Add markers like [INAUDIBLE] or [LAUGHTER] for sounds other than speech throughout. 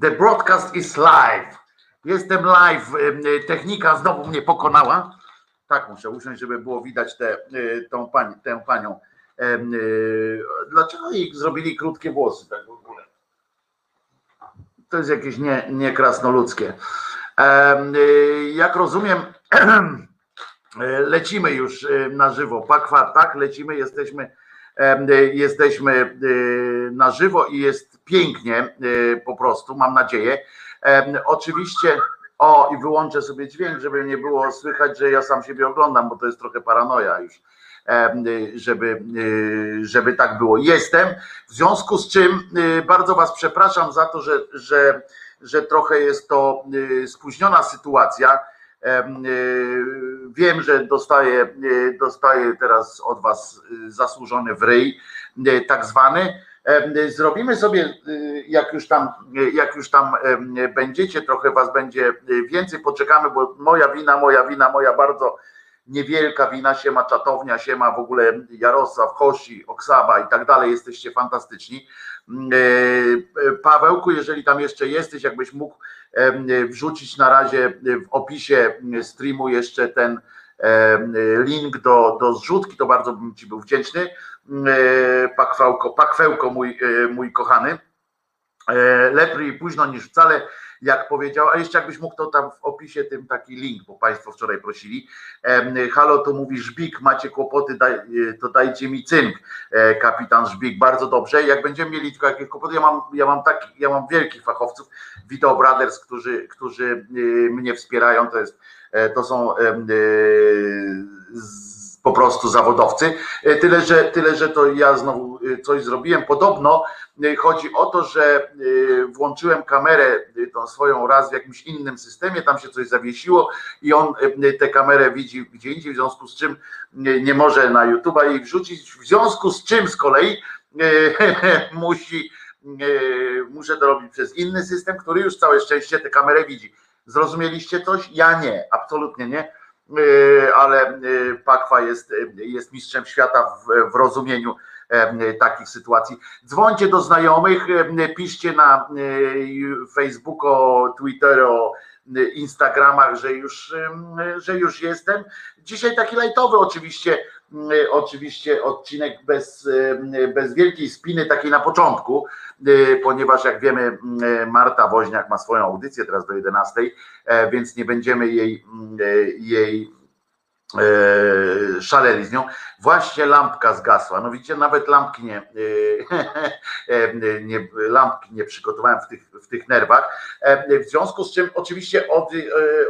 The broadcast is live. Jestem live. Technika znowu mnie pokonała. Tak muszę usiąść, żeby było widać tę, tą pani, tę panią. Dlaczego jej zrobili krótkie włosy tak w ogóle? To jest jakieś nie, nie krasnoludzkie. Jak rozumiem, [CLEARS THROAT] lecimy już na żywo. Pakwa, tak, lecimy, jesteśmy jesteśmy na żywo i jest pięknie po prostu, mam nadzieję. Oczywiście, o i wyłączę sobie dźwięk, żeby nie było słychać, że ja sam siebie oglądam, bo to jest trochę paranoja już, żeby, żeby tak było. Jestem, w związku z czym bardzo Was przepraszam za to, że, że, że trochę jest to spóźniona sytuacja Y, wiem, że dostaję, y, dostaję teraz od Was y, zasłużony w ryj, tak zwany. Zrobimy sobie, jak już tam, jak już tam będziecie, trochę Was będzie więcej, poczekamy, bo moja wina, moja wina, moja bardzo niewielka wina, się ma czatownia, się ma w ogóle Jarosław, Hosi, Oksaba i tak dalej, jesteście fantastyczni. Pawełku, jeżeli tam jeszcze jesteś, jakbyś mógł wrzucić na razie w opisie streamu jeszcze ten link do, do zrzutki, to bardzo bym Ci był wdzięczny. Pakwełko, pakwełko mój, e, mój kochany. E, lepiej późno niż wcale jak powiedział, a jeszcze jakbyś mógł to tam w opisie tym taki link, bo Państwo wczoraj prosili. Halo, to mówi Żbik, macie kłopoty, daj, e, to dajcie mi cynk, e, kapitan Żbik, bardzo dobrze. Jak będziemy mieli tylko jakieś kłopoty, ja mam, ja mam taki, ja mam wielkich fachowców, Vito Brothers, którzy, którzy e, mnie wspierają, to jest, to są po prostu zawodowcy. Tyle, że tyle, że to ja znowu coś zrobiłem. Podobno Y, chodzi o to, że włączyłem kamerę tą swoją raz w jakimś innym systemie, tam się coś zawiesiło i on tę kamerę widzi gdzie indziej, w związku z czym nie może na YouTube'a jej wrzucić, w związku z czym z kolei [LAUGHS] musi, muszę to robić przez inny system, który już całe szczęście tę kamerę widzi. Zrozumieliście coś? Ja nie, absolutnie nie ale Pakwa jest, jest mistrzem świata w, w rozumieniu takich sytuacji. Dzwońcie do znajomych, piszcie na Facebooku, Twitterze, Instagramach, że już, że już jestem. Dzisiaj taki lajtowy oczywiście, oczywiście odcinek bez, bez wielkiej spiny, takiej na początku, ponieważ jak wiemy Marta Woźniak ma swoją audycję teraz do 11, więc nie będziemy jej, jej E, szaleli z nią. Właśnie lampka zgasła. No widzicie, nawet lampki nie, e, [LAUGHS] e, nie, lampki nie przygotowałem w tych, w tych nerwach. W związku z czym oczywiście od,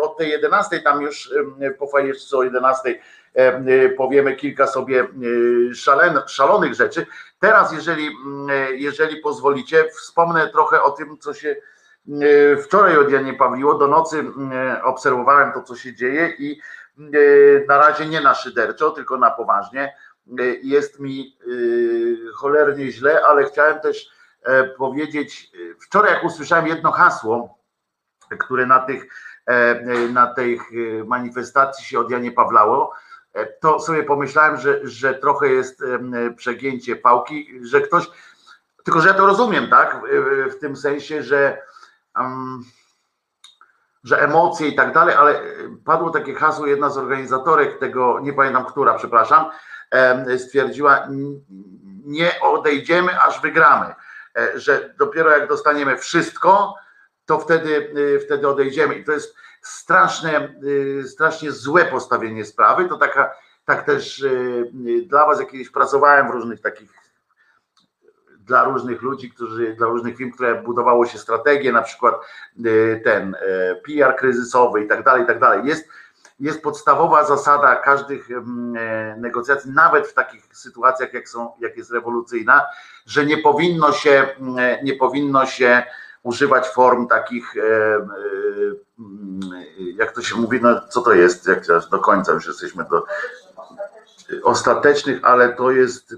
od tej 11 tam już po fajeczce o 11 powiemy kilka sobie szalen, szalonych rzeczy. Teraz, jeżeli, jeżeli pozwolicie, wspomnę trochę o tym, co się wczoraj od Janie Pawliło. Do nocy obserwowałem to, co się dzieje i E, na razie nie na szyderczo, tylko na poważnie. E, jest mi e, cholernie źle, ale chciałem też powiedzieć, wczoraj jak usłyszałem jedno hasło, które na tych na tej manifestacji się od Janie Pawlało, to sobie pomyślałem, że, że trochę jest przegięcie pałki, że ktoś, tylko że ja to rozumiem, tak, w tym sensie, że um, że emocje i tak dalej, ale e, padło takie hasło, jedna z organizatorek tego, nie pamiętam która, przepraszam, stwierdziła, nie odejdziemy, aż wygramy, e, że dopiero jak dostaniemy wszystko, to wtedy, e, wtedy odejdziemy. I to jest straszne, strasznie złe postawienie sprawy. To taka, tak też dla Was, jak kiedyś pracowałem w różnych takich dla różnych ludzi, którzy, dla różnych firm, które budowało się strategię, na przykład y, ten y, PR kryzysowy i tak dalej, i tak dalej. Jest, jest podstawowa zasada każdych mm, e, negocjacji, nawet w takich sytuacjach, jak, są, jak jest rewolucyjna, że nie powinno się, mm, e, nie powinno się używać form takich, e, mm, jak to się mówi, no co to jest, jak do końca już jesteśmy do ostatecznych, ale to jest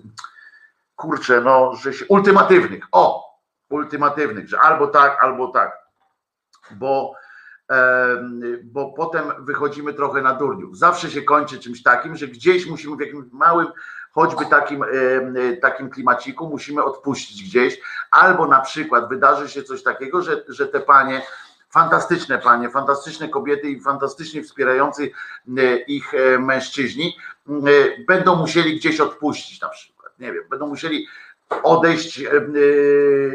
kurczę, no, że się, ultimatywnych, o, ultimatywnych, że albo tak, albo tak, bo, e, bo potem wychodzimy trochę na durniów. Zawsze się kończy czymś takim, że gdzieś musimy w jakimś małym choćby takim, takim klimaciku musimy odpuścić gdzieś, albo na przykład wydarzy się coś takiego, że, że te panie fantastyczne panie, fantastyczne kobiety i fantastycznie wspierający ich mężczyźni będą musieli gdzieś odpuścić na przykład. Nie wiem, będą musieli odejść e, e,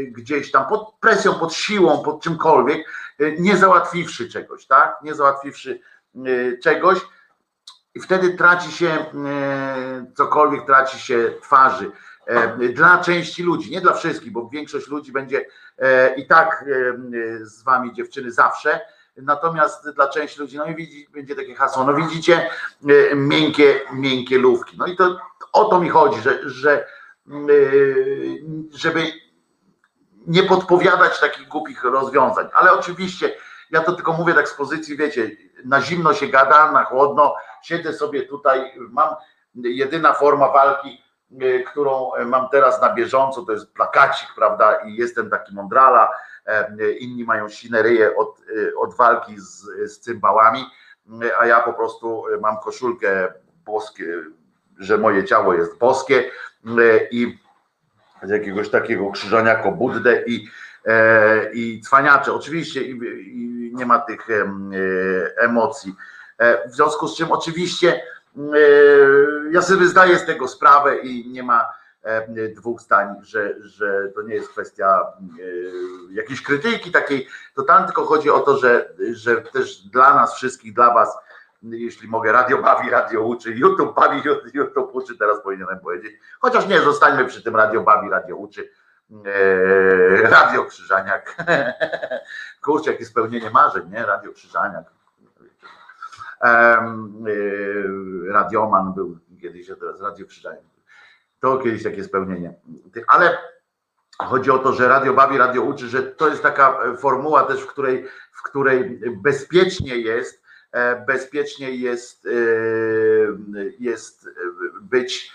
gdzieś tam pod presją, pod siłą, pod czymkolwiek, e, nie załatwiwszy czegoś, tak? Nie załatwiwszy czegoś i wtedy traci się cokolwiek, traci się twarzy. Dla części ludzi, nie dla wszystkich, bo większość ludzi będzie i tak z wami dziewczyny zawsze, natomiast dla części ludzi, no i widzi, będzie takie hasło, no widzicie, miękkie, miękkie lówki. No i to o to mi chodzi, że, że Y, żeby nie podpowiadać takich głupich rozwiązań. Ale oczywiście, ja to tylko mówię tak z pozycji, wiecie, na zimno się gada, na chłodno, siedzę sobie tutaj, mam jedyna forma walki, y, którą mam teraz na bieżąco, to jest plakacik, prawda, i jestem taki mądrala, e, inni mają sineryję od, y, od walki z, z cymbałami, a ja po prostu mam koszulkę boskie, że moje ciało jest boskie, E, i z jakiegoś takiego krzyżaniako Buddę i, e, i cwaniacze. Oczywiście i, i nie ma tych e, emocji. W związku z czym oczywiście ja sobie zdaję z tego sprawę i nie ma dwóch zdań, że, że to nie jest kwestia jakiejś krytyki takiej totalnie, tylko chodzi o to, że, że też dla nas wszystkich, dla was jeśli mogę, radio bawi, radio uczy, YouTube bawi, [LAUGHS] YouTube uczy, teraz powinienem powiedzieć. Chociaż nie, zostańmy przy tym radio bawi, radio uczy. Eee, radio Krzyżaniak. [LAUGHS] Kurczę, jakie spełnienie marzeń, nie? Radio Krzyżaniak. Eee, radioman był kiedyś, a teraz Radio Krzyżaniak. To kiedyś takie spełnienie. Ale chodzi o to, że radio bawi, radio uczy, że to jest taka formuła też, w której, w której bezpiecznie jest E, bezpiecznie jest, e, jest być,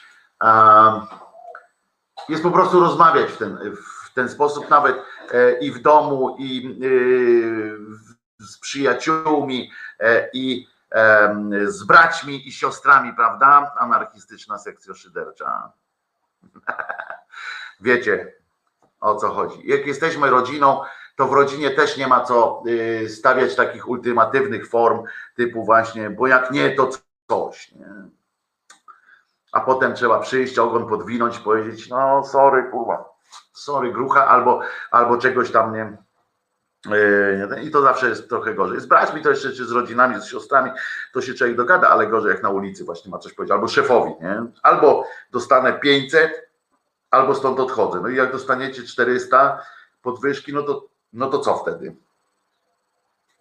jest po prostu rozmawiać w ten, w ten sposób, nawet e, i w domu, i z przyjaciółmi, i z braćmi i siostrami, prawda? Anarchistyczna sekcja szydercza. [LAUGHS] Wiecie o co chodzi. Jak jesteśmy rodziną, to w rodzinie też nie ma co y, stawiać takich ultimatywnych form typu właśnie, bo jak nie, to coś. Nie? A potem trzeba przyjść, ogon podwinąć, powiedzieć, no sorry, kurwa, sorry, grucha, albo, albo czegoś tam nie. Y, I to zawsze jest trochę gorzej. Z braćmi to jeszcze, czy z rodzinami, z siostrami, to się człowiek dogada, ale gorzej jak na ulicy właśnie ma coś powiedzieć, albo szefowi, nie? Albo dostanę 500, albo stąd odchodzę. No i jak dostaniecie 400 podwyżki, no to no to co wtedy?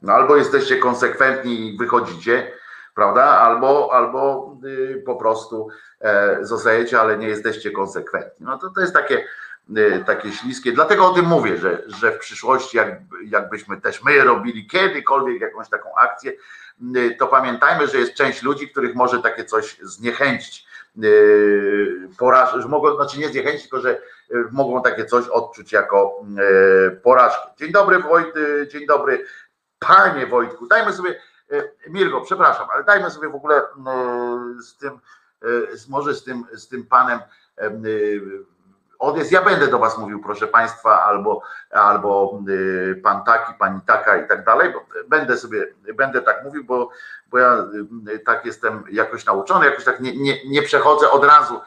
No albo jesteście konsekwentni i wychodzicie, prawda? Albo, albo y, po prostu e, zostajecie, ale nie jesteście konsekwentni. No to, to jest takie, y, takie śliskie. Dlatego o tym mówię, że, że w przyszłości, jak, jakbyśmy też my robili kiedykolwiek jakąś taką akcję, y, to pamiętajmy, że jest część ludzi, których może takie coś zniechęcić. Poraż, mogą, znaczy nie zniechęcić, tylko że mogą takie coś odczuć jako porażkę. Dzień dobry Wojt, e, dzień dobry panie Wojtku. Dajmy sobie, Mirgo, przepraszam, ale dajmy sobie w ogóle z tym, może z tym, z tym panem odjazd. Ja będę do was mówił, proszę państwa, albo, albo pan taki, pani taka i tak dalej, będę sobie, będę tak mówił, bo, bo ja tak jestem jakoś nauczony, jakoś tak nie, nie, nie przechodzę od razu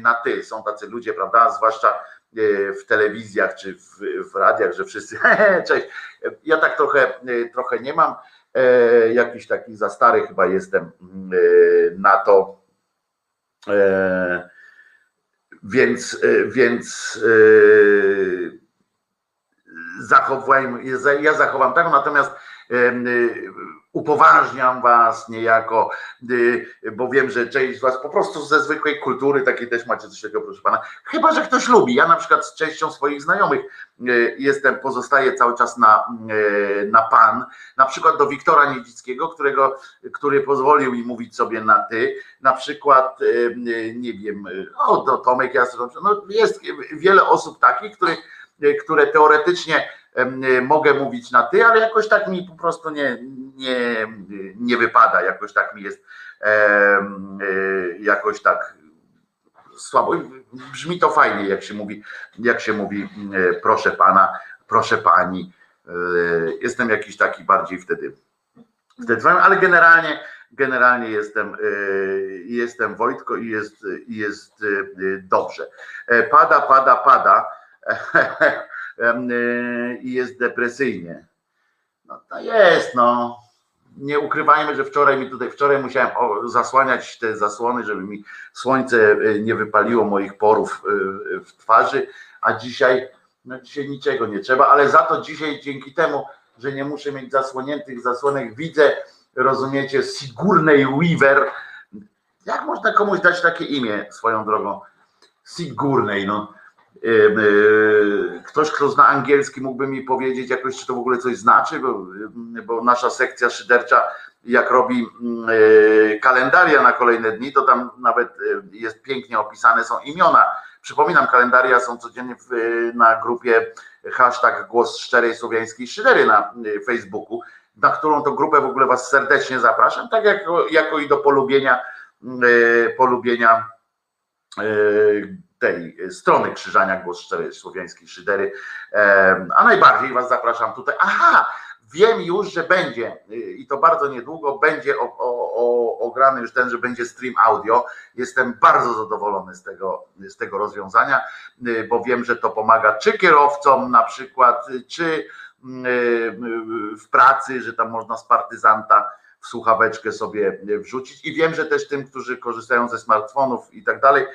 na ty. Są tacy ludzie, prawda, zwłaszcza e, w telewizjach czy w, w radiach, że wszyscy, [LAUGHS] cześć. Ja tak trochę, e, trochę nie mam. E, jakiś taki za stary chyba jestem na to. Więc, więc zachowajmy, ja zachowam tak, natomiast upoważniam was niejako, y, bo wiem, że część z was po prostu ze zwykłej kultury takiej też macie coś takiego, proszę pana. Chyba, że ktoś lubi. Ja na przykład z częścią swoich znajomych y, jestem, pozostaję cały czas na, y, na pan, na przykład do Wiktora Niedzickiego, którego, który pozwolił mi mówić sobie na ty, na przykład, nie wiem, o, do Tomek Jastrzębski, no jest wiele osób takich, które, które teoretycznie mogę mówić na ty, ale jakoś tak mi po prostu nie, nie, nie wypada, jakoś tak mi jest, jakoś tak słabo. Brzmi to fajnie, jak się mówi, jak się mówi, proszę pana, proszę pani. Jestem jakiś taki bardziej wtedy, wtedy ale generalnie, generalnie jestem, jestem Wojtko i jest, jest dobrze. Pada, pada, pada [LAUGHS] i jest depresyjnie. No to jest, no nie ukrywajmy, że wczoraj mi tutaj, wczoraj musiałem zasłaniać te zasłony, żeby mi słońce e, nie wypaliło moich porów e, w twarzy, a dzisiaj, no dzisiaj niczego nie trzeba, ale za to dzisiaj dzięki temu, że nie muszę mieć zasłoniętych zasłonek, widzę, rozumiecie, Sigurnej Weaver. Jak można komuś dać takie imię swoją drogą? Sigurnej, no ktoś, kto zna angielski, mógłby mi powiedzieć jakoś, czy to w ogóle coś znaczy, bo, bo nasza sekcja szydercza, jak robi e, kalendaria na kolejne dni, to tam nawet e, jest pięknie opisane, są imiona. Przypominam, kalendaria są codziennie w, na grupie hashtag Głos Szczerej Słowiańskiej Szydery na Facebooku, na którą to grupę w ogóle Was serdecznie zapraszam, tak jak, jako i do polubienia, polubienia tej strony krzyżania Głos Szczerej Słowiańskiej Szydery. A najbardziej Was zapraszam tutaj. Aha, wiem już, że będzie i to bardzo niedługo będzie o, o, o, ograny już ten, że będzie stream audio. Jestem bardzo zadowolony z tego, z tego rozwiązania, bo wiem, że to pomaga czy kierowcom na przykład, czy w pracy, że tam można z partyzanta w słuchaweczkę sobie wrzucić. I wiem, że też tym, którzy korzystają ze smartfonów i tak dalej,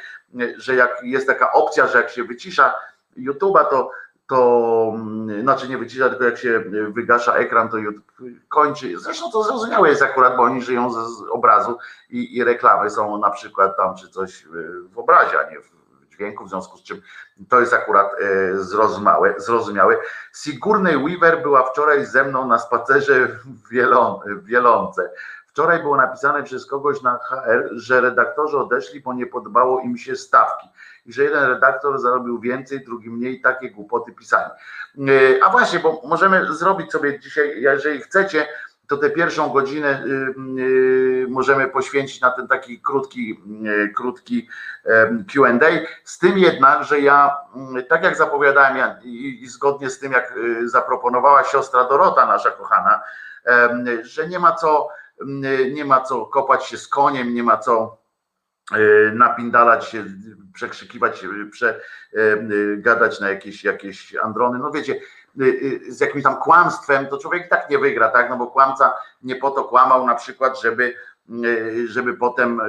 że jak jest taka opcja, że jak się wycisza YouTube'a, to to znaczy nie wycisza, tylko jak się wygasza ekran, to YouTube kończy. Zresztą to zrozumiałe jest akurat, bo oni żyją z, z obrazu i, i, reklamy są na przykład tam czy coś w obrazie, a nie w dźwięku, w związku z czym to jest akurat e, zrozumiałe. zrozumiałe. Sigurnej Weaver była wczoraj ze mną na spacerze w, Wielon, w Wielonce. Wczoraj było napisane przez kogoś na HR, że redaktorzy odeszli, bo nie podobało im się stawki i że jeden redaktor zarobił więcej, drugi mniej, takie głupoty pisali. E, a właśnie, bo możemy zrobić sobie dzisiaj, jeżeli chcecie, to tę pierwszą godzinę y, y, możemy poświęcić na ten taki krótki, y, krótki QA. Z tym jednak, że ja, tak jak zapowiadałem ja, i, i zgodnie z tym, jak zaproponowała siostra Dorota, nasza kochana, że nie ma co, nie ma co kopać się z koniem, nie ma co napindalać się, przekrzykiwać, prze, gadać na jakieś, jakieś androny. No wiecie, Y, y, z jakimś tam kłamstwem, to człowiek tak nie wygra, tak? No bo kłamca nie po to kłamał na przykład, żeby y, żeby potem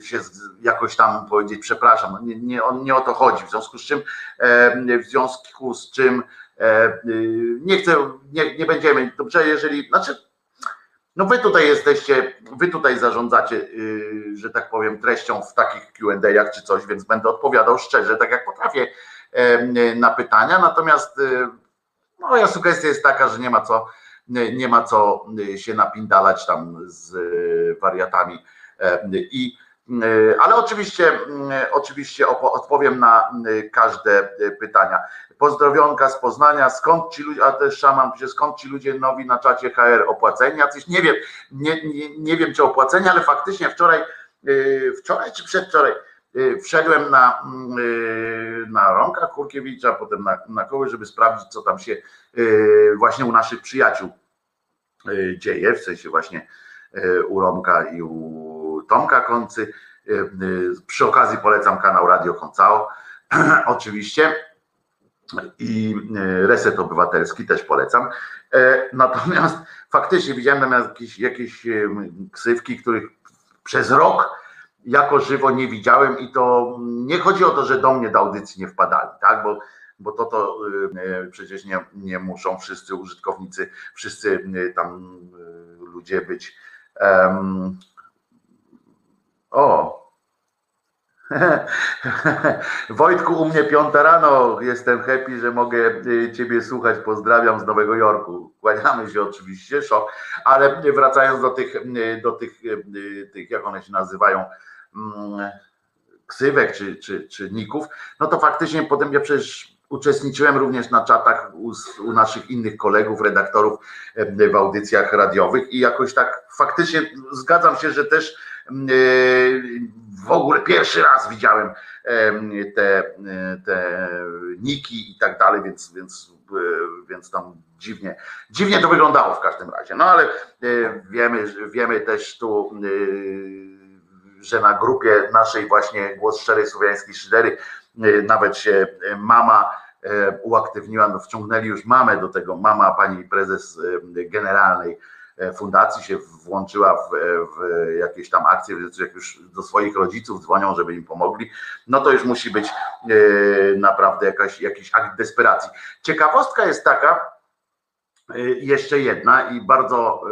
się jakoś tam powiedzieć przepraszam, nie, nie, nie o to chodzi, w związku z czym w związku z czym nie chcę, nie, nie będziemy, dobrze, jeżeli, znaczy no wy tutaj jesteście, wy tutaj zarządzacie, że tak powiem, treścią w takich Q&A czy coś, więc będę odpowiadał szczerze, tak jak potrafię na pytania. Natomiast y, moja sugestia jest taka, że nie ma co, nie ma co się napindalać tam z wariatami i ale oczywiście, oczywiście odpowiem na każde pytania. Pozdrowionka z Poznania, skąd ci ludzie, a też szaman, skąd ci ludzie nowi na czacie HR opłaceni? Jacyś nie wiem, nie, nie, nie wiem czy opłaceni, ale faktycznie wczoraj, y, wczoraj czy przedwczoraj, Y, wszedłem na, mm, y, na Ronka Kurkiewicza, potem na, na kogoś, żeby sprawdzić, co tam się y, właśnie u naszych przyjaciół dzieje, w sensie właśnie u Romka i u Tomka Koncy. Przy okazji polecam kanał Radio Koncao, [CLEARS THROAT] oczywiście. I Reset Obywatelski też polecam. Natomiast faktycznie widziałem tam jakieś, jakieś ksywki, których przez rok jako żywo nie widziałem i to nie chodzi o to, że do mnie do audycji nie wpadali, tak, bo, bo to to y, przecież nie, nie muszą wszyscy użytkownicy, wszyscy y, tam y, ludzie być. Um, o, [LAUGHS] Wojtku, u mnie piąta rano, jestem happy, że mogę Ciebie słuchać, pozdrawiam z Nowego Jorku. Kłaniamy się oczywiście, szok, ale wracając do tych, do tych, tych jak one się nazywają, ksywek czy, czy, czy ników, no to faktycznie potem ja przecież uczestniczyłem również na czatach u, u, naszych innych kolegów, redaktorów w audycjach radiowych i jakoś tak faktycznie zgadzam się, że też W ogóle pierwszy raz widziałem te, te niki i tak dalej, więc, więc, więc tam dziwnie, dziwnie to wyglądało w każdym razie. No ale wiemy, wiemy też tu, że na grupie naszej właśnie Głos Szczerej Słowiańskiej Szydery nawet się mama uaktywniła, no wciągnęli już mamę do tego, mama pani prezes generalnej fundacji się włączyła w, w jakieś tam akcje, jak już do swoich rodziców dzwonią, żeby im pomogli, no to już musi być naprawdę jakaś, jakiś akt desperacji. Ciekawostka jest taka, jeszcze jedna i bardzo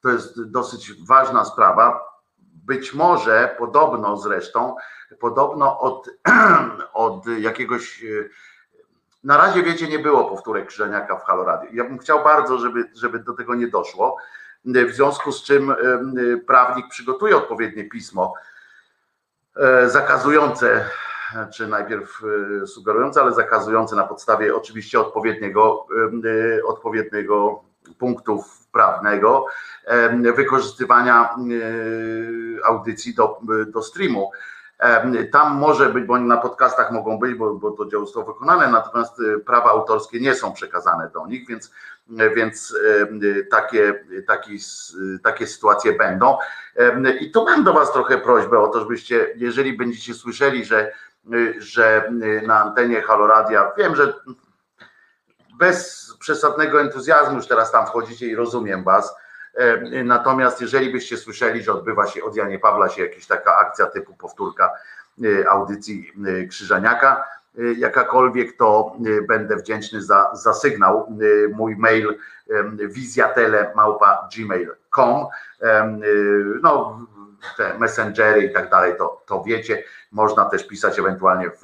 to jest dosyć ważna sprawa. Być może, podobno zresztą, podobno od, [CLEARS THROAT] od jakiegoś na razie, wiecie, nie było powtórek Krzyżaniaka w Halo Radio. Ja bym chciał bardzo, żeby, żeby do tego nie doszło, w związku z czym prawnik przygotuje odpowiednie pismo e, zakazujące, czy najpierw e, sugerujące, ale zakazujące na podstawie oczywiście odpowiedniego, e, odpowiedniego punktów prawnego wykorzystywania audycji do, do streamu tam może być, bo na podcastach mogą być, bo, bo to dzieło zostało wykonane, natomiast y, prawa autorskie nie są przekazane do nich, więc, więc takie, takie, takie sytuacje będą. I tu mam do Was trochę prośbę o to, żebyście, jeżeli będziecie słyszeli, że, że na antenie Haloradia, wiem, że bez przesadnego entuzjazmu już teraz tam wchodzicie i rozumiem Was, E, natomiast jeżeli byście słyszeli, że odbywa się od Janie Pawla się jakaś taka akcja typu powtórka e, audycji e, Krzyżaniaka, jakakolwiek, to będę wdzięczny za, za sygnał. Mój mail wizjatele małpa gmail.com no te messengery i tak dalej, to, to wiecie. Można też pisać ewentualnie w,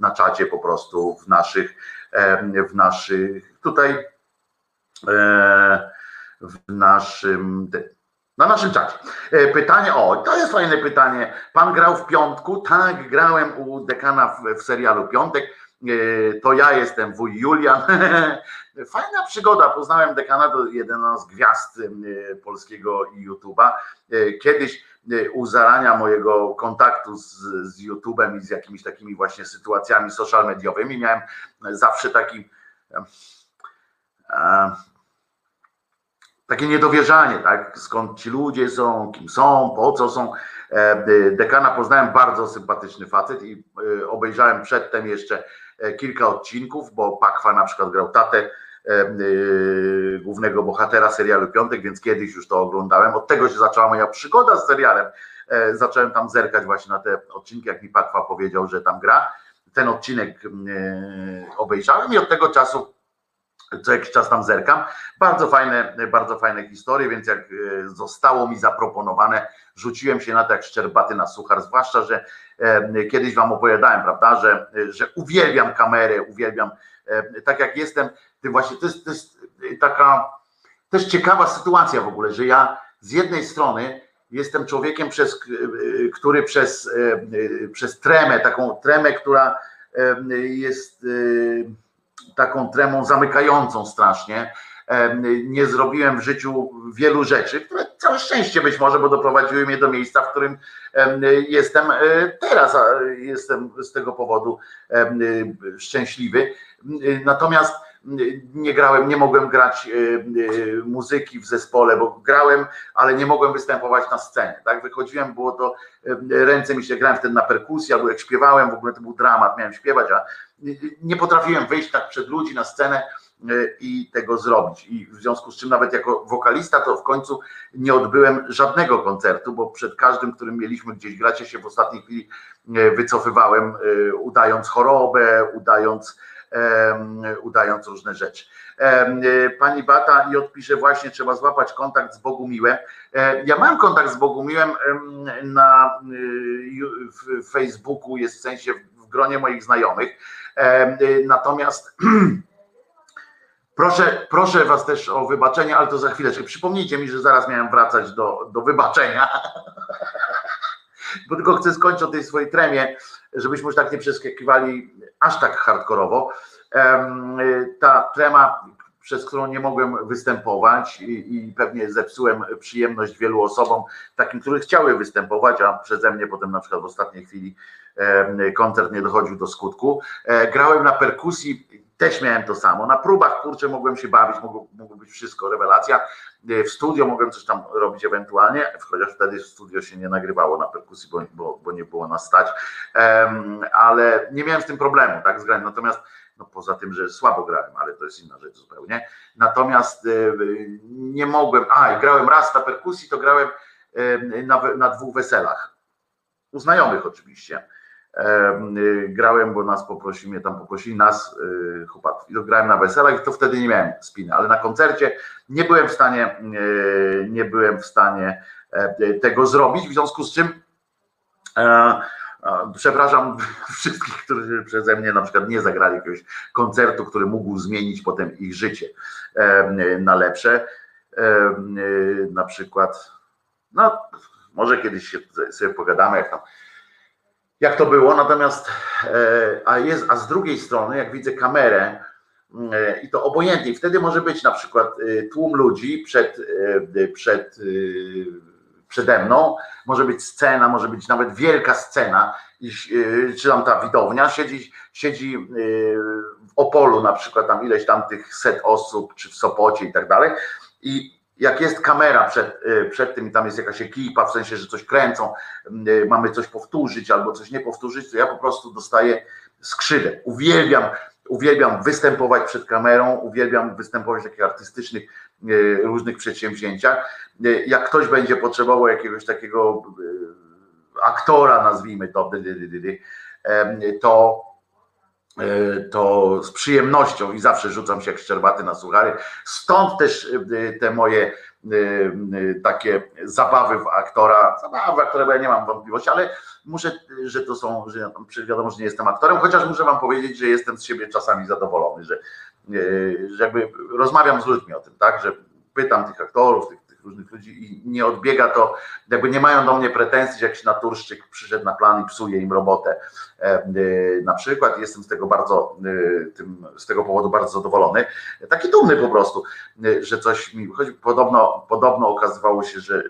na czacie po prostu w naszych, w naszych tutaj w naszym na naszym czacie. E, pytanie, o, to jest fajne pytanie. Pan grał w piątku? Tak, grałem u dekana w, w serialu Piątek. E, to ja jestem wuj Julian. [LAUGHS] Fajna przygoda. Poznałem dekana, to jedna z gwiazd e, polskiego YouTube'a. Kiedyś u zarania mojego kontaktu z, z YouTube'em i z jakimiś takimi właśnie sytuacjami social mediowymi miałem zawsze taki takie niedowierzanie, tak? Skąd ci ludzie są, kim są, po co są. E, dekana poznałem bardzo sympatyczny facet i e, obejrzałem przedtem jeszcze e, kilka odcinków, bo Pakwa na przykład grał tatę głównego bohatera serialu Piątek, więc kiedyś już to oglądałem. Od tego się zaczęła moja przygoda z serialem. Zacząłem tam zerkać właśnie na te odcinki, jak mi Pakwa powiedział, że tam gra. Ten odcinek obejrzałem i od tego czasu co jakiś czas tam zerkam. Bardzo fajne, bardzo fajne historie, więc jak e, zostało mi zaproponowane, rzuciłem się na to jak szczerbaty na suchar, zwłaszcza, że e, kiedyś wam opowiadałem, prawda, że, że uwielbiam kamerę, uwielbiam, e, tak jak jestem, ty właśnie, to jest, to jest taka też ciekawa sytuacja w ogóle, że ja z jednej strony jestem człowiekiem, przez, który przez, przez tremę, taką tremę, która jest taką tremą zamykającą strasznie. Nie zrobiłem w życiu wielu rzeczy, które całe szczęście być może, bo doprowadziły mnie do miejsca, w którym jestem e, teraz. Jestem z tego powodu szczęśliwy. Natomiast nie grałem, nie mogłem grać e, e, muzyki w zespole, bo grałem, ale nie mogłem występować na scenie. Tak, wychodziłem, było to, ręce mi się grałem wtedy na perkusji, albo jak śpiewałem, w ogóle to był dramat, miałem śpiewać, a nie potrafiłem wyjść tak przed ludzi na scenę i tego zrobić. I w związku z czym nawet jako wokalista to w końcu nie odbyłem żadnego koncertu, bo przed każdym, którym mieliśmy gdzieś grać, ja się w ostatniej chwili e, wycofywałem, e, udając chorobę, udając, udając różne rzeczy. Pani Bata i odpisze właśnie, trzeba złapać kontakt z Bogumiłem. Ja mam kontakt z Bogumiłem na Facebooku, jest w sensie w gronie moich znajomych Y, natomiast [CLEARS THROAT] proszę, proszę Was też o wybaczenie, ale to za chwileczkę. Przypomnijcie mi, że zaraz miałem wracać do, do wybaczenia. [LAUGHS] Bo tylko chcę skończyć o tej swojej tremie, żebyśmy już tak nie przeskakiwali aż tak hardkorowo. Ta trema, przez którą nie mogłem występować i, i, pewnie zepsułem przyjemność wielu osobom, takim, które chciały występować, a przeze mnie potem na przykład w ostatniej chwili koncert nie dochodził do skutku. Grałem na perkusji, też miałem to samo. Na próbach, kurczę, mogłem się bawić, mogło, mogło być wszystko, rewelacja. W studio mogłem coś tam robić ewentualnie, chociaż wtedy w studio się nie nagrywało na perkusji, bo, bo, bo nie było nas stać, ale nie miałem z tym problemu, tak, względem. Natomiast no poza tym, że słabo grałem, ale to jest inna rzecz zupełnie. Natomiast nie mogłem, a grałem raz na perkusji, to grałem na, na dwóch weselach. U znajomych oczywiście. Grałem, bo nas poprosili, mnie tam poprosili nas, y, chłopaków, i to grałem na weselach i to wtedy nie miałem spiny, ale na koncercie nie byłem w stanie, y, nie byłem w stanie e, tego zrobić, w związku z czym e, Przepraszam [LAUGHS] wszystkich, którzy przeze mnie na przykład nie zagrali jakiegoś koncertu, który mógł zmienić potem ich życie na lepsze. Na przykład, no może kiedyś się sobie pogadamy, jak tam jak to było, natomiast e, a, jest, a z drugiej strony, jak widzę kamerę e, i to obojętnie, wtedy może być na przykład e, tłum ludzi przed, przed, przede mną, może być scena, może być nawet wielka scena, czy tam ta widownia, siedzi, siedzi w Opolu na przykład tam ileś tam tych set osób, czy w Sopocie i tak dalej. I jak jest kamera przed, y, przed tym i tam jest jakaś ekipa, w sensie, że coś kręcą, y, mamy coś powtórzyć albo coś nie powtórzyć, to ja po prostu dostaję skrzydeł. Uwielbiam, uwielbiam występować przed kamerą, uwielbiam występować w takich artystycznych y, różnych przedsięwzięciach. Jak ktoś będzie potrzebował jakiegoś takiego aktora, nazwijmy to, to to z przyjemnością i zawsze rzucam się jak szczerbaty na suchary. Stąd też e, te moje e, takie zabawy w aktora, zabawy bo ja nie mam wątpliwości, ale muszę, że to są, że wiadomo, że nie jestem aktorem, chociaż muszę wam powiedzieć, że jestem z siebie czasami zadowolony, że, że jakby rozmawiam z ludźmi o tym, tak, że pytam tych aktorów, tych różnych ludzi i nie odbiega to, jakby nie mają do mnie pretensji, że jakiś naturszczyk przyszedł na plan i psuje im robotę. E, e, na przykład jestem z tego bardzo, e, tym, z tego powodu bardzo zadowolony. Taki dumny po prostu, że coś mi wychodzi. Podobno, podobno okazywało się, że,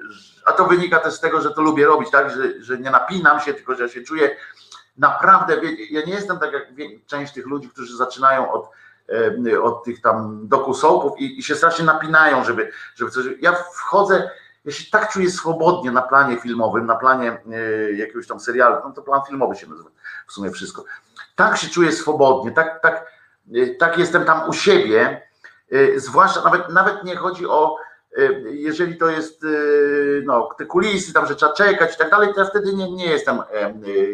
a to wynika też z tego, że to lubię robić, tak, że, że nie napinam się, tylko że ja się czuję naprawdę, ja nie jestem tak jak część tych ludzi, którzy zaczynają od od tych tam dokusołpów i, i się strasznie napinają, żeby, żeby coś. Ja wchodzę, ja się tak czuję swobodnie na planie filmowym, na planie e, jakiegoś tam serialu, no to plan filmowy się nazywa w sumie wszystko. Tak się czuję swobodnie, tak, tak, e, tak jestem tam u siebie, zwłaszcza nawet, nawet nie chodzi o jeżeli to jest no, te kulisy, tam, że trzeba czekać i tak dalej, to ja wtedy nie, nie jestem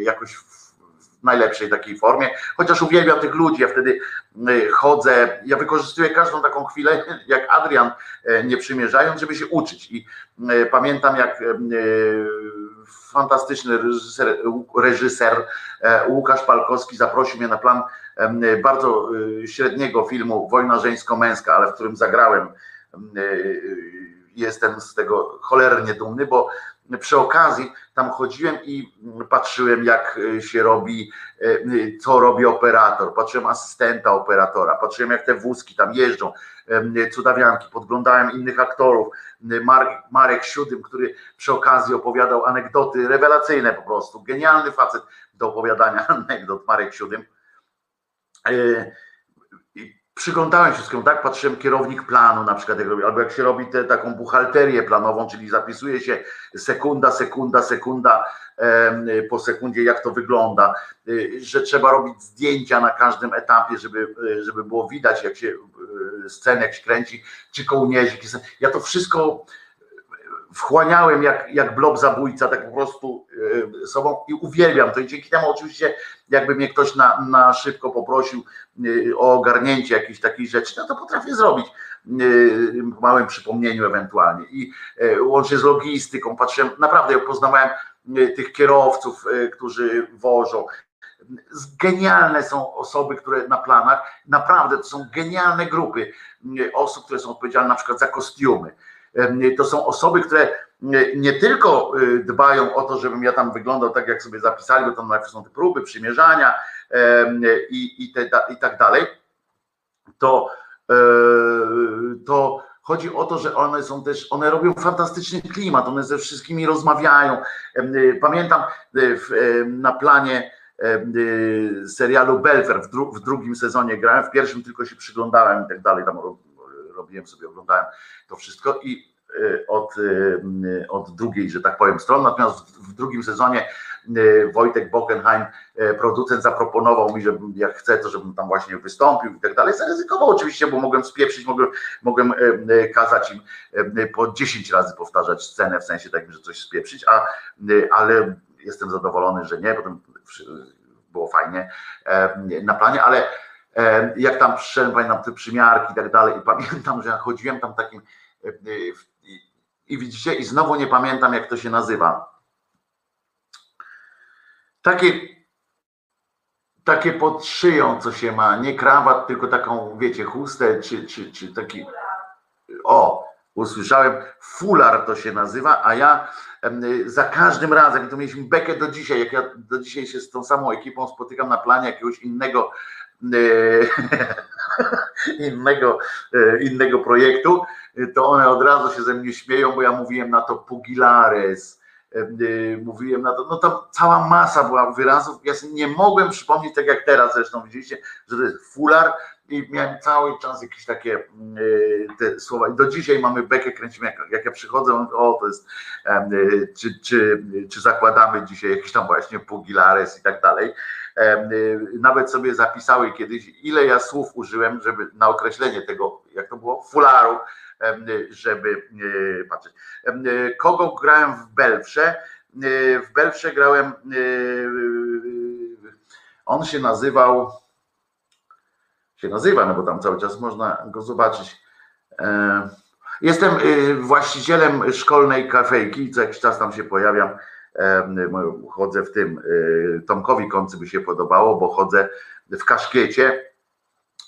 jakoś najlepszej takiej formie, chociaż uwielbiam tych ludzi, ja wtedy y, chodzę, ja wykorzystuję każdą taką chwilę, [LAUGHS] jak Adrian, y, nie przymierzając, żeby się uczyć. I y, pamiętam jak fantastyczny reżyser, reżyser Łukasz Palkowski zaprosił mnie na plan bardzo średniego filmu Wojna żeńsko-męska, ale w którym zagrałem jestem z tego cholernie dumny, bo przy okazji tam chodziłem i patrzyłem, jak się robi, co robi operator, patrzyłem asystenta operatora, patrzyłem, jak te wózki tam jeżdżą, cudawianki, podglądałem innych aktorów, Marek, Marek Siódym, który przy okazji opowiadał anegdoty rewelacyjne po prostu, genialny facet do opowiadania [LAUGHS] anegdot, Marek Siódym przyglądałem się wszystkiemu, tak? Patrzyłem kierownik planu na przykład, jak robi, albo jak się robi tę taką buchalterię planową, czyli zapisuje się sekunda, sekunda, sekunda po sekundzie, jak to wygląda, y, że trzeba robić zdjęcia na każdym etapie, żeby, y, żeby było widać, jak się sceny, jak się kręci, czy kołnierzyk. Ja to wszystko wchłaniałem jak, jak blob zabójca, tak po prostu e, sobą i uwielbiam to. I dzięki temu oczywiście jakby mnie ktoś na, na szybko poprosił e, o ogarnięcie jakichś takich rzeczy, no to potrafię zrobić w małym przypomnieniu ewentualnie. I łącznie z logistyką, patrzyłem, naprawdę poznawałem tych kierowców, którzy wożą, genialne są osoby, które na planach, naprawdę to są genialne grupy osób, które są odpowiedzialne na przykład za kostiumy, to są osoby, które nie tylko y, dbają o to, żebym ja tam wyglądał tak, jak sobie zapisali, bo tam najpierw są te próby, przymierzania i, i, te, i tak dalej, to to chodzi o to, że one są też, one robią fantastyczny klimat, one ze wszystkimi rozmawiają. Pamiętam na planie serialu Belfer w drugim sezonie grałem, w pierwszym tylko się przyglądałem i tak dalej, tam robiłem sobie, oglądałem to wszystko i e, od, e, od drugiej, że tak powiem, strony. Natomiast w drugim sezonie e, Wojtek Bockenheim, producent, zaproponował mi, że jak chcę, to żebym tam właśnie wystąpił i tak dalej. Zaryzykował oczywiście, bo mogłem spieprzyć, mogłem, mogłem kazać im po 10 razy powtarzać scenę, w sensie takim, że coś spieprzyć, a, ale jestem zadowolony, że nie, potem było fajnie na planie, ale jak tam przyszedłem, pamiętam te przymiarki i tak dalej i pamiętam, że chodziłem tam takim i widzicie, i znowu nie pamiętam jak to się nazywa. Takie takie pod szyją, co się ma, nie krawat, tylko taką, wiecie, chustę, czy, czy, czy taki, o, usłyszałem, fular to się nazywa, a ja za każdym razem, i to mieliśmy bekę do dzisiaj, jak ja do dzisiaj się z tą samą ekipą spotykam na planie jakiegoś innego [LAUGHS] innego, e, innego projektu, to one od razu się ze mnie śmieją, bo ja mówiłem na to pugilares, e, mówiłem na to, no tam cała masa była wyrazów, ja sobie nie mogłem przypomnieć, tak jak teraz zresztą widzieliście, że to jest fular i miałem cały czas jakieś takie e, te słowa. I do dzisiaj mamy bekę, kręcimy, jak, jak ja przychodzę, o to jest, czy, czy, czy zakładamy dzisiaj jakiś tam właśnie pugilares i tak dalej, nawet sobie zapisały kiedyś, ile ja słów użyłem, żeby na określenie tego, jak to było, fularu, żeby y, patrzeć. Y, kogo grałem w Belfrze? W Belfrze grałem, on się nazywał, się nazywa, no bo tam cały czas można go zobaczyć. Jestem właścicielem szkolnej kafejki, co jakiś czas tam się pojawiam chodzę w tym, y, Tomkowi Koncy by się podobało, bo chodzę w kaszkiecie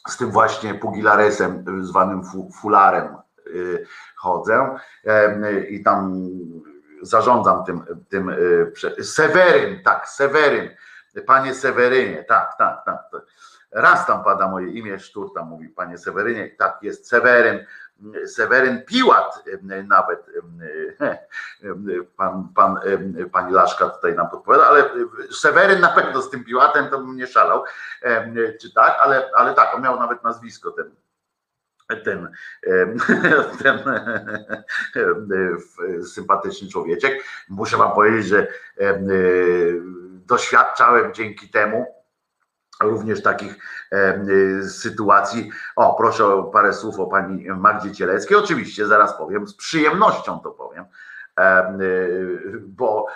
z tym właśnie pugilaresem zwanym fularem y, chodzę i tam zarządzam tym, tym y, Seweryn, tak, Seweryn, panie Sewerynie, tak, tak, tak. Raz tam pada moje imię, Sztur tam mówi, panie Sewerynie, tak, jest Seweryn, Seweryn Piłat nawet, pan, pan, pani Laszka tutaj nam podpowiada, ale Seweryn na pewno z tym Piłatem to bym nie szalał, czy tak, ale, ale tak, on miał nawet nazwisko ten, ten, [LAUGHS] ten sympatyczny człowieczek. Muszę wam powiedzieć, że doświadczałem dzięki temu, również takich y, sytuacji. O, proszę o parę słów o pani Magdzie Cieleckiej. Oczywiście, zaraz powiem, z przyjemnością to powiem, y, bo,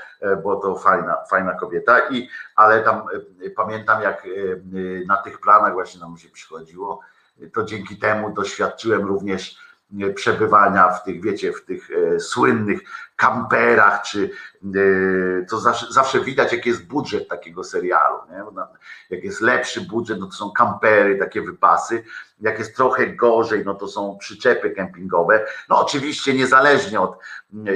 bo to fajna, fajna kobieta. I, ale tam pamiętam, jak na tych planach właśnie nam się przychodziło, to dzięki temu doświadczyłem również przebywania w tych, wiecie, w tych e, słynnych kamperach, czy e, to zawsze, zawsze widać, jaki jest budżet takiego serialu. Nie? Jak jest lepszy budżet, no to są kampery, takie wypasy. Jak jest trochę gorzej, no to są przyczepy kempingowe. No oczywiście niezależnie od,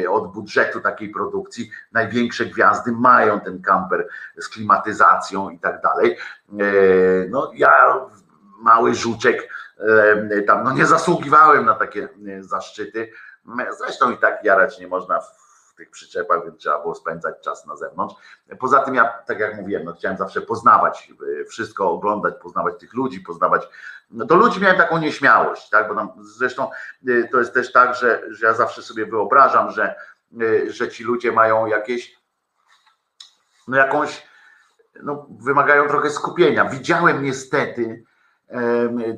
od budżetu takiej produkcji, największe gwiazdy mają ten kamper z klimatyzacją i tak dalej. E, no ja, mały żuczek, tam no nie zasługiwałem na takie zaszczyty. Zresztą i tak jarać nie można w tych przyczepach, więc trzeba było spędzać czas na zewnątrz. Poza tym ja, tak jak mówiłem, no chciałem zawsze poznawać e, wszystko, oglądać, poznawać tych ludzi, poznawać. No do ludzi miałem taką nieśmiałość, tak? Bo tam zresztą e, to jest też tak, że, że ja zawsze sobie wyobrażam, że, e, że ci ludzie mają jakieś no jakąś, no wymagają trochę skupienia. Widziałem niestety,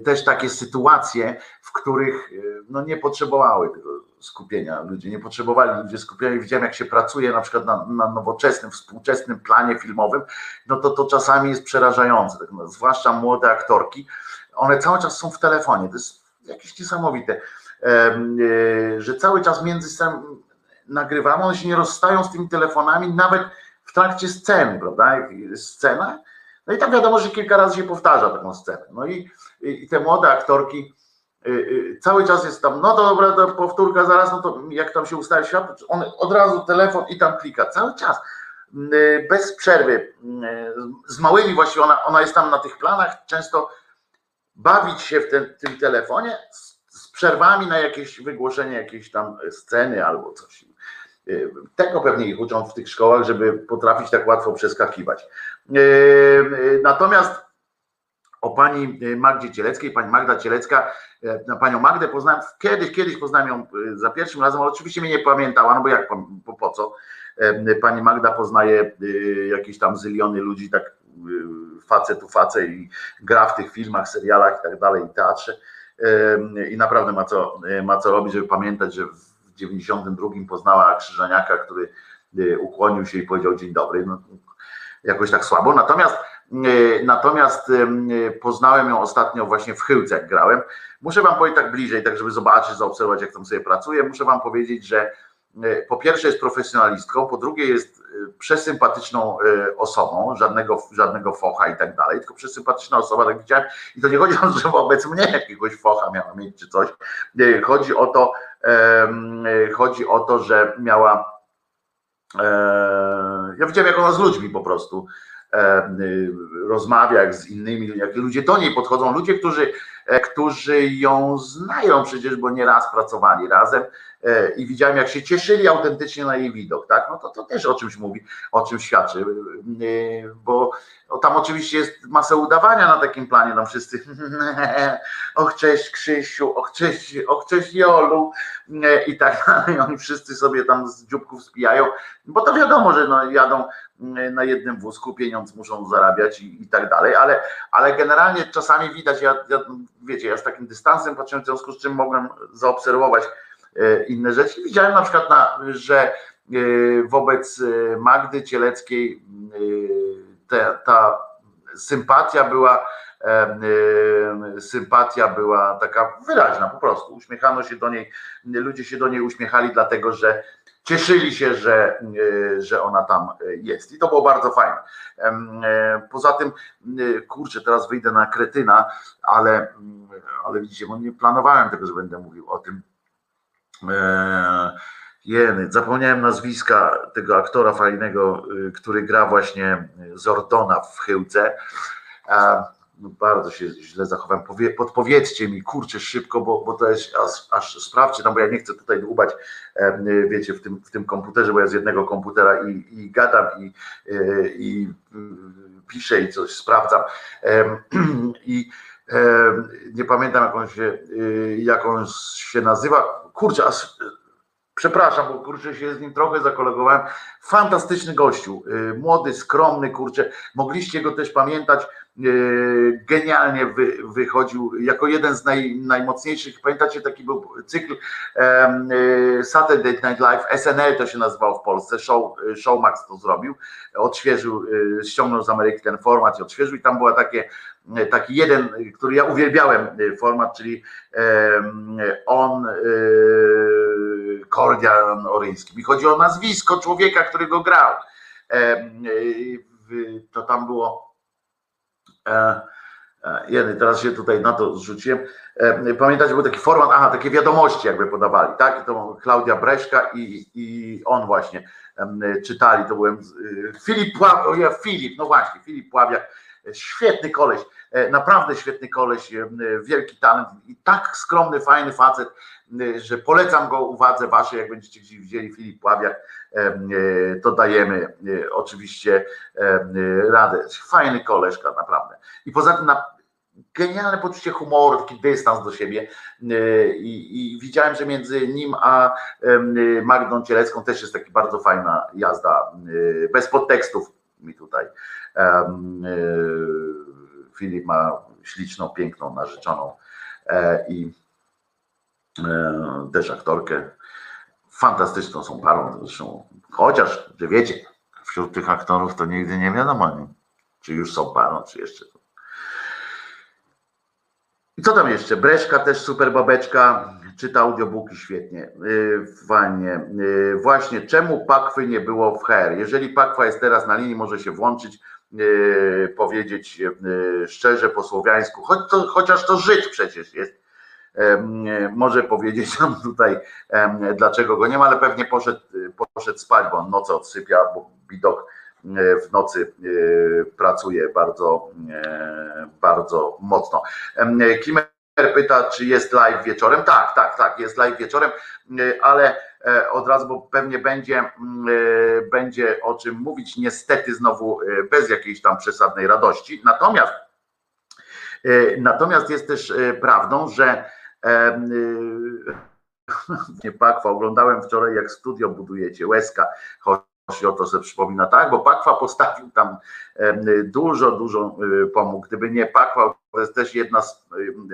też takie sytuacje, w których no, nie potrzebowały tego skupienia ludzie, nie potrzebowali ludzie skupienia. Widziałem, jak się pracuje na przykład na, na nowoczesnym, współczesnym planie filmowym, no to to czasami jest przerażające, tak, no, zwłaszcza młode aktorki. One cały czas są w telefonie, to jest jakieś niesamowite, e, że cały czas między sobą nagrywamy, one się nie rozstają z tymi telefonami, nawet w trakcie sceny, prawda? Scena, no i tam wiadomo, że kilka razy się powtarza taką scenę. No i, i te młode aktorki y, y, cały czas jest tam, no to dobra, to powtórka zaraz, no to jak tam się ustali światło, on od razu telefon i tam klika, cały czas, y, bez przerwy, z małymi właściwie, ona, ona jest tam na tych planach często bawić się w ten, tym telefonie z, z przerwami na jakieś wygłoszenie jakiejś tam sceny albo coś. Y, Tego pewnie ich uczą w tych szkołach, żeby potrafić tak łatwo przeskakiwać. Y, Natomiast o pani Magdzie Cieleckiej, pani Magda Cielecka, e, panią Magdę poznałem kiedyś, kiedyś poznałem ją e, za pierwszym razem, ale oczywiście mnie nie pamiętała, no bo jak, po, po co? E, Pani Magda poznaje e, jakieś tam zyliony ludzi, tak e, facet tu facet i gra w tych filmach, serialach i tak dalej, i teatrze E, i naprawdę ma co, e, ma co robić, żeby pamiętać, że w 92 poznała Krzyżaniaka, który e, ukłonił się i powiedział dzień dobry, no, jakoś tak słabo, natomiast E, Natomiast em, e, poznałem ją ostatnio właśnie w Chyłce, jak grałem. Muszę wam powiedzieć tak bliżej, tak żeby zobaczyć, zaobserwować, jak tam sobie pracuje. Muszę wam powiedzieć, że e, po pierwsze jest profesjonalistką, po drugie jest e, przesympatyczną e, osobą, żadnego, żadnego focha i tak dalej, tylko przesympatyczna osoba, tak widziałem. I to nie chodzi o to, że wobec mnie jakiegoś focha miała mieć czy coś. E, Chodzi o to, e, chodzi o to, że miała. E, Ja widziałem, jak ona z ludźmi po prostu e, y, rozmawia jak z innymi, jak ludzie do niej podchodzą, ludzie, którzy, którzy ją znają przecież, bo nieraz pracowali razem e, i widziałem, jak się cieszyli autentycznie na jej widok, tak? No to, to też o czymś mówi, o czymś świadczy, y, bo no, tam oczywiście jest masa udawania na takim planie, tam wszyscy [LAUGHS] och cześć Krzysiu, och cześć, och cześć Jolu e, i tak dalej, oni wszyscy sobie tam z dzióbków spijają, bo to wiadomo, że no, jadą na jednym wózku, pieniądz muszą zarabiać i, i tak dalej, ale, ale generalnie czasami widać, ja, ja wiecie, ja z takim dystansem patrzyłem, w związku z czym mogłem zaobserwować e, inne rzeczy. Widziałem na przykład, na, że e, wobec e, Magdy Cieleckiej te, ta sympatia była sympatia była taka wyraźna po prostu. Uśmiechano się do niej, ludzie się do niej uśmiechali, dlatego że cieszyli się, że, że ona tam jest. I to było bardzo fajne. Poza tym, kurczę, teraz wyjdę na kretyna, ale, ale widzicie, bo nie planowałem tego, że będę mówił o tym. Jeny, zapomniałem nazwiska tego aktora fajnego, który gra właśnie Zordona w Chyłce. No bardzo się źle zachowałem. Powie, podpowiedzcie mi, kurczę, szybko, bo, bo to jest aż, aż sprawdźcie tam, bo ja nie chcę tutaj dłubać, wiecie, w tym, w tym komputerze, bo ja z jednego komputera i, i gadam i, i piszę i coś sprawdzam. [CLEARS THROAT] I nie pamiętam, jak on się, jak on się nazywa. Kurczę, aż, przepraszam, bo kurczę się z nim trochę zakolegowałem. Fantastyczny gościu, młody, skromny, kurczę. Mogliście go też pamiętać genialnie wy, wychodził jako jeden z naj, najmocniejszych. Pamiętacie, taki był cykl um, Saturday Night Live, SNL to się nazywał w Polsce, show, Showmax to zrobił, odświeżył, ściągnął z Ameryki ten format i odświeżył i tam była takie, taki jeden, który ja uwielbiałem format, czyli on Kordian Oryński. Mi chodzi o nazwisko człowieka, który go grał. To tam było Jeden, teraz się tutaj na to zrzuciłem. Pamiętacie, był taki format, aha, takie wiadomości jakby podawali, tak? I to Klaudia Breszka i, i on właśnie czytali, to byłem Filip Pławiak, Filip, no właśnie, Filip Pławiak, świetny koleś, naprawdę świetny koleś, wielki talent i tak skromny, fajny facet, że polecam go uwadze waszej, jak będziecie gdzieś widzieli Filip Pławiak, to dajemy oczywiście radę. Fajny koleżka, naprawdę. I poza tym na genialne poczucie humoru, taki dystans do siebie i, i widziałem, że między nim a Magdą Cielecką też jest taka bardzo fajna jazda, bez podtekstów mi tutaj. Filip ma śliczną, piękną, narzeczoną i też aktorkę. Fantastyczną są parą zresztą. Chociaż, że wiecie, wśród tych aktorów to nigdy nie wiadomo, nie? czy już są parą, czy jeszcze. I co tam jeszcze? Breszka też super babeczka, czyta audiobooki świetnie, yy, fajnie. Yy, właśnie, czemu Pakwy nie było w HR? Jeżeli Pakwa jest teraz na linii, może się włączyć, powiedzieć yy, szczerze po słowiańsku, choć to, chociaż to Żyd przecież jest może powiedzieć nam tutaj, dlaczego go nie ma, ale pewnie poszedł, poszedł spać, bo on noce odsypia, bo widok w nocy pracuje bardzo, bardzo mocno. Kimer pyta, czy jest live wieczorem. Tak, tak, tak, jest live wieczorem, ale od razu, bo pewnie będzie, będzie o czym mówić, niestety znowu bez jakiejś tam przesadnej radości. Natomiast natomiast jest też prawdą, że [LAUGHS] nie Pakwa, oglądałem wczoraj jak studio budujecie, łezka, choć o to sobie przypomina, tak, bo Pakwa postawił tam dużo, dużo pomógł. Gdyby nie Pakwa, to jest też jedna z,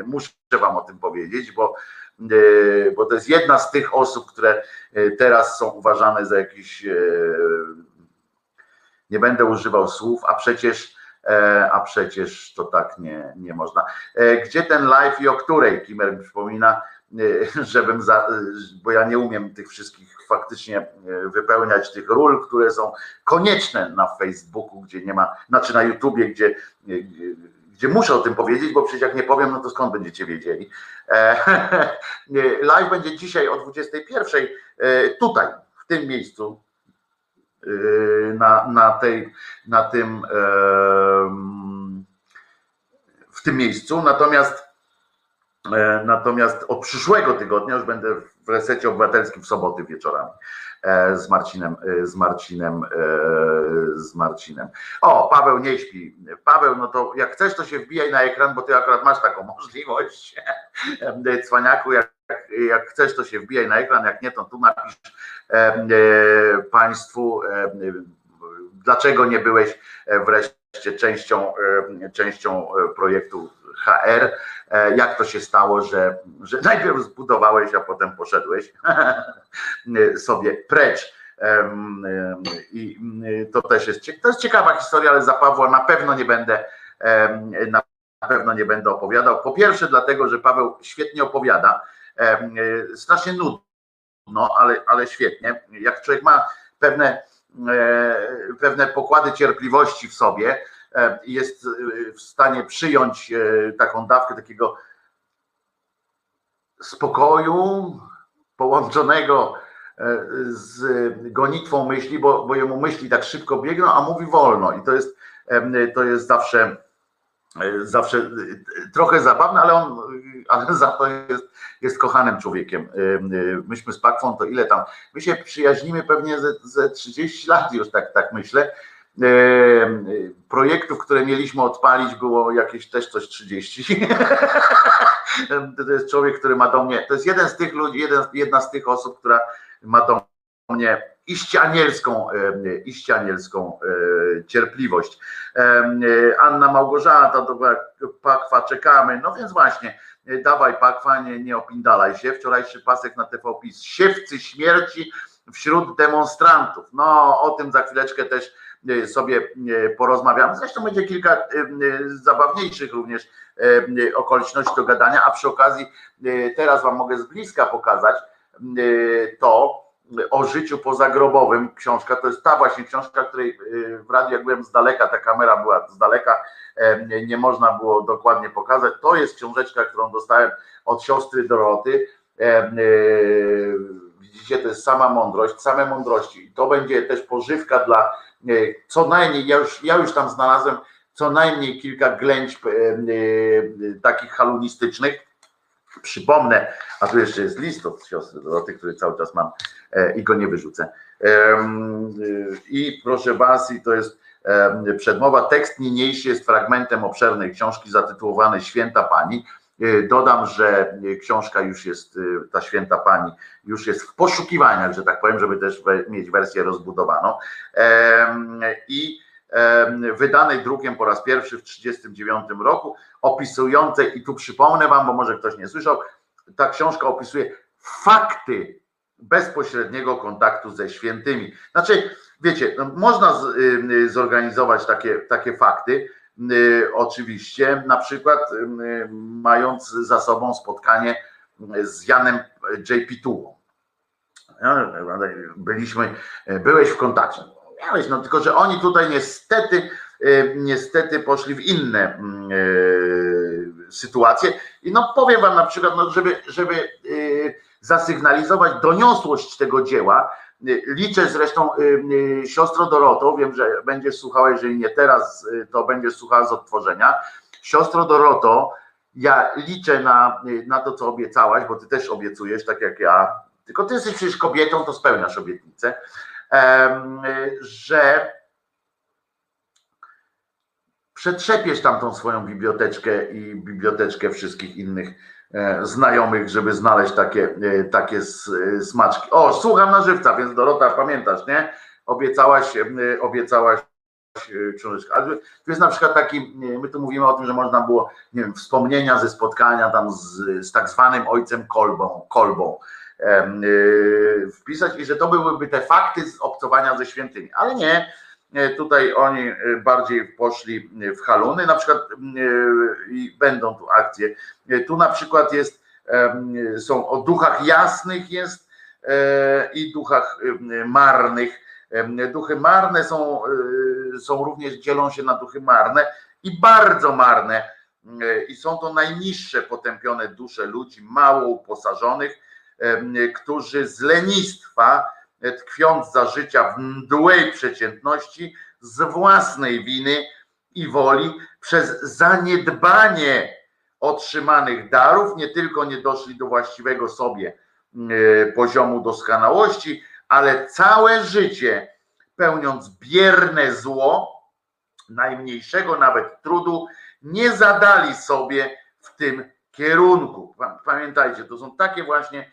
muszę wam o tym powiedzieć, bo, bo to jest jedna z tych osób, które teraz są uważane za jakiś, nie będę używał słów, a przecież e, a przecież to tak nie, nie można. E, gdzie ten live i o której? Kimer mi przypomina, [LAUGHS] żebym, za, bo ja nie umiem tych wszystkich faktycznie e, wypełniać tych ról, które są konieczne na Facebooku, gdzie nie ma, znaczy na YouTubie, gdzie, e, gdzie muszę o tym powiedzieć, bo przecież jak nie powiem, no to skąd będziecie wiedzieli. E, [LAUGHS] live będzie dzisiaj o 21 tutaj, w tym miejscu, na, na, tej, na tym w tym miejscu, natomiast E, natomiast od przyszłego tygodnia już będę w resecie obywatelskim w soboty wieczorami e, z Marcinem, e, z Marcinem, z Marcinem. O, Paweł nie śpi. Paweł, no to jak chcesz, to się wbijaj na ekran, bo ty akurat masz taką [LAUGHS] możliwość. Cwaniaku, jak, jak chcesz, to się wbijaj na ekran, jak nie, to tu napisz Państwu, dlaczego nie byłeś wreszcie częścią, częścią projektu HR, e, jak to się stało, że, że najpierw zbudowałeś, a potem poszedłeś [LAUGHS] sobie precz. I to też jest, to jest ciekawa historia, ale za Pawła na pewno nie będę na pewno nie będę opowiadał. Po pierwsze dlatego, że Paweł świetnie opowiada, strasznie nudno, ale, ale świetnie. Jak człowiek ma pewne, e, pewne pokłady cierpliwości w sobie, jest e, w stanie przyjąć e, taką dawkę takiego spokoju połączonego z gonitwą myśli, bo, bo jemu myśli tak szybko biegną, a mówi wolno i to jest, to jest zawsze zawsze trochę zabawne, ale on ale za to jest, jest kochanym człowiekiem. Myśmy z Pakwą to ile tam, my się przyjaźnimy pewnie ze, ze 30 lat już tak, tak myślę E, projektów, które mieliśmy odpalić, było jakieś też coś 30. [LAUGHS] To jest człowiek, który ma do mnie, to jest jeden z tych ludzi, jeden, jedna z tych osób, która ma do mnie iście anielską, e, cierpliwość. Anna Małgorzata, to była Pakwa, czekamy. No więc właśnie, dawaj Pakwa, nie, nie opindalaj się. Wczorajszy pasek na TVP, siewcy śmierci wśród demonstrantów. No o tym za chwileczkę też sobie e, porozmawiamy. Zresztą będzie kilka e, zabawniejszych również okoliczności do gadania, a przy okazji teraz Wam mogę z bliska pokazać to o życiu pozagrobowym. Książka to jest ta właśnie książka, której w radiu jak byłem z daleka, ta kamera była z daleka, nie można było dokładnie pokazać. To jest książeczka, którą dostałem od siostry Doroty. Widzicie, to jest sama mądrość, same mądrości. To będzie też pożywka dla co najmniej, ja już, ja już tam znalazłem co najmniej kilka ględźb e, e, takich halunistycznych. Przypomnę, a tu jeszcze jest list od siostry Doroty, który cały czas mam e, i go nie wyrzucę. I proszę Was, i to jest przedmowa. Tekst niniejszy jest fragmentem obszernej książki zatytułowanej Święta Pani E, dodam, że książka już jest, e, ta święta pani już jest w poszukiwaniach, że tak powiem, żeby też mieć wersję rozbudowaną. I wydanej drukiem po raz pierwszy w 1939 roku, opisującej, i tu przypomnę Wam, bo może ktoś nie słyszał, ta książka opisuje fakty bezpośredniego kontaktu ze świętymi. Znaczy, wiecie, no, można z, y, zorganizować takie, takie fakty, Y, oczywiście, na przykład y, mając za sobą spotkanie z Janem JP Tułą. Byliśmy, byłeś w kontakcie. Miałeś, no tylko, że oni tutaj niestety, y, niestety poszli w inne sytuacje. I no powiem wam na przykład, no żeby, żeby zasygnalizować doniosłość tego dzieła, Liczę zresztą, siostro Doroto, wiem, że będziesz słuchała, jeżeli nie teraz, to będziesz słuchała z odtworzenia. Siostro Doroto, ja liczę na, na to, co obiecałaś, bo ty też obiecujesz, tak jak ja, tylko ty jesteś przecież kobietą, to spełniasz obietnicę, że przetrzepiesz tam tą swoją biblioteczkę i biblioteczkę wszystkich innych znajomych, żeby znaleźć takie, e, takie smaczki. O, słucham na żywca, więc Dorota, pamiętasz, nie? Obiecałaś, e, obiecałaś książeczkę. Ale tu jest na przykład taki, my tu mówimy o tym, że można było, nie wiem, wspomnienia ze spotkania tam z, z tak zwanym ojcem Kolbą, Kolbą wpisać i że to byłyby te fakty z obcowania ze świętymi, ale nie, E, tutaj oni e, bardziej poszli w haluny, na przykład e, i będą tu akcje. Tu na przykład jest, są o duchach jasnych jest i duchach marnych. Duchy marne są, są również, dzielą się na duchy marne i bardzo marne. I są to najniższe potępione dusze ludzi, mało uposażonych, którzy z lenistwa tkwiąc za życia w mdłej przeciętności, z własnej winy i woli, przez zaniedbanie otrzymanych darów, nie tylko nie doszli do właściwego sobie e, poziomu doskonałości, ale całe życie pełniąc bierne zło, najmniejszego nawet trudu, nie zadali sobie w tym kierunku. Pamiętajcie, to są takie właśnie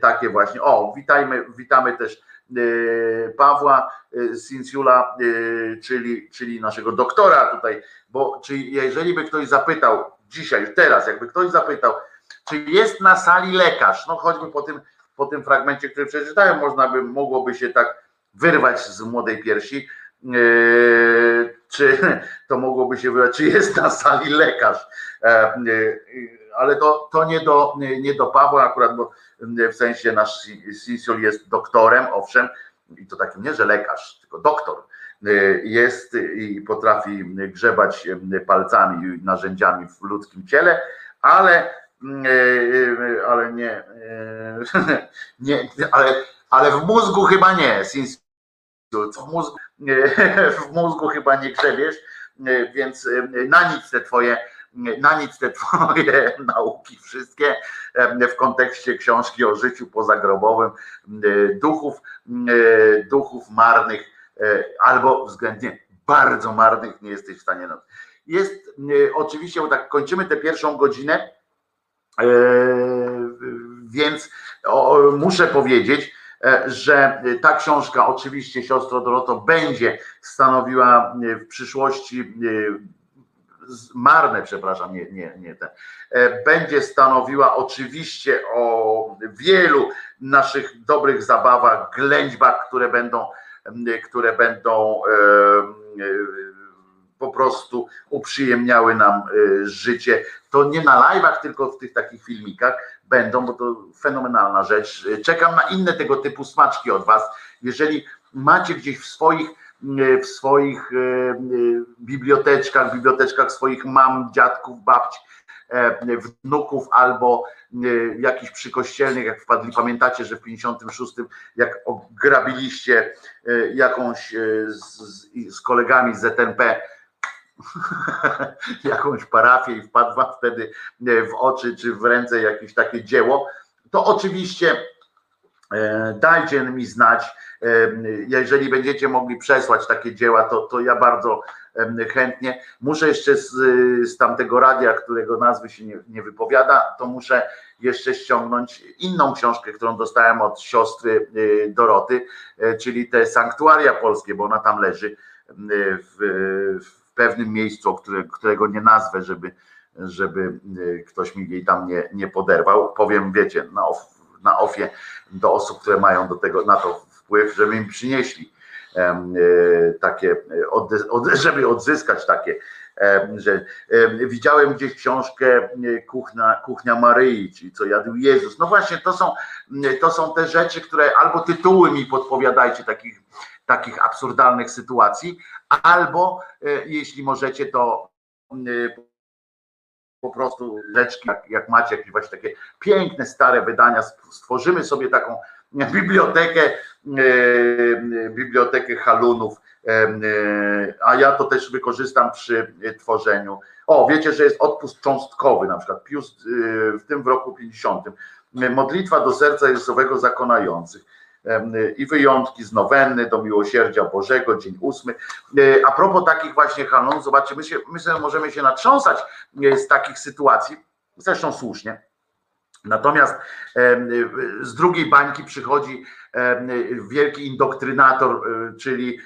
takie właśnie. O, witajmy, witamy też e, Pawła e, Sinsula, czyli, czyli naszego doktora tutaj, bo czy jeżeli by ktoś zapytał dzisiaj, teraz, jakby ktoś zapytał, czy jest na sali lekarz, no choćby po tym, po tym fragmencie, który przeczytałem, można by, mogłoby się tak wyrwać z młodej piersi, czy to mogłoby się wyrwać, czy jest na sali lekarz ale to, to nie, do, nie do Pawła akurat, bo w sensie nasz Sinsiol jest doktorem, owszem, i to takim nie, że lekarz, tylko doktor jest i potrafi grzebać palcami i narzędziami w ludzkim ciele, ale ale nie, [LAUGHS] nie ale, ale w mózgu chyba nie, w mózgu, [LAUGHS] w mózgu chyba nie grzebiesz, więc na nic te twoje na nic te twoje [LAUGHS] nauki wszystkie w kontekście książki o życiu pozagrobowym duchów, duchów marnych albo względnie bardzo marnych nie jesteś w stanie. Jest oczywiście, bo tak kończymy tę pierwszą godzinę, więc muszę powiedzieć, że ta książka, oczywiście siostro Doroto, będzie stanowiła w przyszłości marne, przepraszam, nie, nie, nie ten, e, będzie stanowiła oczywiście o wielu naszych dobrych zabawach, ględźbach, które będą, które będą e, e, po prostu uprzyjemniały nam życie. To nie na live'ach, tylko w tych takich filmikach będą, bo to fenomenalna rzecz. Czekam na inne tego typu smaczki od Was. Jeżeli macie gdzieś w swoich w swoich e, e, biblioteczkach, biblioteczkach swoich mam, dziadków, babci, e, wnuków albo jakichś przykościelnych, jak wpadli, pamiętacie, że w 56 jak grabiliście jakąś z, z kolegami z ZNP [LAUGHS] jakąś parafię i wpadł wam wtedy w oczy czy w ręce jakieś takie dzieło, to oczywiście dajcie mi znać, jeżeli będziecie mogli przesłać takie dzieła, to, to ja bardzo chętnie. Muszę jeszcze z, z tamtego radia, którego nazwy się nie, nie wypowiada, to muszę jeszcze ściągnąć inną książkę, którą dostałem od siostry y, Doroty, e, czyli te sanktuaria polskie, bo ona tam leży w, w pewnym miejscu, które, którego nie nazwę, żeby, żeby ktoś mi jej tam nie, nie poderwał. Powiem, wiecie, off, na ofie do osób, które mają do tego, na to wpływ, żeby im przynieśli e, takie, żeby odzyskać takie, że widziałem gdzieś książkę e, Kuchnia, Kuchnia Maryi, czyli co jadł Jezus. No właśnie, to są, to są te rzeczy, które albo tytuły mi podpowiadajcie takich, takich absurdalnych sytuacji, albo e, jeśli możecie, to po prostu leczki, jak, jak macie jakieś właśnie takie piękne, stare wydania, stworzymy sobie taką bibliotekę, bibliotekę halunów, a ja to też wykorzystam przy tworzeniu. O, wiecie, że jest odpust cząstkowy, na przykład Pius w tym roku 50. Modlitwa do serca Jezusowego zakonających i wyjątki z nowenny do miłosierdzia Bożego, dzień ósmy. A propos takich właśnie kanonów, zobaczcie, my, się, my sobie możemy się natrząsać z takich sytuacji, zresztą słusznie. Natomiast z drugiej bańki przychodzi wielki indoktrynator, czyli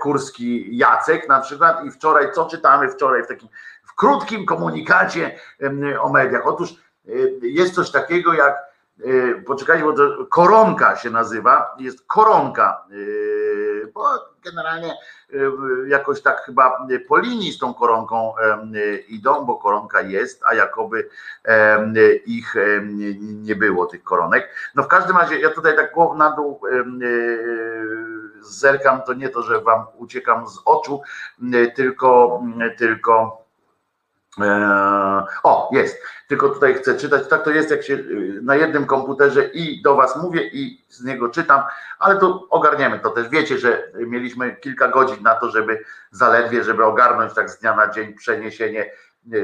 Kurski Jacek na przykład i wczoraj, co czytamy wczoraj w takim w krótkim komunikacie o mediach? Otóż jest coś takiego jak poczekajcie, bo to koronka się nazywa, jest koronka, bo generalnie jakoś tak chyba po linii z tą koronką idą, bo koronka jest, a jakoby ich nie było, tych koronek. No w każdym razie, ja tutaj tak głową na dół zerkam, to nie to, że wam uciekam z oczu, tylko, tylko o, jest. Tylko tutaj chcę czytać. Tak to jest, jak się na jednym komputerze i do Was mówię, i z niego czytam, ale to ogarniemy to też. Wiecie, że mieliśmy kilka godzin na to, żeby zaledwie, żeby ogarnąć tak z dnia na dzień przeniesienie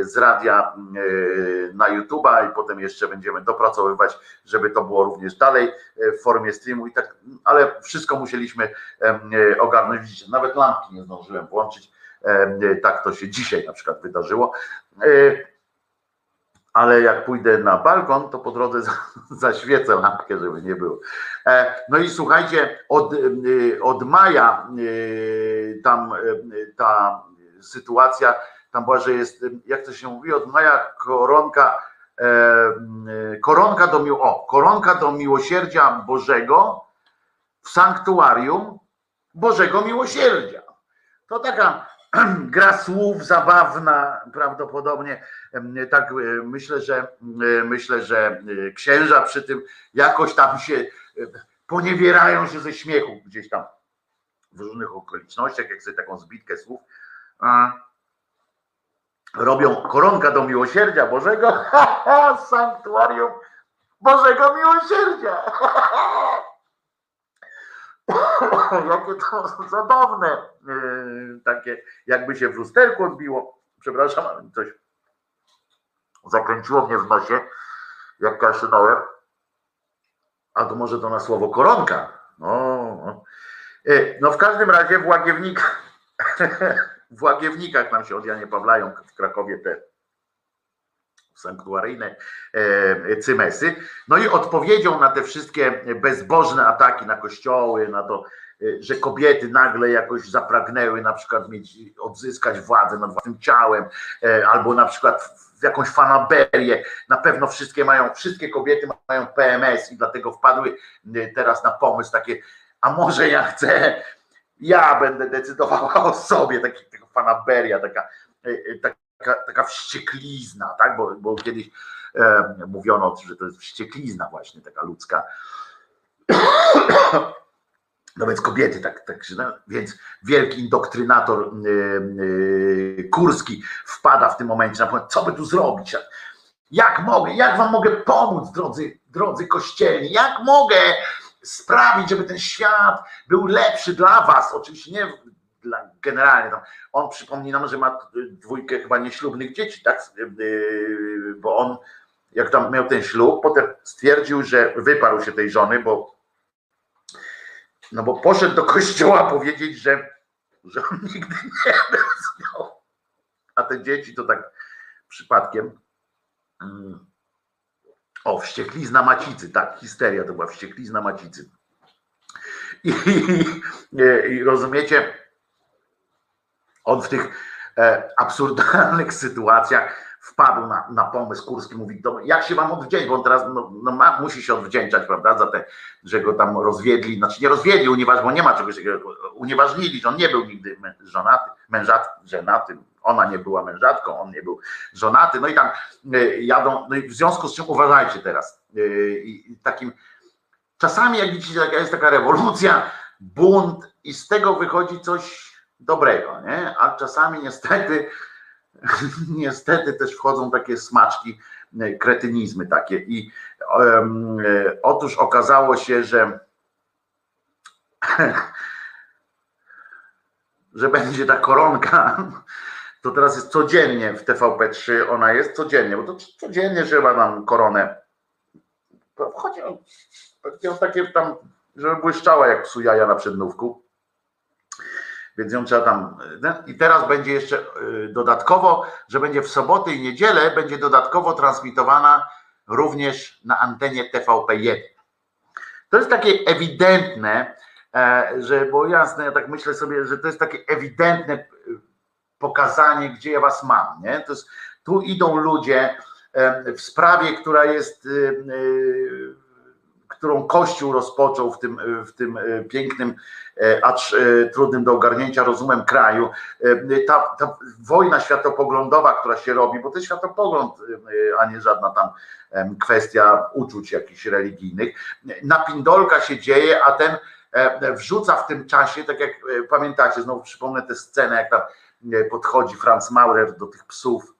z radia na YouTube'a i potem jeszcze będziemy dopracowywać, żeby to było również dalej w formie streamu i tak, ale wszystko musieliśmy ogarnąć. Widzicie, nawet lampki nie zdążyłem włączyć. Tak to się dzisiaj na przykład wydarzyło ale jak pójdę na balkon, to po drodze [LAUGHS] zaświecę lampkę, żeby nie było. No i słuchajcie, od, od maja tam ta sytuacja, tam była, że jest, jak to się mówi, od maja koronka, koronka do, o, koronka do miłosierdzia Bożego w sanktuarium Bożego Miłosierdzia. To taka [CLEARS THROAT] gra słów zabawna, prawdopodobnie tak myślę, że myślę, że księża przy tym jakoś tam się poniewierają się ze śmiechu gdzieś tam w różnych okolicznościach, jak sobie taką zbitkę słów robią koronka do miłosierdzia Bożego, [LAUGHS] sanktuarium Bożego Miłosierdzia. [LAUGHS] [LAUGHS] Jakie to zabawne, takie jakby się w lusterku odbiło. Przepraszam, coś zakręciło mnie w nosie, jak kaszynąłem. A to może to na słowo koronka. No, no w każdym razie w Łagiewnikach, [LAUGHS] w Łagiewnikach nam się od Janie Pawlają w Krakowie te sanktuaryjne cymesy. No i odpowiedzią na te wszystkie bezbożne ataki na kościoły, na to, że kobiety nagle jakoś zapragnęły na przykład mieć, odzyskać władzę nad własnym ciałem, albo na przykład w jakąś fanaberię. Na pewno wszystkie mają, wszystkie kobiety mają PMS i dlatego wpadły teraz na pomysł takie, a może ja chcę, ja będę decydowała o sobie, taki, taka fanaberia, taka, taka taka, wścieklizna, tak? Bo, bo kiedyś e, mówiono, że to jest wścieklizna właśnie taka ludzka. No więc kobiety, tak, tak no, więc wielki indoktrynator yy, yy, Kurski wpada w tym momencie na pomysł, co by tu zrobić? Jak mogę, jak wam mogę pomóc, drodzy, drodzy kościelni? Jak mogę sprawić, żeby ten świat był lepszy dla was? Oczywiście nie dla, generalnie tam, on przypomni nam, że ma dwójkę chyba nieślubnych dzieci, tak? Yy, bo on, jak tam miał ten ślub, potem stwierdził, że wyparł się tej żony, bo no bo poszedł do kościoła powiedzieć, że, że on nigdy nie nią. A te dzieci to tak przypadkiem. Mm. O, wścieklizna macicy, tak, histeria to była wścieklizna macicy. I, i, i rozumiecie, on w tych e, absurdalnych [LAUGHS] sytuacjach wpadł na, na pomysł Kurski, mówi, jak się mam odwdzięczyć, bo on teraz no, no ma, musi się odwdzięczać, prawda, za te, że go tam rozwiedli, znaczy nie rozwiedli, unieważ, bo nie ma czegoś takiego, unieważnili, że on nie był nigdy żonaty, mężat, żonaty, ona nie była mężatką, on nie był żonaty, no i tam y, jadą, no i w związku z czym uważajcie teraz, y, takim, czasami jak widzicie, jest taka rewolucja, bunt i z tego wychodzi coś dobrego, nie? A czasami niestety, [LAUGHS] niestety też wchodzą takie smaczki kretynizmy takie. I otóż okazało się, że [LAUGHS] że będzie ta koronka, [LAUGHS] to teraz jest codziennie w TVP3, ona jest codziennie, bo to codziennie trzeba nam koronę. Chodzi o takie tam, żeby błyszczała jak psu jaja na przednówku. Więc ją trzeba tam. I teraz będzie jeszcze y, dodatkowo, że będzie w soboty i niedzielę, będzie dodatkowo transmitowana również na antenie TVP1. To jest takie ewidentne, E, że bo jasne, ja tak myślę sobie, że to jest takie ewidentne e, pokazanie, gdzie ja was mam, nie? To jest, tu idą ludzie e, w sprawie, która jest, którą Kościół rozpoczął w tym, w tym pięknym, acz trudnym do ogarnięcia rozumem kraju. Ta, ta wojna światopoglądowa, która się robi, bo to jest światopogląd, a nie żadna tam kwestia uczuć jakichś religijnych. Na pindolka się dzieje, a ten E, wrzuca w tym czasie, tak jak e, pamiętacie, znowu przypomnę tę scenę, jak tam e, podchodzi Franz Maurer do tych psów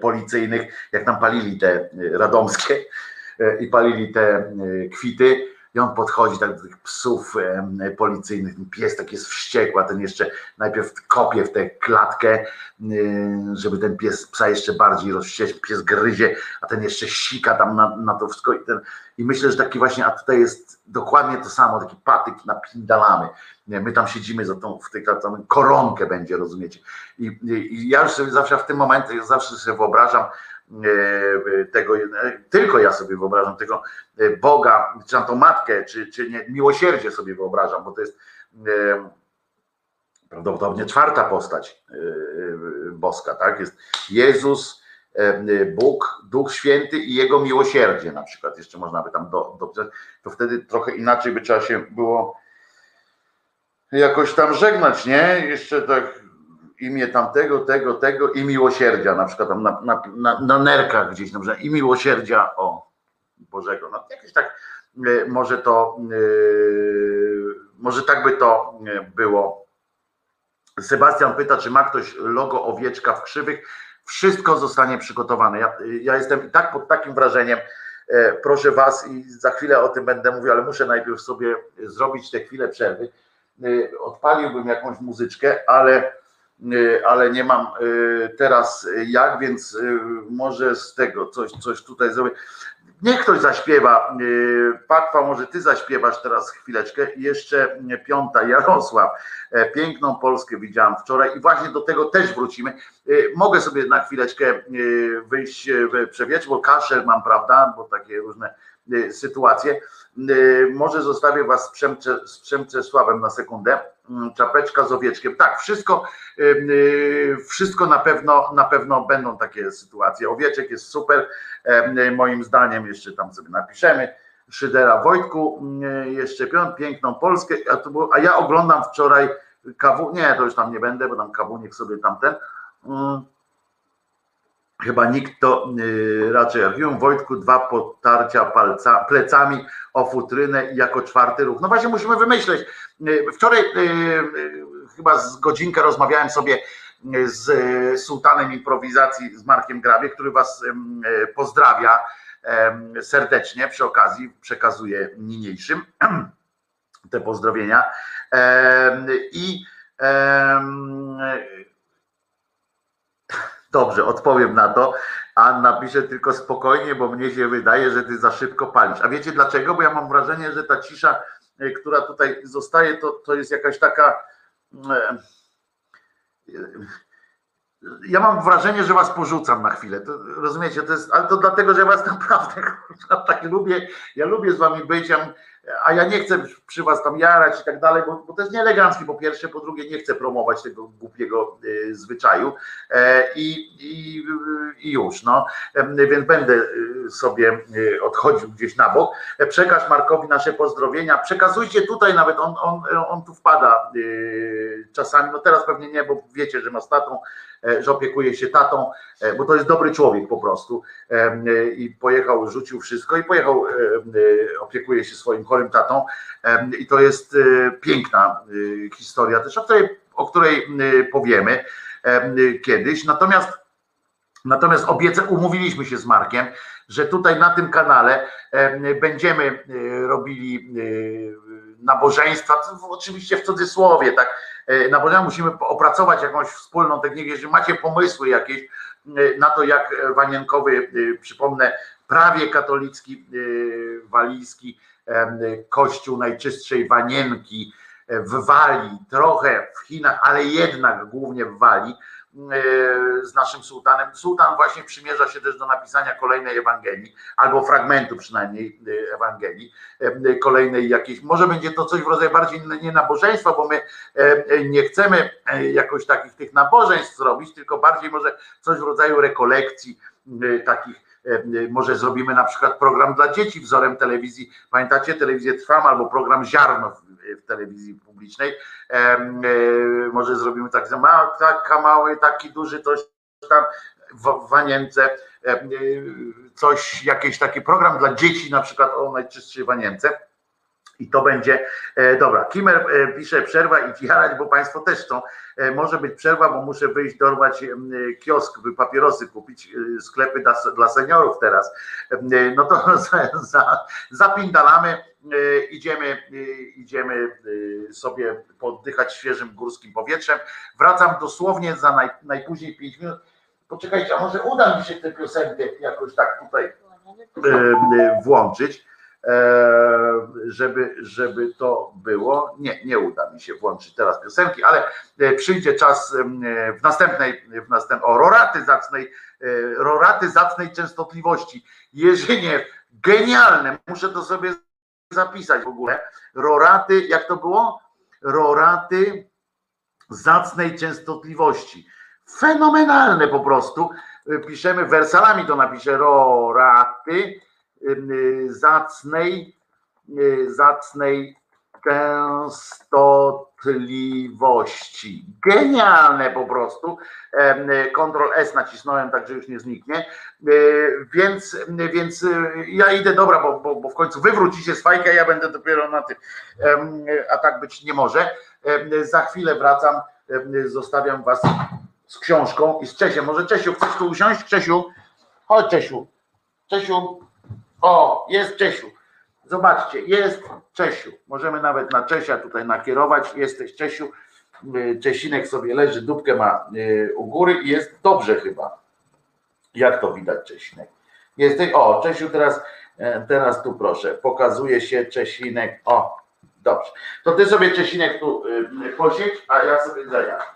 policyjnych, jak tam palili te radomskie i palili te kwity. I on podchodzi tak do tych psów policyjnych, ten pies tak jest wściekły, a ten jeszcze najpierw kopie w tę klatkę, żeby ten pies psa jeszcze bardziej rozwścieczyć, pies gryzie, a ten jeszcze sika tam na, na to wszystko. I, ten, i myślę, że taki właśnie, a tutaj jest dokładnie to samo, taki patyk napindalamy, my tam siedzimy za tą, w tej koronkę będzie, rozumiecie, I, i, ja już sobie zawsze w tym momencie, zawsze sobie wyobrażam, E, tego, tylko ja sobie wyobrażam tego e, Boga, czy na tą matkę, czy, czy nie, miłosierdzie sobie wyobrażam, bo to jest e, prawdopodobnie czwarta postać boska, tak? Jest Jezus, Bóg, Duch Święty i Jego miłosierdzie na przykład, jeszcze można by tam do, dopisać, to wtedy trochę inaczej by trzeba się było jakoś tam żegnać, nie? Jeszcze tak imię tamtego, tego, tego i miłosierdzia, na przykład tam na, na, na, na nerkach gdzieś, na i miłosierdzia o Bożego. No, jakieś tak e, może to, e, może tak by to e, było. Sebastian pyta, czy ma ktoś logo owieczka w krzywych. Wszystko zostanie przygotowane. Ja, ja jestem tak pod takim wrażeniem, proszę Was i za chwilę o tym będę mówił, ale muszę najpierw sobie zrobić te chwilę przerwy. Odpaliłbym jakąś muzyczkę, ale ale nie mam y, teraz jak, więc y, może z tego coś, coś tutaj zrobię. Niech ktoś zaśpiewa. Patwa, może ty zaśpiewasz teraz chwileczkę. Jeszcze piąta, Jarosław. E, piękną Polskę widziałam wczoraj i właśnie do tego też wrócimy. Mogę sobie na chwileczkę wyjść przewietrzyć, bo kaszel mam, prawda, bo takie różne sytuacje. Może zostawię was z, Przemcze, Przemczesławem na sekundę. Mm, czapeczka z owieczkiem. Tak, wszystko, y, wszystko na pewno, na pewno będą takie sytuacje. Owieczek jest super, moim zdaniem, jeszcze tam sobie napiszemy. Szydera Wojtku, mm, jeszcze piękną Polskę, a, było, a ja oglądam wczoraj kawu, nie, to już tam nie będę, bo tam kawunik sobie tamten. Chyba nikt to yy, raczej jak Wojtku, dwa potarcia palca, plecami o futrynę i jako czwarty ruch. No właśnie musimy wymyśleć. Yy, wczoraj yy, chyba z godzinkę rozmawiałem sobie z sułtanem improwizacji, z Markiem Grabie, który was pozdrawia serdecznie przy okazji, przekazuję niniejszym [CLEARS THROAT] te pozdrowienia. I Dobrze, odpowiem na to. A napiszę tylko spokojnie, bo mnie się wydaje, że ty za szybko palisz. A wiecie dlaczego? Bo ja mam wrażenie, że ta cisza, e, która tutaj zostaje, to, to jest jakaś taka. E, ja mam wrażenie, że was porzucam na chwilę. To, rozumiecie? To jest, ale to dlatego, że was [LAUGHS] naprawdę tak lubię. Ja lubię z wami być. Ja a ja nie chcę przy was tam jarać i tak dalej, bo, bo to jest nieeleganckie po pierwsze, po drugie nie chcę promować tego głupiego y, zwyczaju e, i, i, i, już, no, e, więc będę y, sobie y, odchodził gdzieś na bok. E, przekaż Markowi nasze pozdrowienia, przekazujcie tutaj nawet, on, on, on tu wpada czasami, no teraz pewnie nie, bo wiecie, że ma statą, że opiekuje się tatą, e, bo to jest dobry człowiek po prostu. E, I pojechał, rzucił wszystko i pojechał, opiekuje się swoim chorym tatą. I to jest piękna historia też, o której, o której powiemy kiedyś. Natomiast Natomiast obiecę, umówiliśmy się z Markiem, że tutaj na tym kanale będziemy robili nabożeństwa, oczywiście w cudzysłowie, tak, nabożeństwa musimy opracować jakąś wspólną technikę, jeżeli macie pomysły jakieś na to, jak wanienkowy, przypomnę, prawie katolicki, walijski kościół najczystszej wanienki w Walii, trochę w Chinach, ale jednak głównie w Walii, E, z naszym sułtanem. Sułtan właśnie przymierza się też do napisania kolejnej Ewangelii, albo fragmentu przynajmniej e, Ewangelii, e, kolejnej jakiejś, może będzie to coś w rodzaju bardziej nie nabożeństwa, bo my nie chcemy jakoś takich tych nabożeństw zrobić, tylko bardziej może coś w rodzaju rekolekcji takich może zrobimy na przykład program dla dzieci wzorem telewizji. Pamiętacie, telewizję Trwam albo program Ziarno w telewizji publicznej. E, może zrobimy tak, taka mały, taki duży, coś tam w Wanience, coś, jakiś taki program dla dzieci, na przykład o najczystszej Wanience. I to będzie, e, dobra, Kimer e, pisze przerwa i jarać, bo Państwo też chcą. Może być przerwa, bo muszę wyjść dorwać kiosk, by papierosy kupić, sklepy dla, dla seniorów teraz. No to [LAUGHS] za, zapindalamy E, idziemy, e, idziemy e, sobie poddychać świeżym górskim powietrzem. Wracam dosłownie za naj, najpóźniej 5 minut. Poczekajcie, a może uda mi się tę piosenkę jakoś tak tutaj włączyć, żeby, żeby to było. Nie, nie uda mi się włączyć teraz piosenki, ale przyjdzie czas w następnej, w następnej o roraty zacnej, roraty zacnej częstotliwości. Jerzyniew, genialne, muszę to sobie zapisać w ogóle. Roraty, jak to było? Roraty zacnej częstotliwości. Fenomenalne po prostu. Piszemy wersalami to napiszę roraty zacnej zacnej częstotliwości. Genialne po prostu. Ctrl S nacisnąłem, także już nie zniknie. Więc, więc ja idę, dobra, bo, bo, bo w końcu wy wrócicie z ja będę dopiero na tym. A tak być nie może. Za chwilę wracam, zostawiam was z książką i z Czesiem. Może Czesiu, chcesz tu usiąść? Czesiu, chodź Czesiu. Czesiu, o, jest Czesiu. Zobaczcie, jest Czesiu. Możemy nawet na Czesia tutaj nakierować. Jesteś Czesiu. Y, Czesinek sobie leży, dupkę ma y, u góry i jest dobrze chyba. Jak to widać, Czesinek? Jesteś, o, Czesiu teraz, e, teraz tu proszę, pokazuje się Czesinek. O, dobrze. To ty sobie Czesinek tu y, posiedź, a ja sobie zajadam.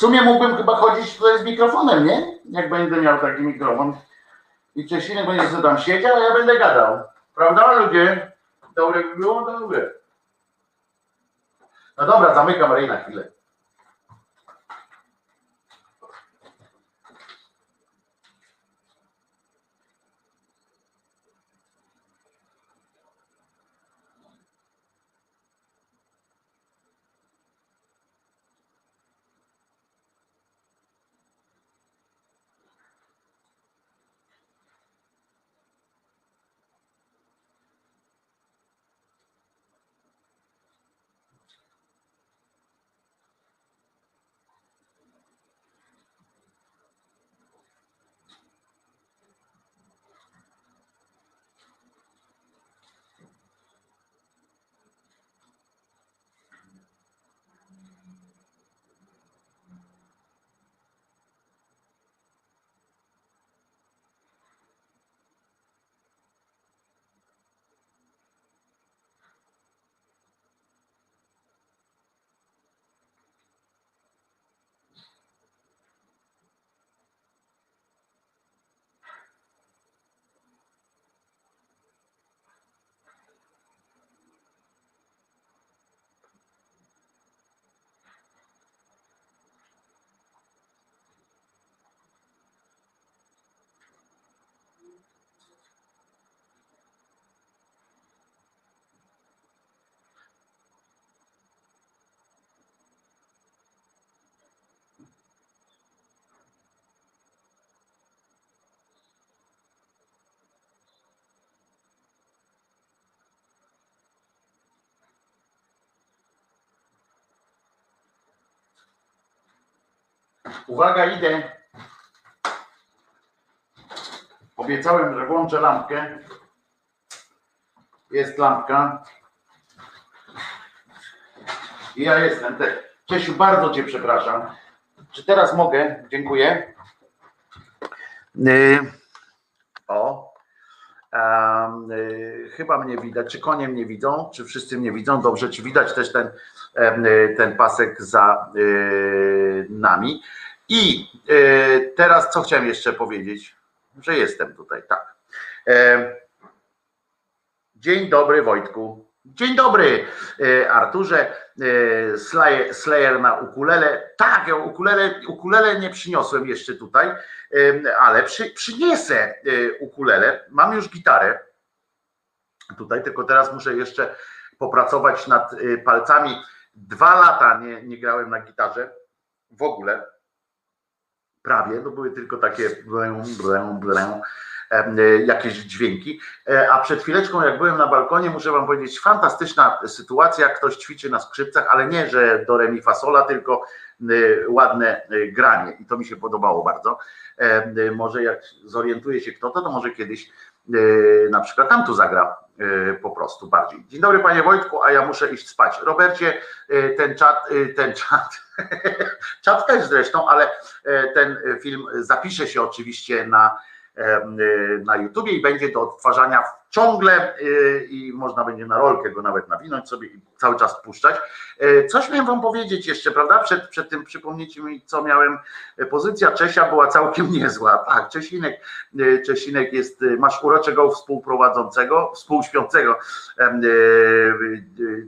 Sumie mógłbym chyba chodzić tutaj z mikrofonem, nie? Jak będę miał taki mikrofon. I Czesinek będzie sobie tam siedział, a ja będę gadał. Prawda, ludzie? Dobre by było? Dobre. No dobra, zamykam rej na chwilę. Uwaga, idę. Obiecałem, że włączę lampkę. Jest lampka. I ja jestem. Czesiu, bardzo Cię przepraszam. Czy teraz mogę? Dziękuję. Yy, o. Yy, chyba mnie widać. Czy konie mnie widzą? Czy wszyscy mnie widzą? Dobrze, czy widać też ten, yy, ten pasek za yy, nami? I teraz co chciałem jeszcze powiedzieć? Że jestem tutaj, tak. Dzień dobry, Wojtku. Dzień dobry, e, Arturze. E, Slayer, na ukulele. Tak, ja ukulele, ukulele nie przyniosłem jeszcze tutaj, e, ale przy, przyniesę ukulele. Mam już gitarę tutaj, tylko teraz muszę jeszcze popracować nad palcami. Dwa lata nie, nie grałem na gitarze w ogóle. Prawie, to były tylko takie blę, blę, blę E, jakieś dźwięki. E, a przed chwileczką, jak byłem na balkonie, muszę wam powiedzieć, fantastyczna sytuacja. Ktoś ćwiczy na skrzypcach, ale nie, że do remi fasola, tylko e, ładne granie i to mi się podobało bardzo. Może jak zorientuje się kto to, to może kiedyś na przykład tam tu zagra po prostu bardziej. Dzień dobry panie Wojtku, a ja muszę iść spać. Robercie, ten czat, ten czat, [LAUGHS] czat też zresztą, ale ten film zapisze się oczywiście na na YouTubie i będzie do odtwarzania ciągle y, i można będzie na rolkę go nawet nawinąć sobie i cały czas puszczać. Y, coś miałem wam powiedzieć jeszcze, prawda? Przed, przed tym przypomnijcie mi, co miałem. Pozycja Czesia była całkiem [LAUGHS] niezła. Tak, Czesinek, Czesinek jest, masz uroczego współprowadzącego, współśpiącego.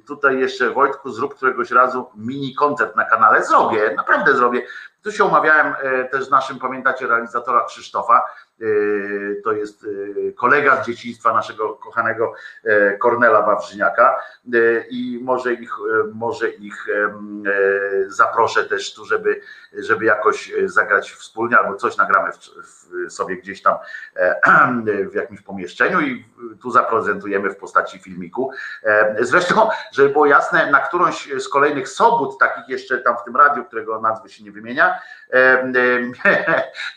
Tutaj jeszcze Wojtku, zrób któregoś razu mini koncert na kanale. Zrobię, naprawdę zrobię. Tu się umawiałem też z naszym, pamiętacie, realizatora Krzysztofa, E, to jest e, kolega z dzieciństwa naszego kochanego e, Kornela Wawrzyniaka i może ich, może ich zaproszę też tu, żeby, żeby jakoś zagrać wspólnie albo coś nagramy w, w sobie gdzieś tam [CLEARS THROAT] w jakimś pomieszczeniu i tu zaprezentujemy w postaci filmiku. Zresztą, żeby było jasne, na którąś z kolejnych sobót, takich jeszcze tam w tym radiu, którego nazwy się nie wymienia,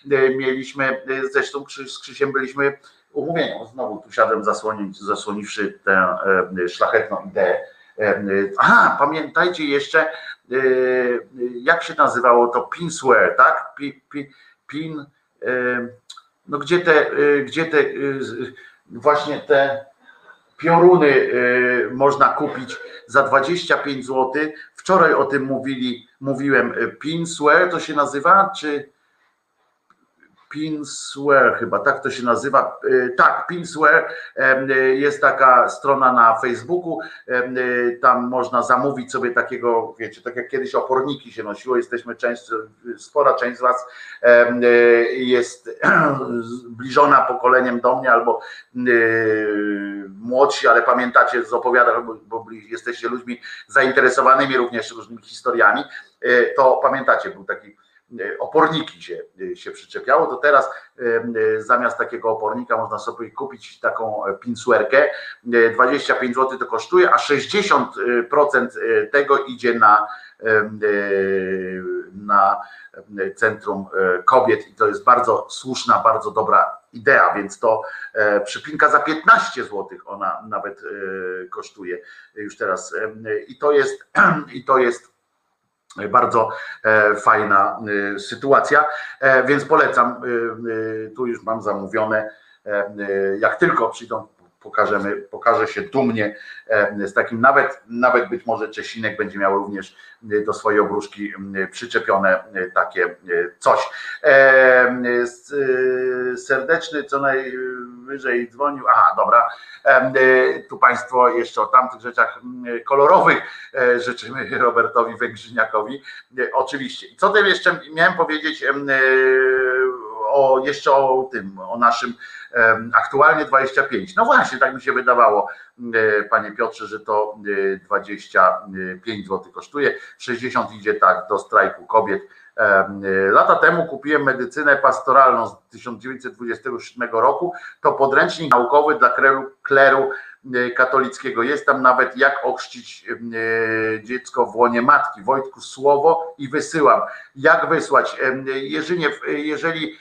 [LAUGHS] mieliśmy zresztą zresztą z Krzysiem byliśmy umówieni. Znowu tu siadłem zasłoniwszy tę e, szlachetną ideę. E, aha, pamiętajcie jeszcze, e, jak się nazywało to pinswear, tak? Pin, pin no gdzie te, gdzie te właśnie te pioruny można kupić za 25 zł. Wczoraj o tym mówili, mówiłem, pinswear to się nazywa, czy Pinsware chyba, tak to się nazywa. E, tak, Pinsware jest taka strona na Facebooku, tam można zamówić sobie takiego, wiecie, tak jak kiedyś oporniki się nosiło, jesteśmy część, spora część z Was jest [CLEARS THROAT] zbliżona pokoleniem do mnie albo młodsi, ale pamiętacie z opowiadań, bo jesteście ludźmi zainteresowanymi również różnymi historiami, e, to pamiętacie, był taki E, oporniki się, e, się przyczepiało, to teraz e, zamiast takiego opornika można sobie kupić taką pinsuerkę. 25 zł to kosztuje, a 60% tego idzie na, na Centrum Kobiet i to jest bardzo słuszna, bardzo dobra idea, więc to przypinka za 15 zł ona nawet kosztuje już teraz i to jest [CLEARS THROAT] i to jest bardzo e, fajna e, sytuacja, e, więc polecam. Tu już mam zamówione. Jak tylko przyjdą, pokażemy, pokaże się dumnie z takim nawet, nawet być może Czesinek będzie miał również do swojej obruszki przyczepione takie coś. Serdeczny co najwyżej dzwonił. Aha, dobra. Tu Państwo jeszcze o tamtych rzeczach kolorowych życzymy Robertowi Węgrzyniakowi. Oczywiście. Co tym jeszcze miałem powiedzieć o jeszcze o tym, o naszym aktualnie 25. No właśnie, tak mi się wydawało, panie Piotrze, że to 25 zł kosztuje. 60 idzie tak do strajku kobiet. Lata temu kupiłem medycynę pastoralną z 1927 roku. To podręcznik naukowy dla kleru, kleru katolickiego. Jest tam nawet jak ochrzcić dziecko w łonie matki. Wojtku słowo i wysyłam. Jak wysłać? Jerzynie, jeżeli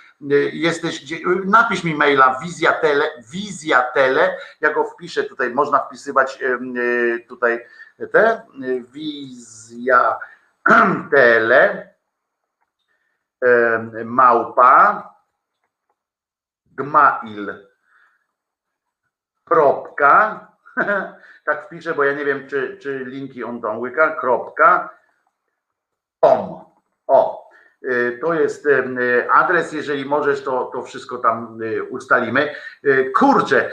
jesteś, napisz mi maila wizja tele, wizja tele, ja go wpiszę tutaj, można wpisywać tutaj te, wizja tele małpa gmail kropka [LAUGHS] tak wpiszę, bo ja nie wiem, czy, czy linki on tam łyka, kropka om. Y, to jest y, adres, jeżeli możesz, to, to wszystko tam y, ustalimy. Kurczę,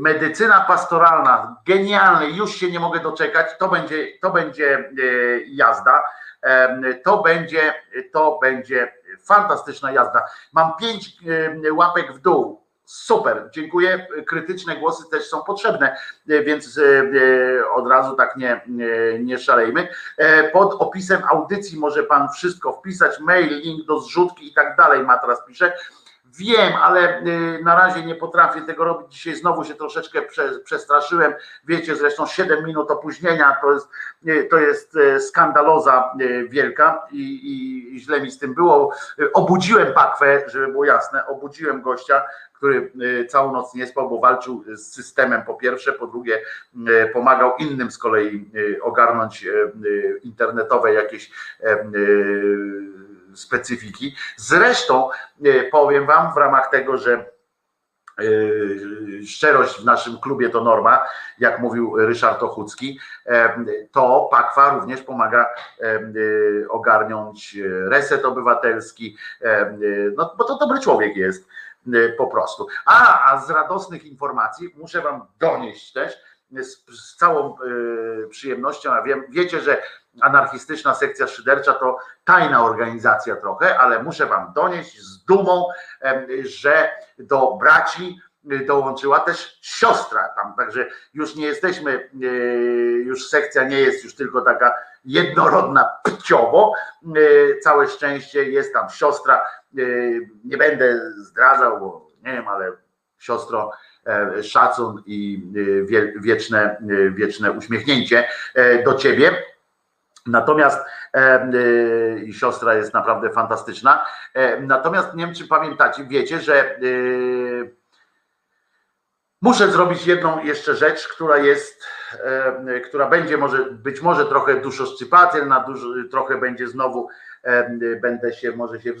medycyna pastoralna, genialne, już się nie mogę doczekać, to będzie, to będzie jazda to będzie, to będzie fantastyczna jazda. Mam pięć łapek w dół. Super, dziękuję. Krytyczne głosy też są potrzebne, więc e, od razu tak nie, nie szalejmy. E, pod opisem audycji może pan wszystko wpisać, mail, link do zrzutki i tak dalej. Matras pisze. Wiem, ale y, na razie nie potrafię tego robić. Dzisiaj znowu się troszeczkę przestraszyłem. Wiecie, zresztą 7 minut opóźnienia to jest, y, to jest y, skandaloza wielka i, i źle mi z tym było. Obudziłem pakwę, żeby było jasne, obudziłem gościa, który całą noc nie spał, bo walczył z systemem po pierwsze, po drugie pomagał innym z kolei ogarnąć internetowe jakieś specyfiki. Zresztą e, powiem Wam w ramach tego, że e, szczerość w naszym klubie to norma, jak mówił Ryszard Ochucki, e, to Pakwa również pomaga ogarnąć reset obywatelski, no bo to dobry człowiek jest po prostu. A, a z radosnych informacji muszę Wam donieść też, z, z całą przyjemnością, a wiem, wiecie, że anarchistyczna sekcja szydercza to tajna organizacja trochę, ale muszę wam donieść z dumą, że do braci dołączyła też siostra tam, także już nie jesteśmy, e, już sekcja nie jest już tylko taka jednorodna pciowo, całe szczęście jest tam siostra, nie będę zdradzał, bo nie wiem, ale siostro, szacun i wieczne, wieczne uśmiechnięcie do ciebie. Natomiast e, e, i siostra jest naprawdę fantastyczna. E, natomiast nie wiem, czy pamiętacie, wiecie, że muszę zrobić jedną jeszcze rzecz, która jest, która będzie może być może trochę duszoszczypatelna, trochę będzie znowu, będę się, może się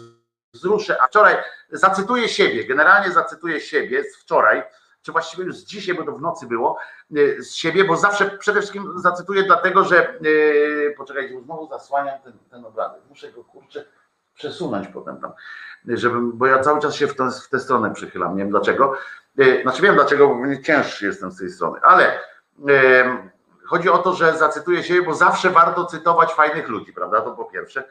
wzruszę. A wczoraj zacytuję siebie, generalnie zacytuję siebie z wczoraj czy właściwie już dzisiaj, bo to w nocy było, e, z siebie, bo zawsze przede wszystkim zacytuję dlatego, że yy, poczekajcie, znowu zasłaniam ten, ten obrazek. Muszę go kurczę przesunąć potem tam, żeby, bo ja cały czas się w, w tę stronę przychylam, nie wiem dlaczego. Yy, znaczy wiem dlaczego, bo cięższy jestem z tej strony, ale chodzi o to, że zacytuję siebie, bo zawsze warto cytować fajnych ludzi, prawda? To po pierwsze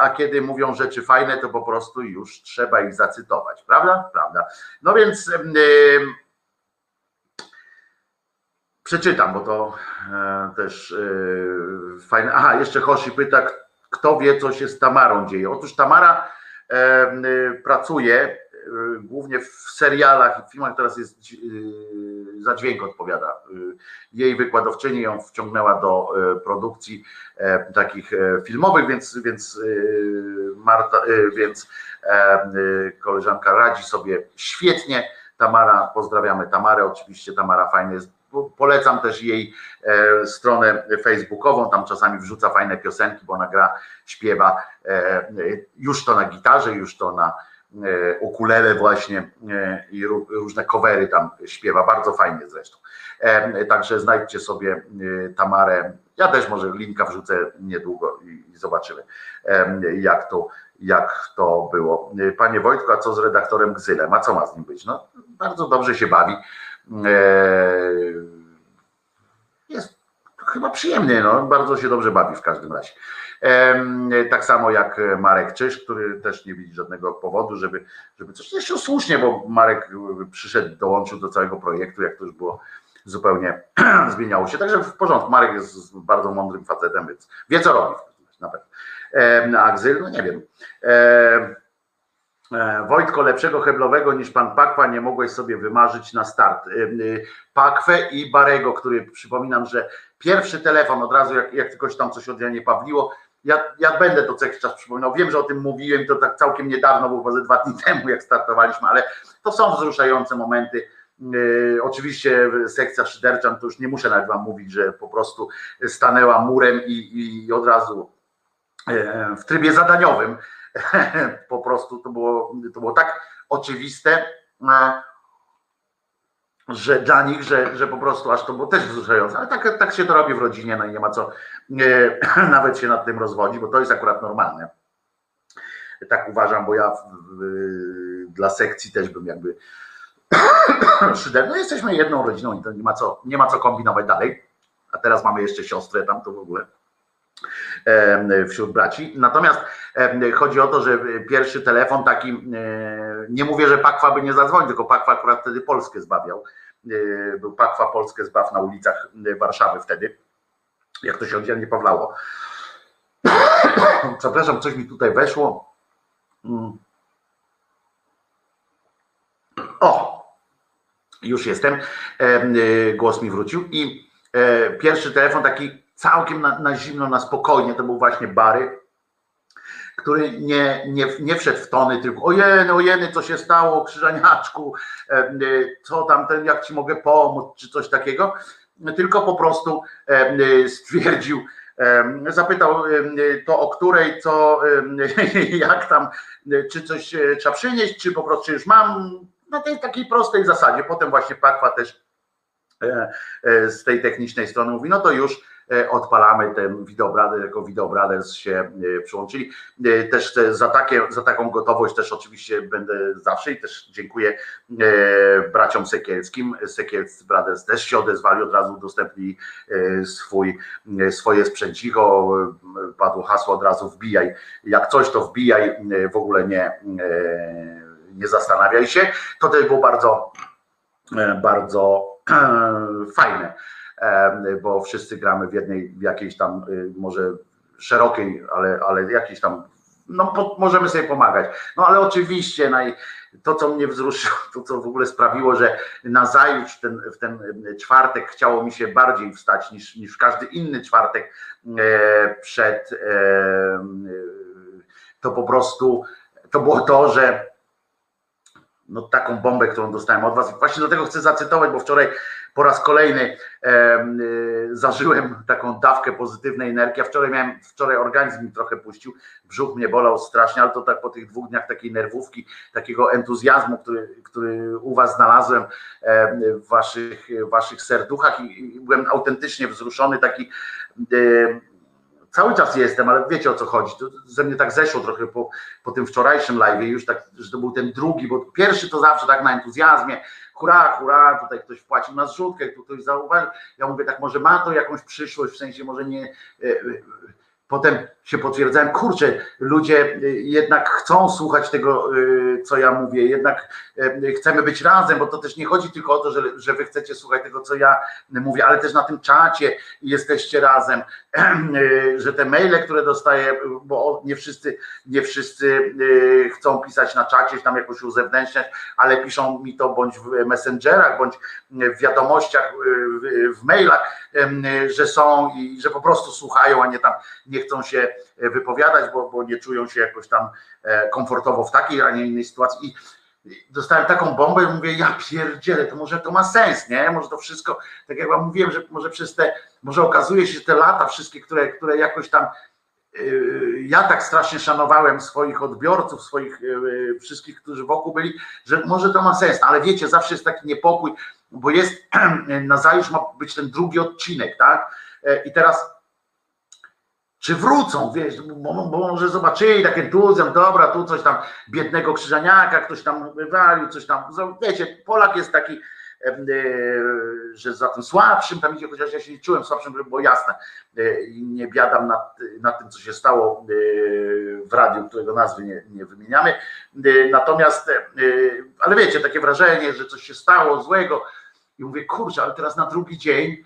a kiedy mówią rzeczy fajne, to po prostu już trzeba ich zacytować, prawda? Prawda. No więc Przeczytam, bo to e, też e, fajne. Aha, jeszcze Hoshi pyta, kto wie, co się z Tamarą dzieje. Otóż Tamara e, pracuje głównie w serialach i filmach, teraz jest za dźwięk odpowiada. Jej wykładowczyni ją wciągnęła do produkcji takich filmowych, więc, więc Marta, więc koleżanka radzi sobie świetnie. Tamara, pozdrawiamy Tamarę, oczywiście Tamara fajnie jest Polecam też jej e, stronę facebookową, tam czasami wrzuca fajne piosenki, bo ona gra, śpiewa e, już to na gitarze, już to na e, ukulele właśnie i różne covery tam śpiewa, bardzo fajnie zresztą. Także znajdźcie sobie Tamarę, ja też może linka wrzucę niedługo i zobaczymy jak to, jak to było. Panie Wojtku, a co z redaktorem Gzylem? A co ma z nim być? No, bardzo dobrze się bawi jest chyba przyjemny, no, bardzo się dobrze bawi w każdym razie. Tak samo jak Marek Czyż, który też nie widzi żadnego powodu, żeby, żeby coś jeszcze słusznie, bo Marek przyszedł, dołączył do całego projektu, jak to już było zupełnie [CLEARS THROAT] zmieniało się. Także w porządku. Marek jest bardzo mądrym facetem, więc wie co robi na pewno. A Gzyl, no nie wiem. E, Wojtko, lepszego heblowego niż pan Pakwa nie mogłeś sobie wymarzyć na start. E, e, Pakwę i Barego, który przypominam, że pierwszy telefon od razu, jak, jak się tam coś od Janie Pawliło, ja, ja będę to co jakiś czas przypominał. Wiem, że o tym mówiłem, to tak całkiem niedawno, bo ze dwa dni [LAUGHS] temu, jak startowaliśmy, ale to są wzruszające momenty. Oczywiście sekcja szyderczan, to już nie muszę nawet wam mówić, że po prostu stanęła murem i, i od razu w trybie zadaniowym [LAUGHS] po prostu to było, to było tak oczywiste, e, że dla nich, że, że po prostu aż to było też wzruszające, ale tak, tak się to robi w rodzinie, no i nie ma co e, [CLEARS THROAT] nawet się nad tym rozwodzić, bo to jest akurat normalne. Tak uważam, bo ja w, w, dla sekcji też bym jakby [CLEARS THROAT] szyder. No jesteśmy jedną rodziną i to nie ma co, nie ma co kombinować dalej. A teraz mamy jeszcze siostrę tam to w ogóle wśród braci. Natomiast chodzi o to, że pierwszy telefon taki, nie mówię, że Pakwa by nie zadzwonił, tylko Pakwa akurat wtedy Polskę zbawiał. Był Pakwa Polskę zbaw na ulicach Warszawy wtedy, jak to się oddzielnie pawlało. [COUGHS] Przepraszam, coś mi tutaj weszło. Mm. O, już jestem. Głos mi wrócił i e, pierwszy telefon taki całkiem na, na zimno, na spokojnie, to był właśnie Bary, który nie, nie, nie wszedł w tony, tylko ojeny, ojeny, co się stało, krzyżaniaczku, co tam, ten, jak ci mogę pomóc, czy coś takiego, tylko po prostu stwierdził, zapytał to o której, co, [LAUGHS] jak tam, czy coś e, trzeba przynieść, czy po prostu już mam, na tej takiej prostej zasadzie. Potem właśnie Pakwa też e, e, z tej technicznej strony mówi, no to już E, odpalamy ten Video jako Video się e, przyłączyli. E, też za, takie, za taką gotowość też oczywiście będę zawsze i też dziękuję braciom Sekielskim. Sekielscy Brothers też się odezwali, od razu udostępnili swój, swoje sprzęcicho, padło hasło od razu wbijaj, jak coś to wbijaj, w ogóle nie, nie zastanawiaj się. To też było bardzo, bardzo [CLEARS THROAT] fajne bo wszyscy gramy w jednej, w jakiejś tam y, może szerokiej, ale, ale jakiejś tam, no po, możemy sobie pomagać. No ale oczywiście naj, to, co mnie wzruszyło, to co w ogóle sprawiło, że na zajutrz ten, w ten czwartek chciało mi się bardziej wstać niż, niż każdy inny czwartek e, przed e, to po prostu to było to, że no taką bombę, którą dostałem od was. Właśnie do tego chcę zacytować, bo wczoraj po raz kolejny e, zażyłem taką dawkę pozytywnej energii. Ja wczoraj miałem, wczoraj organizm mi trochę puścił, brzuch mnie bolał strasznie, ale to tak po tych dwóch dniach takiej nerwówki, takiego entuzjazmu, który, który u was znalazłem w waszych, waszych serduchach i, i byłem autentycznie wzruszony, taki cały czas jestem, ale wiecie o co chodzi. To ze mnie tak zeszło trochę po, po tym wczorajszym live, już tak, że to był ten drugi, bo pierwszy to zawsze tak na entuzjazmie, hurra, hurra, tutaj ktoś wpłacił na zrzutkę, tu ktoś zauważył. Ja mówię tak, może ma to jakąś przyszłość, w sensie może nie. E, e, potem się potwierdzałem, kurczę, ludzie y, jednak chcą słuchać tego, co ja mówię, jednak chcemy być razem, bo to też nie chodzi tylko o to, że, że wy chcecie słuchać tego, co ja mówię, ale też na tym czacie jesteście razem, [CLEARS THROAT] że te maile, które dostaję, bo nie wszyscy, nie wszyscy chcą pisać na czacie, tam jakoś uzewnętrzniać, ale piszą mi to bądź w messengerach, bądź w wiadomościach, w mailach, że są i że po prostu słuchają, a nie tam nie chcą się wypowiadać, bo, bo nie czują się jakoś tam e, komfortowo w takiej, a nie innej sytuacji. I dostałem taką bombę i mówię, ja pierdzielę, to może to ma sens, nie? Może to wszystko, tak jak wam mówiłem, że może przez te, może okazuje się, że te lata wszystkie, które, które jakoś tam e, ja tak strasznie szanowałem swoich odbiorców, swoich wszystkich, którzy wokół byli, że może to ma sens, ale wiecie, zawsze jest taki niepokój, bo jest [CLEARS THROAT] na zajutrz ma być ten drugi odcinek, tak? I teraz czy wrócą, wiesz, bo, bo może zobaczyli tak entuzjazm, dobra, tu coś tam biednego krzyżaniaka, ktoś tam wywalił, coś tam, wiecie, Polak jest taki, e, że za tym słabszym tam idzie, chociaż ja się nie czułem słabszym, żeby było jasne e, nie biadam nad, nad tym, co się stało e, w radiu, którego nazwy nie, nie wymieniamy, natomiast, ale wiecie, takie wrażenie, że coś się stało złego i mówię, kurczę, ale teraz na drugi dzień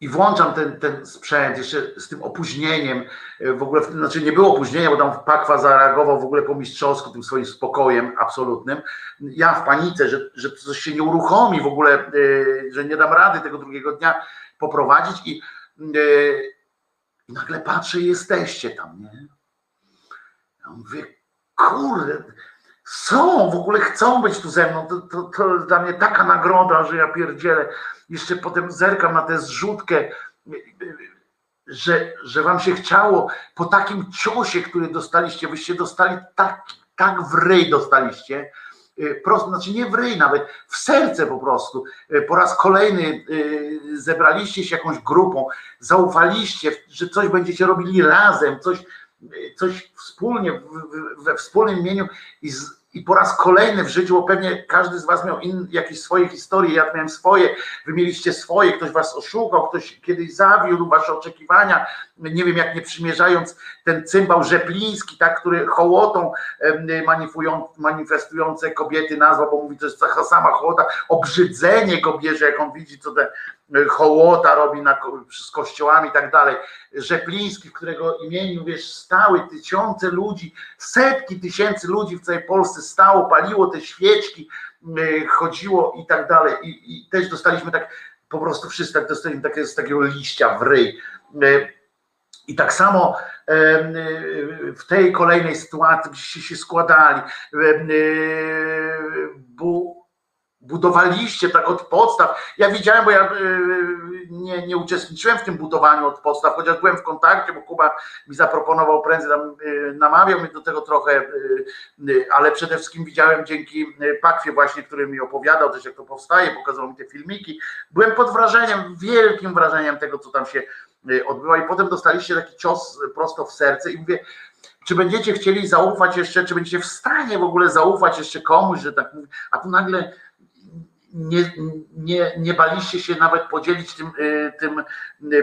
i włączam ten, ten sprzęt jeszcze z tym opóźnieniem, e, w ogóle, znaczy nie było opóźnienia, bo tam Pakwa zareagował w ogóle po mistrzowsku tym swoim spokojem absolutnym. Ja w panice, że, że coś się nie uruchomi w ogóle, e, że nie dam rady tego drugiego dnia poprowadzić i, e, i nagle patrzę, jesteście tam, nie? Ja mówię, kurde, są, w ogóle chcą być tu ze mną, to, to, to dla mnie taka nagroda, że ja pierdzielę. Jeszcze potem zerkam na tę zrzutkę, że, że wam się chciało po takim ciosie, który dostaliście, wyście dostali tak, tak w ryj dostaliście, prosto, znaczy nie w ryj nawet, w serce po prostu. Po raz kolejny zebraliście się jakąś grupą, zaufaliście, że coś będziecie robili razem, coś, coś wspólnie, we wspólnym imieniu i z, i po raz kolejny w życiu, bo pewnie każdy z was miał in, jakieś swoje historie, ja miałem swoje, wy mieliście swoje, ktoś was oszukał, ktoś kiedyś zawiódł wasze oczekiwania, nie wiem jak nie przymierzając ten cymbał rzepliński, tak, który hołotą manifestujące kobiety nazwał, bo mówi, to jest sama hołota, obrzydzenie go bierze, jak on widzi, co te hołota robi na, z kościołami i tak dalej. Rzepliński, w którego imieniu wiesz, stały tysiące ludzi, setki tysięcy ludzi w całej Polsce stało, paliło te świeczki, chodziło i tak dalej. I, i też dostaliśmy tak, po prostu wszyscy tak dostaliśmy takie, z takiego liścia w ryj. I tak samo w tej kolejnej sytuacji, gdzie się składali, budowaliście tak od podstaw. Ja widziałem, bo ja nie, nie uczestniczyłem w tym budowaniu od podstaw, chociaż byłem w kontakcie, bo Kuba mi zaproponował prędzej, tam, namawiał mnie do tego trochę, ale przede wszystkim widziałem dzięki Pakwie właśnie, który mi opowiadał też jak to powstaje, pokazał mi te filmiki. Byłem pod wrażeniem, wielkim wrażeniem tego, co tam się odbywa i potem dostaliście taki cios prosto w serce i mówię, czy będziecie chcieli zaufać jeszcze, czy będziecie w stanie w ogóle zaufać jeszcze komuś, że tak a tu nagle nie, nie, nie baliście się nawet podzielić tym, tym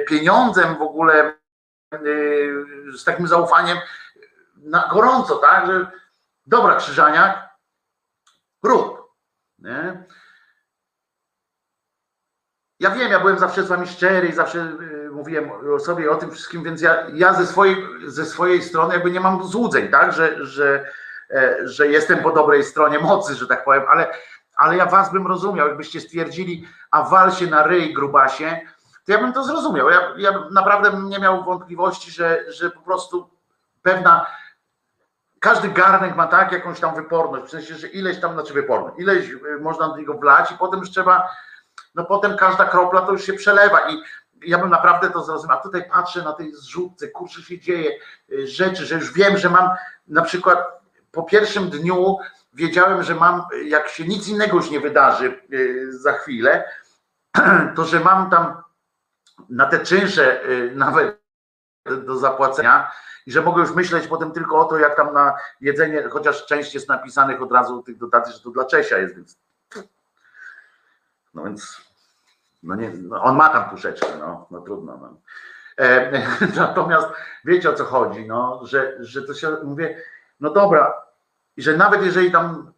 pieniądzem w ogóle z takim zaufaniem na gorąco, tak, że dobra Krzyżaniak, rób. Nie? Ja wiem, ja byłem zawsze z wami szczery i zawsze mówiłem o sobie o tym wszystkim, więc ja, ja ze, swojej, ze swojej strony jakby nie mam złudzeń, tak, że, że, że jestem po dobrej stronie mocy, że tak powiem, ale, ale ja was bym rozumiał, jakbyście stwierdzili, a wal się na ryj grubasie, to ja bym to zrozumiał. Ja, ja naprawdę nie miał wątpliwości, że, że po prostu pewna każdy garnek ma tak jakąś tam wyporność, w sensie, że ileś tam, znaczy wyporność, ileś można do niego wlać i potem już trzeba, no potem każda kropla to już się przelewa i ja bym naprawdę to zrozumiał. A tutaj patrzę na tej zrzutce, kurczę się dzieje rzeczy, że już wiem, że mam na przykład po pierwszym dniu wiedziałem, że mam, jak się nic innego już nie wydarzy za chwilę, [CLEARS THROAT] to że mam tam na te czynsze nawet do zapłacenia i że mogę już myśleć potem tylko o to, jak tam na jedzenie, chociaż część jest napisanych od razu tych dotacji, że to dla Czesia jest, więc no więc no nie, no on ma tam puszeczkę, no, no trudno. No. E, [LAUGHS] natomiast wiecie o co chodzi, no, że, że to się mówię, no dobra, i że nawet jeżeli tam,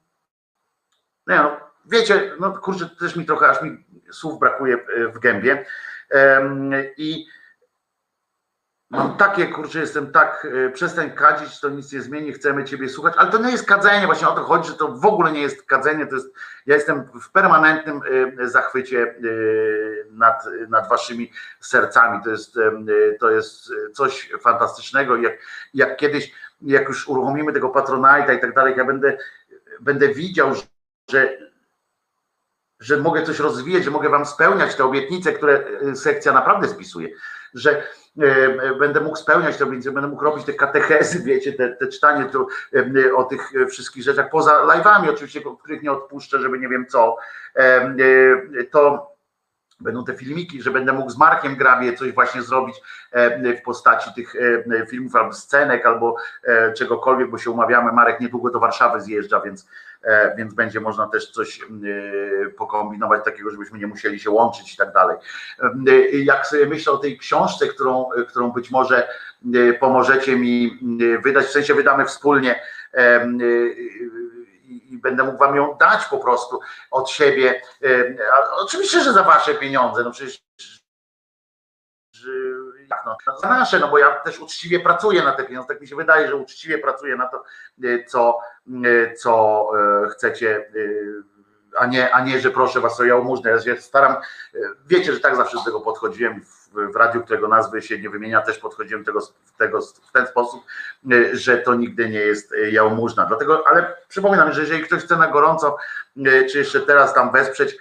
nie no, wiecie, no kurczę, też mi trochę, aż mi słów brakuje w gębie. E, i Mam takie, kurczę, jestem tak, przestań kadzić, to nic nie zmieni, chcemy Ciebie słuchać, ale to nie jest kadzenie, właśnie o to chodzi, że to w ogóle nie jest kadzenie, to jest, ja jestem w permanentnym zachwycie nad, nad Waszymi sercami, to jest, to jest coś fantastycznego, jak, jak kiedyś, jak już uruchomimy tego Patronite'a i tak dalej, ja będę, będę widział, że, że mogę coś rozwijać, że mogę Wam spełniać te obietnice, które sekcja naprawdę spisuje, że będę mógł spełniać to, więc będę mógł robić te katechezy, wiecie, te, te czytanie to, o tych wszystkich rzeczach, poza live'ami oczywiście, których nie odpuszczę, żeby nie wiem co, to będą te filmiki, że będę mógł z Markiem Grabie coś właśnie zrobić w postaci tych filmów albo scenek, albo czegokolwiek, bo się umawiamy, Marek niedługo do Warszawy zjeżdża, więc więc będzie można też coś pokombinować takiego, żebyśmy nie musieli się łączyć i tak dalej. Jak sobie myślę o tej książce, którą, którą być może pomożecie mi wydać, w sensie wydamy wspólnie i będę mógł wam ją dać po prostu od siebie. Oczywiście, że za wasze pieniądze, no przecież jak no, za nasze, no bo ja też uczciwie pracuję na te pieniądze, tak mi się wydaje, że uczciwie pracuję na to, co, co chcecie a nie, a nie, że proszę was o jałmużnę. Ja się staram, wiecie, że tak zawsze do tego podchodziłem w, w radiu, którego nazwy się nie wymienia, też podchodziłem tego, tego w ten sposób, że to nigdy nie jest jałmużna. Dlatego, ale przypominam, że jeżeli ktoś chce na gorąco, czy jeszcze teraz tam wesprzeć,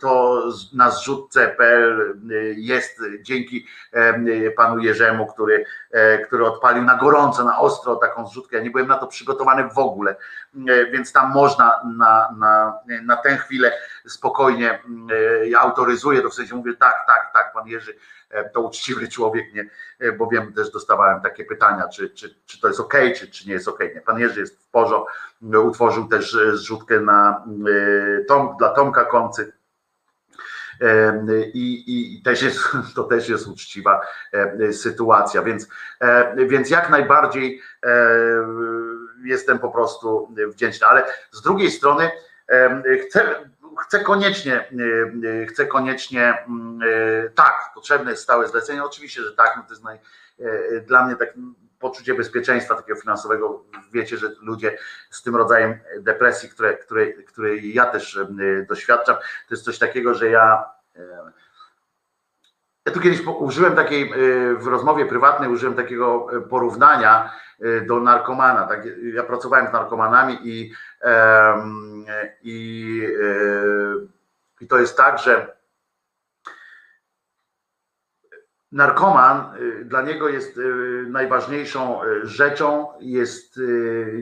to na zrzutce.pl jest dzięki panu Jerzemu, który, który odpalił na gorąco, na ostro taką zrzutkę. Ja nie byłem na to przygotowany w ogóle, więc tam można na, na, na tę chwilę spokojnie ja autoryzuję, to w sensie mówię tak, tak, tak, pan Jerzy to uczciwy człowiek, nie, bo wiem, też dostawałem takie pytania, czy, czy, czy to jest ok, czy, czy nie jest ok. Nie. Pan Jerzy jest w porządku, utworzył też zrzutkę na Tom, dla Tomka Koncy. I, I też jest, [LAUGHS] to też jest uczciwa sytuacja, więc, więc jak najbardziej jestem po prostu wdzięczny, ale z drugiej strony chcę, chcę koniecznie, chcę koniecznie, tak, potrzebne jest stałe zlecenie, oczywiście, że tak, no to jest naj, dla mnie tak poczucie bezpieczeństwa takiego finansowego. Wiecie, że ludzie z tym rodzajem depresji, które, które, której ja też doświadczam, to jest coś takiego, że ja. Ja tu kiedyś użyłem takiej, w rozmowie prywatnej użyłem takiego porównania do narkomana. Tak, ja pracowałem z narkomanami i, i, i to jest tak, że narkoman, y, dla niego jest y, najważniejszą y, rzeczą, jest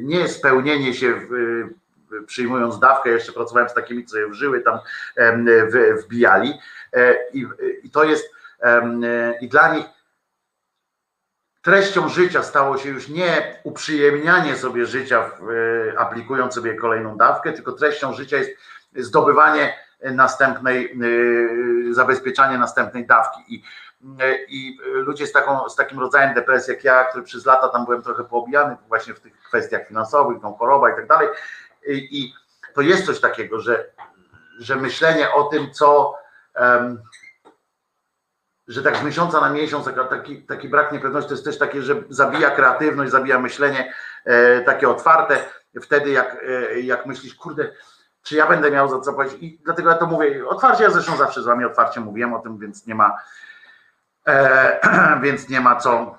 nie spełnienie się w, przyjmując dawkę, jeszcze pracowałem z takimi, co je wżyły, tam wbijali e, i, i to jest i dla nich treścią życia stało się już nie uprzyjemnianie sobie życia, aplikując sobie kolejną dawkę, tylko treścią życia jest zdobywanie następnej, zabezpieczanie następnej dawki. I i ludzie z, taką, z takim rodzajem depresji jak ja, który przez lata tam byłem trochę poobijany właśnie w tych kwestiach finansowych, tą choroba i tak dalej. I to jest coś takiego, że, że myślenie o tym, co że tak z miesiąca na miesiąc taki, taki brak niepewności to jest też takie, że zabija kreatywność, zabija myślenie e, takie otwarte. Wtedy jak, e, jak myślisz, kurde, czy ja będę miał za co płacić? I dlatego ja to mówię otwarcie, ja zresztą zawsze z wami otwarcie mówiłem o tym, więc nie ma, E, [CLEARS THROAT] więc nie ma co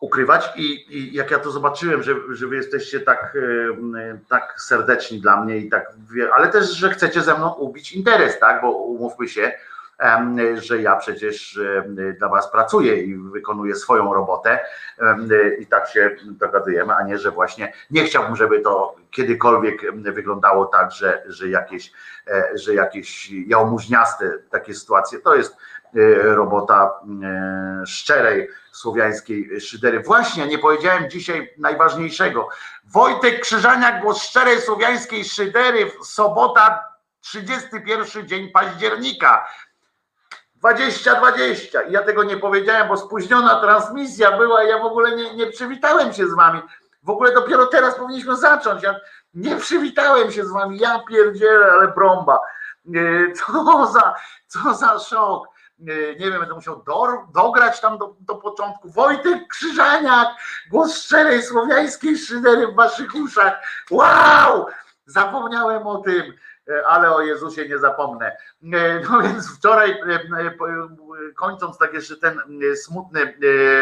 ukrywać. I, I, jak ja to zobaczyłem, że, że wy jesteście tak, e, tak serdeczni dla mnie i tak, ale też, że chcecie ze mną ubić interes, tak? Bo umówmy się, że ja przecież dla was pracuję i wykonuję swoją robotę i tak się dogadujemy, a nie, że właśnie nie chciałbym, żeby to kiedykolwiek wyglądało tak, że, że jakieś, e, że jakieś jałmużniaste takie sytuacje, to jest E, robota e, szczerej słowiańskiej szydery. Właśnie, nie powiedziałem dzisiaj najważniejszego. Wojtek Krzyżaniak, głos szczerej słowiańskiej szydery, sobota, 31 dzień października. 2020. I ja tego nie powiedziałem, bo spóźniona transmisja była i ja w ogóle nie, nie przywitałem się z wami. W ogóle dopiero teraz powinniśmy zacząć. Ja nie przywitałem się z wami. Ja pierdzielę, ale bromba. E, co za, co za szok nie wiem, będę musiał do, dograć tam do, do początku. Wojtek Krzyżaniak, głos szczerej słowiańskiej szydery w waszych uszach. Wow! Zapomniałem o tym, ale o Jezusie nie zapomnę. No [LAUGHS] więc wczoraj, kończąc tak jeszcze ten smutny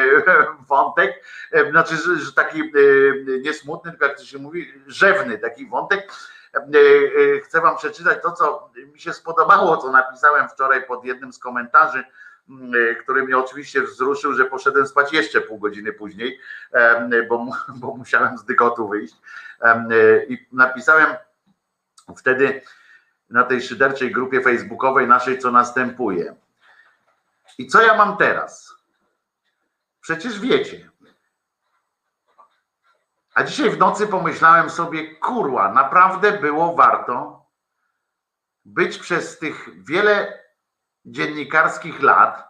[LAUGHS] wątek, znaczy, że taki nie smutny, tylko jak to się mówi, rzewny taki wątek, E, e, chcę wam przeczytać to, co mi się spodobało, co napisałem wczoraj pod jednym z komentarzy, e, który mnie oczywiście wzruszył, że poszedłem spać jeszcze pół godziny później, bo, [LAUGHS] bo musiałem z dygotu wyjść. I napisałem wtedy na tej szyderczej grupie facebookowej naszej, co następuje. I co ja mam teraz? Przecież wiecie, a dzisiaj w nocy pomyślałem sobie, kurwa, naprawdę było warto być przez tych wiele dziennikarskich lat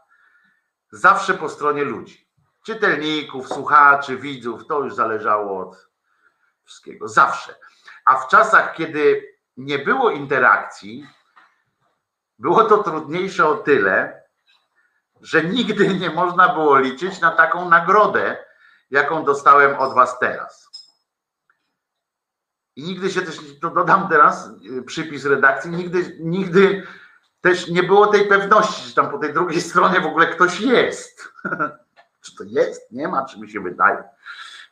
zawsze po stronie ludzi. Czytelników, słuchaczy, widzów, to już zależało od wszystkiego. Zawsze. A w czasach, kiedy nie było interakcji, było to trudniejsze o tyle, że nigdy nie można było liczyć na taką nagrodę, jaką dostałem od was teraz. I nigdy się też, to dodam teraz, y, przypis redakcji, nigdy, nigdy też nie było tej pewności, że tam po tej drugiej stronie w ogóle ktoś jest. [LAUGHS] czy to jest? Nie ma, czy mi się wydaje.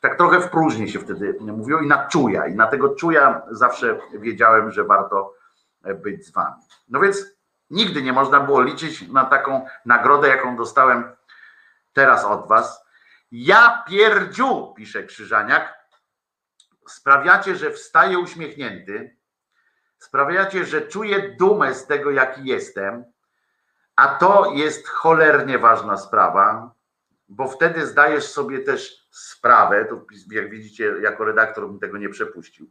Tak trochę w próżni się wtedy mówiło i na czuja. I na tego czuja zawsze wiedziałem, że warto być z wami. No więc nigdy nie można było liczyć na taką nagrodę, jaką dostałem teraz od was. Ja pierdziu, pisze Krzyżaniak, sprawiacie, że wstaję uśmiechnięty, sprawiacie, że czuję dumę z tego, jaki jestem, a to jest cholernie ważna sprawa, bo wtedy zdajesz sobie też sprawę, to jak widzicie, jako redaktor bym tego nie przepuścił.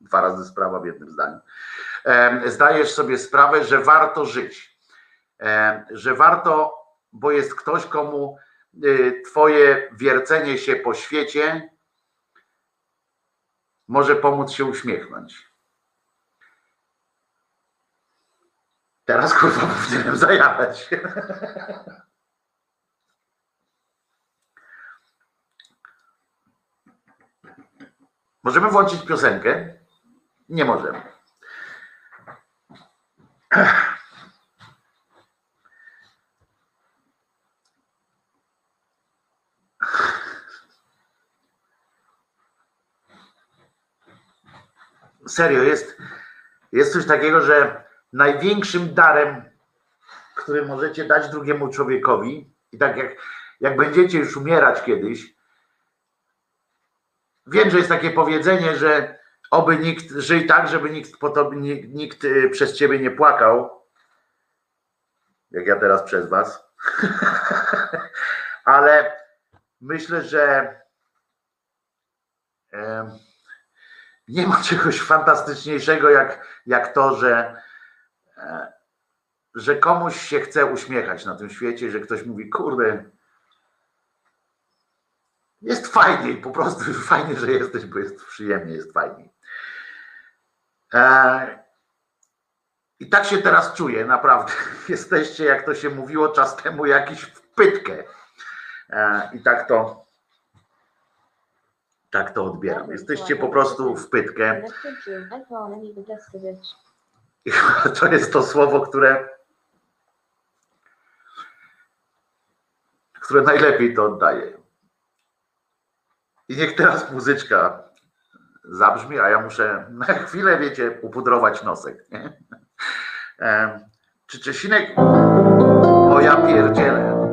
Dwa razy sprawa w jednym zdaniu. Zdajesz sobie sprawę, że warto żyć, że warto, bo jest ktoś, komu y, Twoje wiercenie się po świecie może pomóc się uśmiechnąć. Teraz kurwa powinienem zajadać. [LAUGHS] Możemy włączyć piosenkę? Nie możemy. Serio, jest, jest coś takiego, że największym darem, który możecie dać drugiemu człowiekowi, i tak jak, jak będziecie już umierać kiedyś, wiem, że jest takie powiedzenie, że oby nikt, żyj tak, żeby nikt, po nikt y, przez ciebie nie płakał, jak ja teraz przez was, [LAUGHS] ale myślę, że nie ma czegoś fantastyczniejszego jak, jak to, że, e, że komuś się chce uśmiechać na tym świecie, że ktoś mówi, kurde, jest fajniej, po prostu [LAUGHS] fajnie, że jesteś, bo jest przyjemnie, jest fajniej. E, I tak się teraz czuję, naprawdę. [LAUGHS] Jesteście, jak to się mówiło czas temu, jakiś w pytkę. E, I tak to, tak to odbieram. Jesteście po prostu w pytkę. [LAUGHS] To jest to słowo, które, które najlepiej to oddaje. I niech teraz muzyczka zabrzmi, a ja muszę na chwilę, wiecie, upudrować nosek. Czy Czesinek? O ja pierdzielę.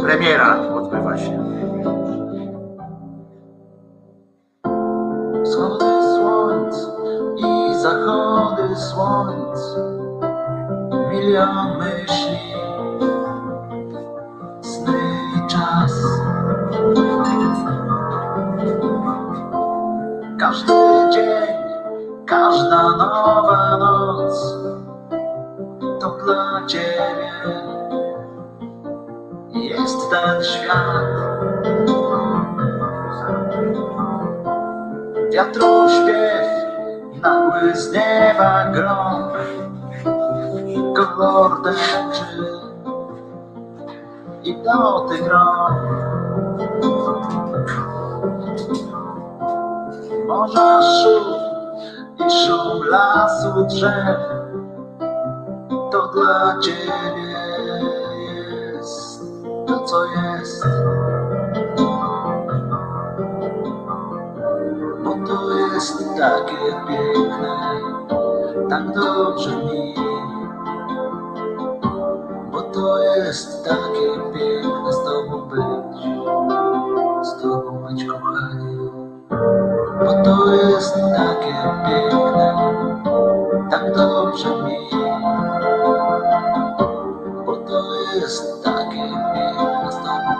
Premiera odbywa się. Wschody słońc i zachody słońc Milion myśli Każdy dzień, każda nowa noc To dla Ciebie. Jest ten świat. Wiatru śpiew, nagły z nieba grom. Kolor deszczy i dotyk rąk morza szum i szum lasu drzew to dla ciebie jest to co jest. Bo to jest takie piękne tak dobrze mi. Bo to jest takie piękne z tobą być z tobą być kochanie bo to jest takie piękne, tak dobrze mi, bo to jest takie piękne. Z tobą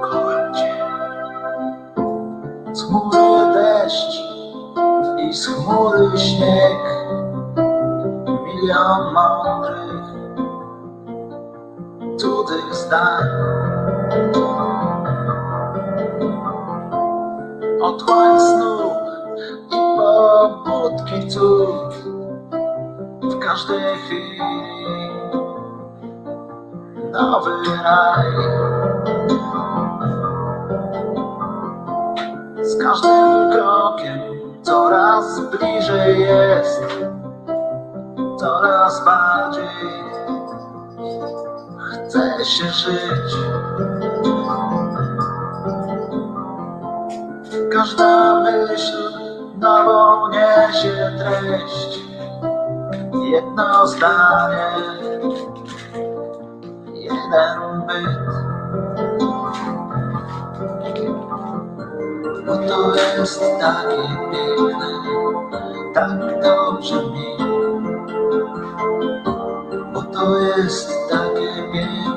kocham cię. Z chmury deszcz i z chmury śnieg, milion mądrych, cudzych zdań otchłań snu i pobudki cud w każdej chwili nowy raj. Z każdym krokiem coraz bliżej jest, coraz bardziej chce się żyć. Każda myśl nową niesie treść, jedno zdanie, jeden byt. Bo to jest takie piękne, tak dobrze mi. Bo to jest takie piękne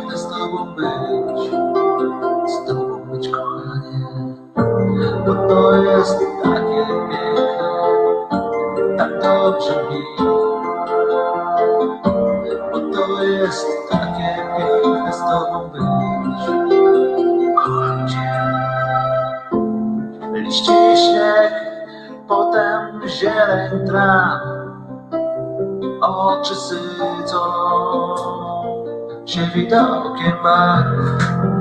Bo to jest takie piękne, tak dobrze mi. Bo to jest takie piękne z tobą być. Kocham cię. Liście i śnieg, potem zieleń traw. Oczy sycą się widokiem barw.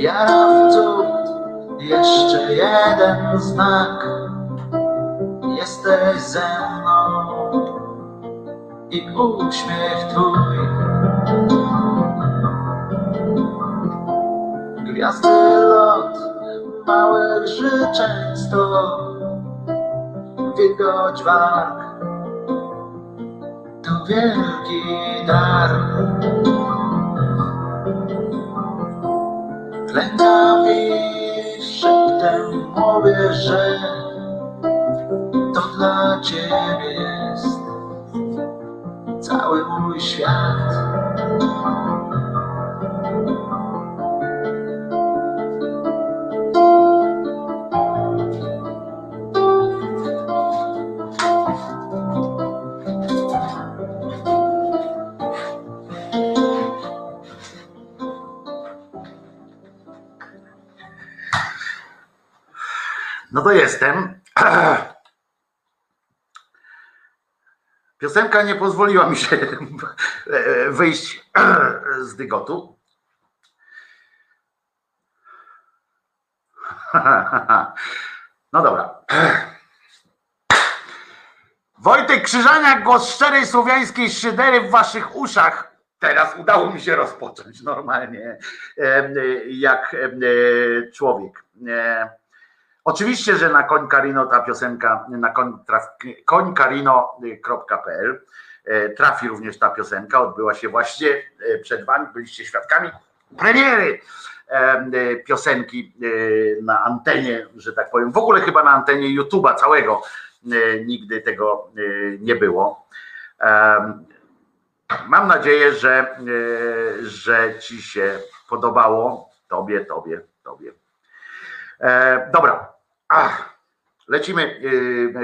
Wiara w cud, jeszcze jeden znak. Jesteś ze mną i uśmiech twój. Gwiazdy lot, małych życzeń sto. Wilgoć warg, to wielki dar. Klękam i szeptem mówię, że to dla ciebie jest cały mój świat. To jestem. [CLEARS THROAT] Piosenka nie pozwoliła mi się [LAUGHS] wyjść [CLEARS THROAT] z dygotu. [LAUGHS] No dobra. [CLEARS THROAT] Wojtek Krzyżaniak, głos szczerej słowiańskiej szydery w waszych uszach. Teraz udało mi się rozpocząć normalnie, jak em, człowiek. Oczywiście, że na koń Karino ta piosenka, na koń, traf, końkarino.pl e, trafi również ta piosenka. Odbyła się właśnie e, przed wami, byliście świadkami premiery piosenki na antenie, że tak powiem. W ogóle chyba na antenie YouTube'a całego nigdy tego nie było. Mam nadzieję, że, że ci się podobało. Tobie, tobie, tobie. E, dobra. Ach, lecimy e, e,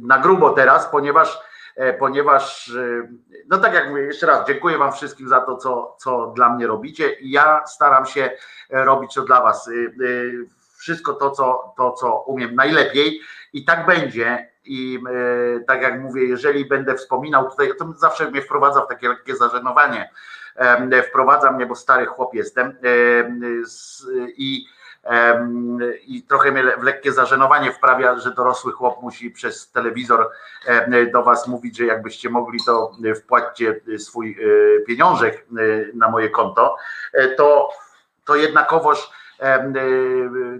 na grubo teraz, ponieważ, e, ponieważ e, no tak jak mówię, jeszcze raz dziękuję Wam wszystkim za to, co, co dla mnie robicie. I ja staram się e, robić to dla Was. Wszystko to co, to, co umiem najlepiej i tak będzie. I e, tak jak mówię, jeżeli będę wspominał tutaj, to zawsze mnie wprowadza w takie lekkie zażenowanie. Wprowadza mnie, bo stary chłop jestem. I i trochę mnie w lekkie zażenowanie wprawia, że dorosły chłop musi przez telewizor do was mówić, że jakbyście mogli, to wpłaćcie swój e, pieniążek e, na moje konto, E, to, to jednakowoż e,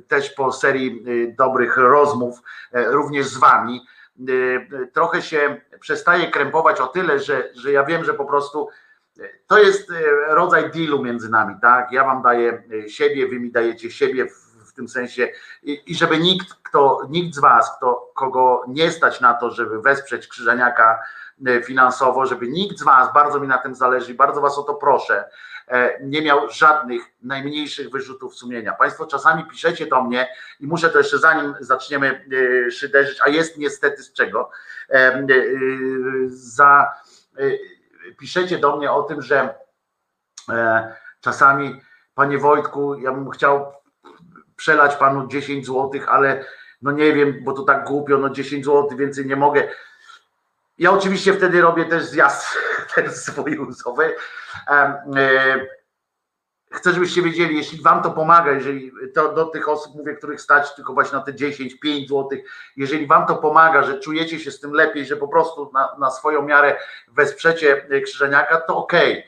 też po serii e, dobrych rozmów, e, również z wami, e, trochę się przestaje krępować o tyle, że, że ja wiem, że po prostu to jest e, rodzaj dealu między nami, tak? Ja wam daję e, siebie, wy mi dajecie siebie w, w tym sensie i, i żeby nikt, kto, nikt z was, kto, kogo nie stać na to, żeby wesprzeć Krzyżaniaka e, finansowo, żeby nikt z was, bardzo mi na tym zależy, bardzo was o to proszę, nie miał żadnych najmniejszych wyrzutów sumienia. Państwo czasami piszecie do mnie i muszę to jeszcze zanim zaczniemy szyderzyć, a jest niestety z czego, za piszecie do mnie o tym, że e, czasami, panie Wojtku, ja bym chciał przelać panu 10 złotych, ale no nie wiem, bo to tak głupio, no 10 złotych więcej nie mogę. Ja oczywiście wtedy robię też zjazd [LAUGHS] ten swój łzowy. E, Chcę, żebyście wiedzieli, jeśli wam to pomaga, jeżeli to do tych osób mówię, których stać tylko właśnie na te 10, 5 złotych, jeżeli wam to pomaga, że czujecie się z tym lepiej, że po prostu na, na swoją miarę wesprzecie Krzyżeniaka, to okej.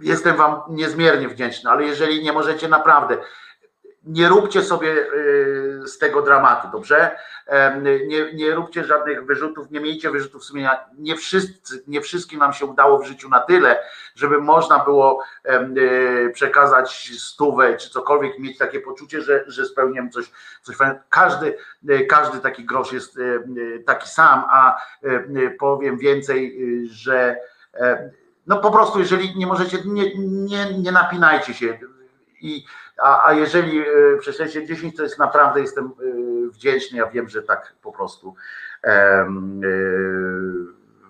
Jestem wam niezmiernie wdzięczny, ale jeżeli nie możecie naprawdę, nie róbcie sobie y, z tego dramatu, dobrze? Nie, nie róbcie żadnych wyrzutów, nie miejcie wyrzutów sumienia. Nie, wszyscy, nie wszystkim nam się udało w życiu na tyle, żeby można było y, przekazać stówę czy cokolwiek, mieć takie poczucie, że, że spełniłem coś, coś fajnego. Każdy, y, każdy taki grosz jest taki sam, a powiem więcej, że no po prostu, jeżeli nie możecie, nie, nie, nie napinajcie się. I, a, a jeżeli y, prześlecie 10, to jest naprawdę jestem y, wdzięczny. Ja wiem, że tak po prostu y,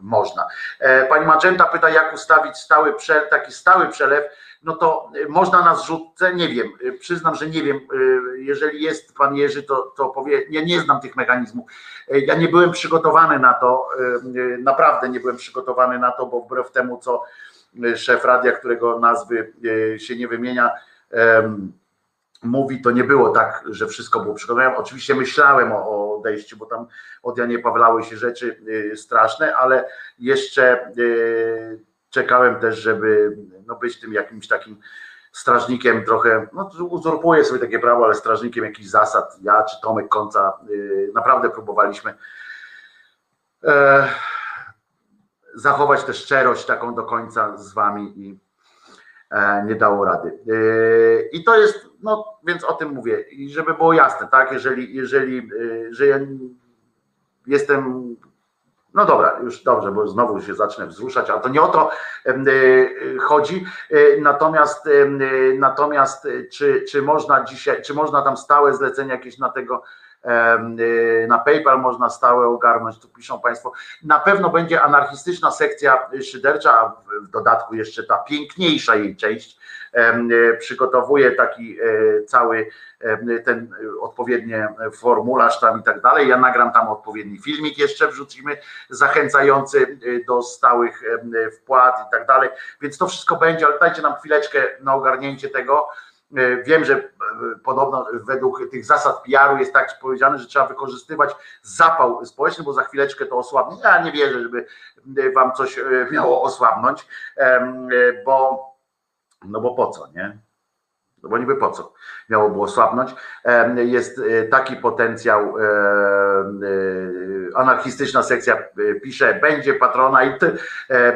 można. E, Pani Magenta pyta, jak ustawić stały przelew, taki stały przelew. No to można na zrzutce, nie wiem, przyznam, że nie wiem. Jeżeli jest pan Jerzy, to, to powie, ja nie znam tych mechanizmów. E, Ja nie byłem przygotowany na to, naprawdę nie byłem przygotowany na to, bo wbrew temu, co szef radia, którego nazwy się nie wymienia, mówi, to nie było tak, że wszystko było przygotowane. Oczywiście myślałem o, odejściu, bo tam od Janie Pawlały się rzeczy y, straszne, ale jeszcze y, czekałem też, żeby no, być tym jakimś takim strażnikiem trochę, no uzurpuję sobie takie prawo, ale strażnikiem jakichś zasad. Ja czy Tomek Końca y, naprawdę próbowaliśmy e, zachować tę szczerość taką do końca z wami i nie dało rady. E, I to jest, no więc o tym mówię. I żeby było jasne, tak, jeżeli, jeżeli e, że ja jestem, no dobra, już dobrze, bo znowu się zacznę wzruszać, ale to nie o to e, chodzi. E, Natomiast, e, natomiast e, czy, czy można dzisiaj, czy można tam stałe zlecenia jakieś na tego e, na PayPal można stałe ogarnąć, tu piszą Państwo. Na pewno będzie anarchistyczna sekcja szydercza, a w- dodatku jeszcze ta piękniejsza jej część. e, Przygotowuje taki e, cały ten odpowiednie formularz tam i tak dalej. Ja nagram tam odpowiedni filmik jeszcze wrzucimy, zachęcający e, do stałych wpłat i tak dalej. Więc to wszystko będzie, ale dajcie nam chwileczkę na ogarnięcie tego. E, Wiem, że e, podobno według tych zasad PR-u jest tak powiedziane, że trzeba wykorzystywać zapał społeczny, bo za chwileczkę to osłabnie. Ja nie wierzę, żeby e, wam coś miało osłabnąć, bo no bo po co, nie? No bo niby po co miałoby osłabnąć. Em, Jest taki potencjał, anarchistyczna sekcja pisze, będzie patrona i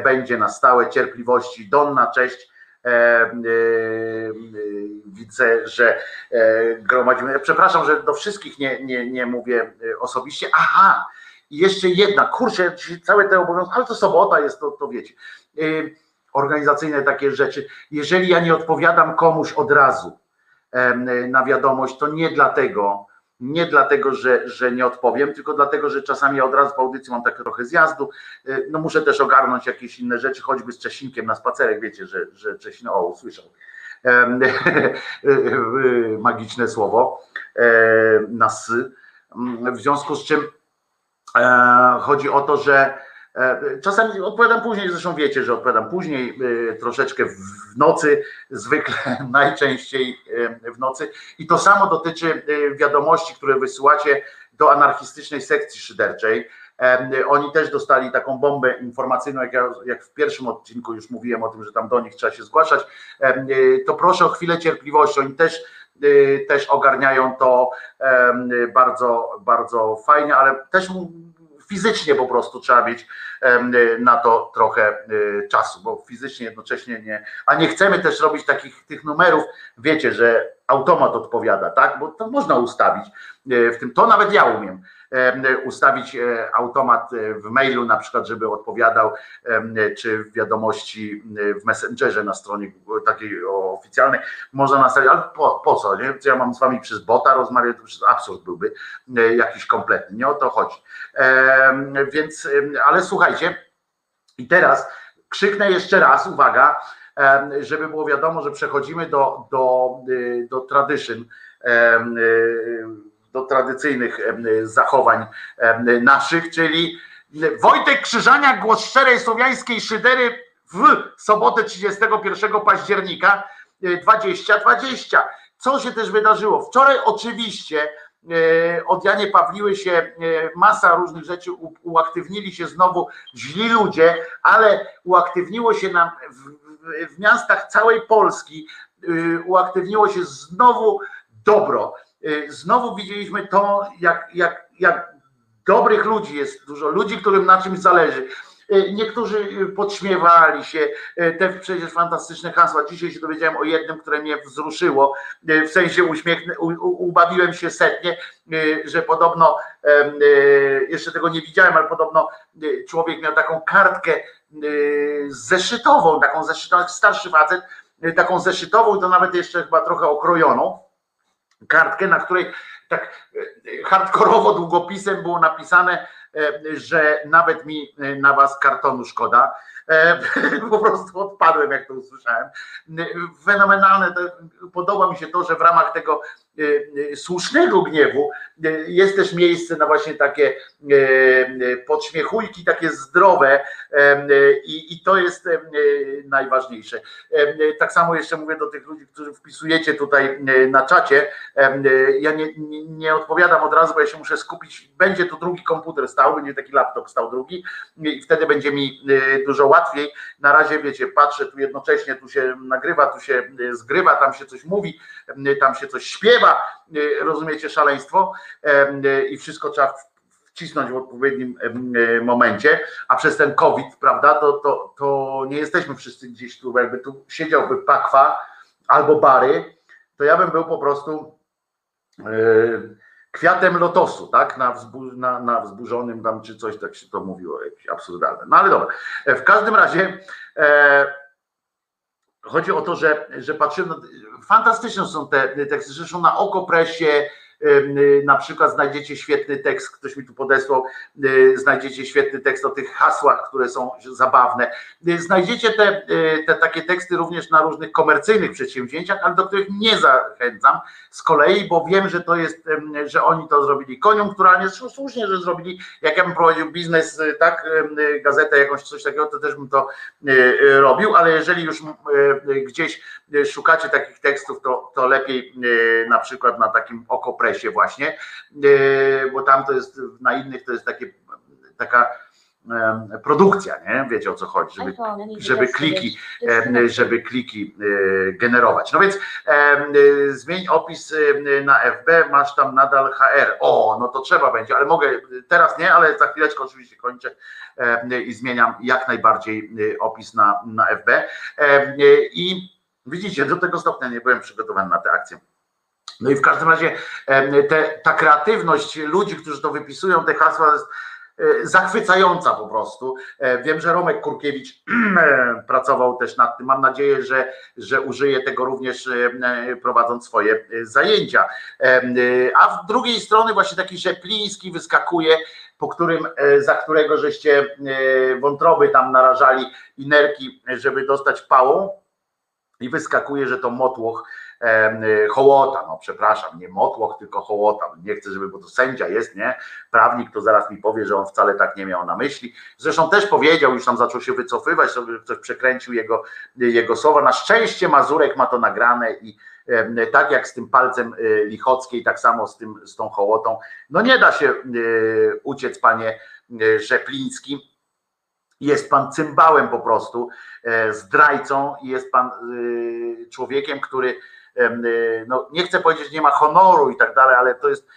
będzie na stałe cierpliwości. Donna, cześć. E, e, Widzę, że e, gromadzimy. Przepraszam, że do wszystkich nie, nie, nie mówię osobiście. Aha, jeszcze jedna, kurczę, całe te obowiązki, ale to sobota jest, to, to wiecie. Organizacyjne takie rzeczy. Jeżeli ja nie odpowiadam komuś od razu na wiadomość, to nie dlatego, nie dlatego, że, że nie odpowiem, tylko dlatego, że czasami od razu po audycji mam tak trochę zjazdu, y, no muszę też ogarnąć jakieś inne rzeczy, choćby z Czesinkiem na spacerek, wiecie, że, że Czesin, o usłyszał. Em, [LAUGHS] magiczne słowo e, na sy, w związku z czym e, chodzi o to, że czasami odpowiadam później, zresztą wiecie, że odpowiadam później, e, troszeczkę w nocy, zwykle [LAUGHS] najczęściej e, w nocy i to samo dotyczy e, wiadomości, które wysyłacie do anarchistycznej sekcji szyderczej. Oni też dostali taką bombę informacyjną, jak, ja, jak w pierwszym odcinku już mówiłem o tym, że tam do nich trzeba się zgłaszać. E, To proszę o chwilę cierpliwości. Oni też, e, też ogarniają to bardzo, bardzo fajnie, ale też fizycznie po prostu trzeba mieć em, na to trochę e, czasu, bo fizycznie jednocześnie nie. A nie chcemy też robić takich tych numerów, wiecie, że automat odpowiada, tak? Bo to można ustawić e, w tym. To nawet ja umiem em, ustawić e, automat e, w mailu, na przykład, żeby odpowiadał, czy w wiadomości e, w Messengerze na stronie takiej oficjalnej można nastawić, ale po, po co, nie? Ja mam z wami przez bota rozmawiać, to przecież absurd byłby e, jakiś kompletny, nie o to chodzi. Em, Więc, ale słuchajcie, i teraz krzyknę jeszcze raz, uwaga, żeby było wiadomo, że przechodzimy do, do, y, do tradition. y, do tradycyjnych zachowań naszych, czyli Wojtek Krzyżaniak, głos szczerej słowiańskiej szydery w sobotę 31 października e, 2020. Co się też wydarzyło? Wczoraj oczywiście e, od Janie Pawliły się e, masa różnych rzeczy, uaktywnili się znowu źli ludzie, ale uaktywniło się nam w, w, miastach całej Polski, y, uaktywniło się znowu dobro. Y, Znowu widzieliśmy to, jak, jak, jak dobrych ludzi jest dużo, ludzi, którym na czymś zależy. Y, Niektórzy y, podśmiewali się, y, te przecież fantastyczne hasła. Dzisiaj się dowiedziałem o jednym, które mnie wzruszyło, w sensie uśmiechnę, ubawiłem się setnie, że podobno, jeszcze tego nie widziałem, ale podobno człowiek miał taką kartkę zeszytową, taką zeszytową, starszy facet, taką zeszytową to nawet jeszcze chyba trochę okrojoną, kartkę, na której tak e, hardkorowo długopisem było napisane, e, że nawet mi e, na was kartonu szkoda. E, [LAUGHS] Po prostu odpadłem, jak to usłyszałem. Fenomenalne, to, podoba mi się to, że w ramach tego e, e, słusznego gniewu jest też miejsce na właśnie takie podśmiechujki, takie zdrowe i, i to jest najważniejsze. Tak samo jeszcze mówię do tych ludzi, którzy wpisujecie tutaj na czacie, Ja nie, nie, nie odpowiadam od razu, bo ja się muszę skupić. Będzie tu drugi komputer stał, będzie taki laptop stał drugi i wtedy będzie mi dużo łatwiej. Na razie wiecie, patrzę tu jednocześnie, tu się nagrywa, tu się y, zgrywa, tam się coś mówi, y, tam się coś śpiewa, y, rozumiecie szaleństwo i wszystko trzeba wcisnąć w odpowiednim momencie, a przez ten COVID, prawda, to, to, to nie jesteśmy wszyscy gdzieś tu, jakby tu siedziałby Pakwa albo Bary, to ja bym był po prostu e, kwiatem lotosu, tak? Na, wzbu, na, na wzburzonym tam, czy coś tak się to mówiło, jakieś absurdalne. No ale dobra. E, W każdym razie e, chodzi o to, że, że patrzymy, no, fantastyczne są te teksty, zresztą na oko presie y, na przykład znajdziecie świetny tekst, ktoś mi tu podesłał, y, znajdziecie świetny tekst o tych hasłach, które są zabawne. Y, Znajdziecie te, y, te takie teksty również na różnych komercyjnych przedsięwzięciach, ale do których nie zachęcam z kolei, bo wiem, że to jest, że oni to zrobili koniunkturalnie, słusznie, że zrobili, jak ja bym prowadził biznes, y, tak, y, gazetę jakąś, coś takiego, to też bym to y, y, robił, ale jeżeli już y, y, gdzieś y, szukacie takich tekstów, to, to lepiej y, na przykład na takim okopresie właśnie, y, bo tam to jest, na innych to jest takie, taka produkcja, nie? Wiecie o co chodzi, żeby żeby kliki, żeby kliki e, generować. No więc e, zmień opis e, na FB, masz tam nadal HR. O, no to trzeba będzie, ale mogę, teraz nie, ale za chwileczkę oczywiście kończę i zmieniam jak najbardziej e, opis na, na FB. E, I widzicie, do tego stopnia nie byłem przygotowany na tę akcję. No i w każdym razie te, ta kreatywność ludzi, którzy to wypisują, te hasła jest e, zachwycająca po prostu. E, Wiem, że Romek Kurkiewicz [CLEARS THROAT] e, pracował też nad tym. Mam nadzieję, że, że użyje tego również prowadząc swoje zajęcia. A z drugiej strony właśnie taki Rzepliński wyskakuje, po którym, za którego żeście wątroby tam narażali i nerki, żeby dostać pałą i wyskakuje, że to motłoch hołota, no przepraszam, nie motłoch, tylko hołota, nie chcę, żeby, bo to sędzia jest, nie, prawnik to zaraz mi powie, że on wcale tak nie miał na myśli, zresztą też powiedział, już tam zaczął się wycofywać, sobie ktoś przekręcił jego, jego słowa, na szczęście Mazurek ma to nagrane i tak jak z tym palcem y, Lichockiej, tak samo z, tym, z tą hołotą, no nie da się y, uciec, panie y, Rzepliński, jest pan cymbałem po prostu, e, zdrajcą i jest pan y, człowiekiem, który y, no nie chcę powiedzieć, nie ma honoru i tak dalej, ale to jest,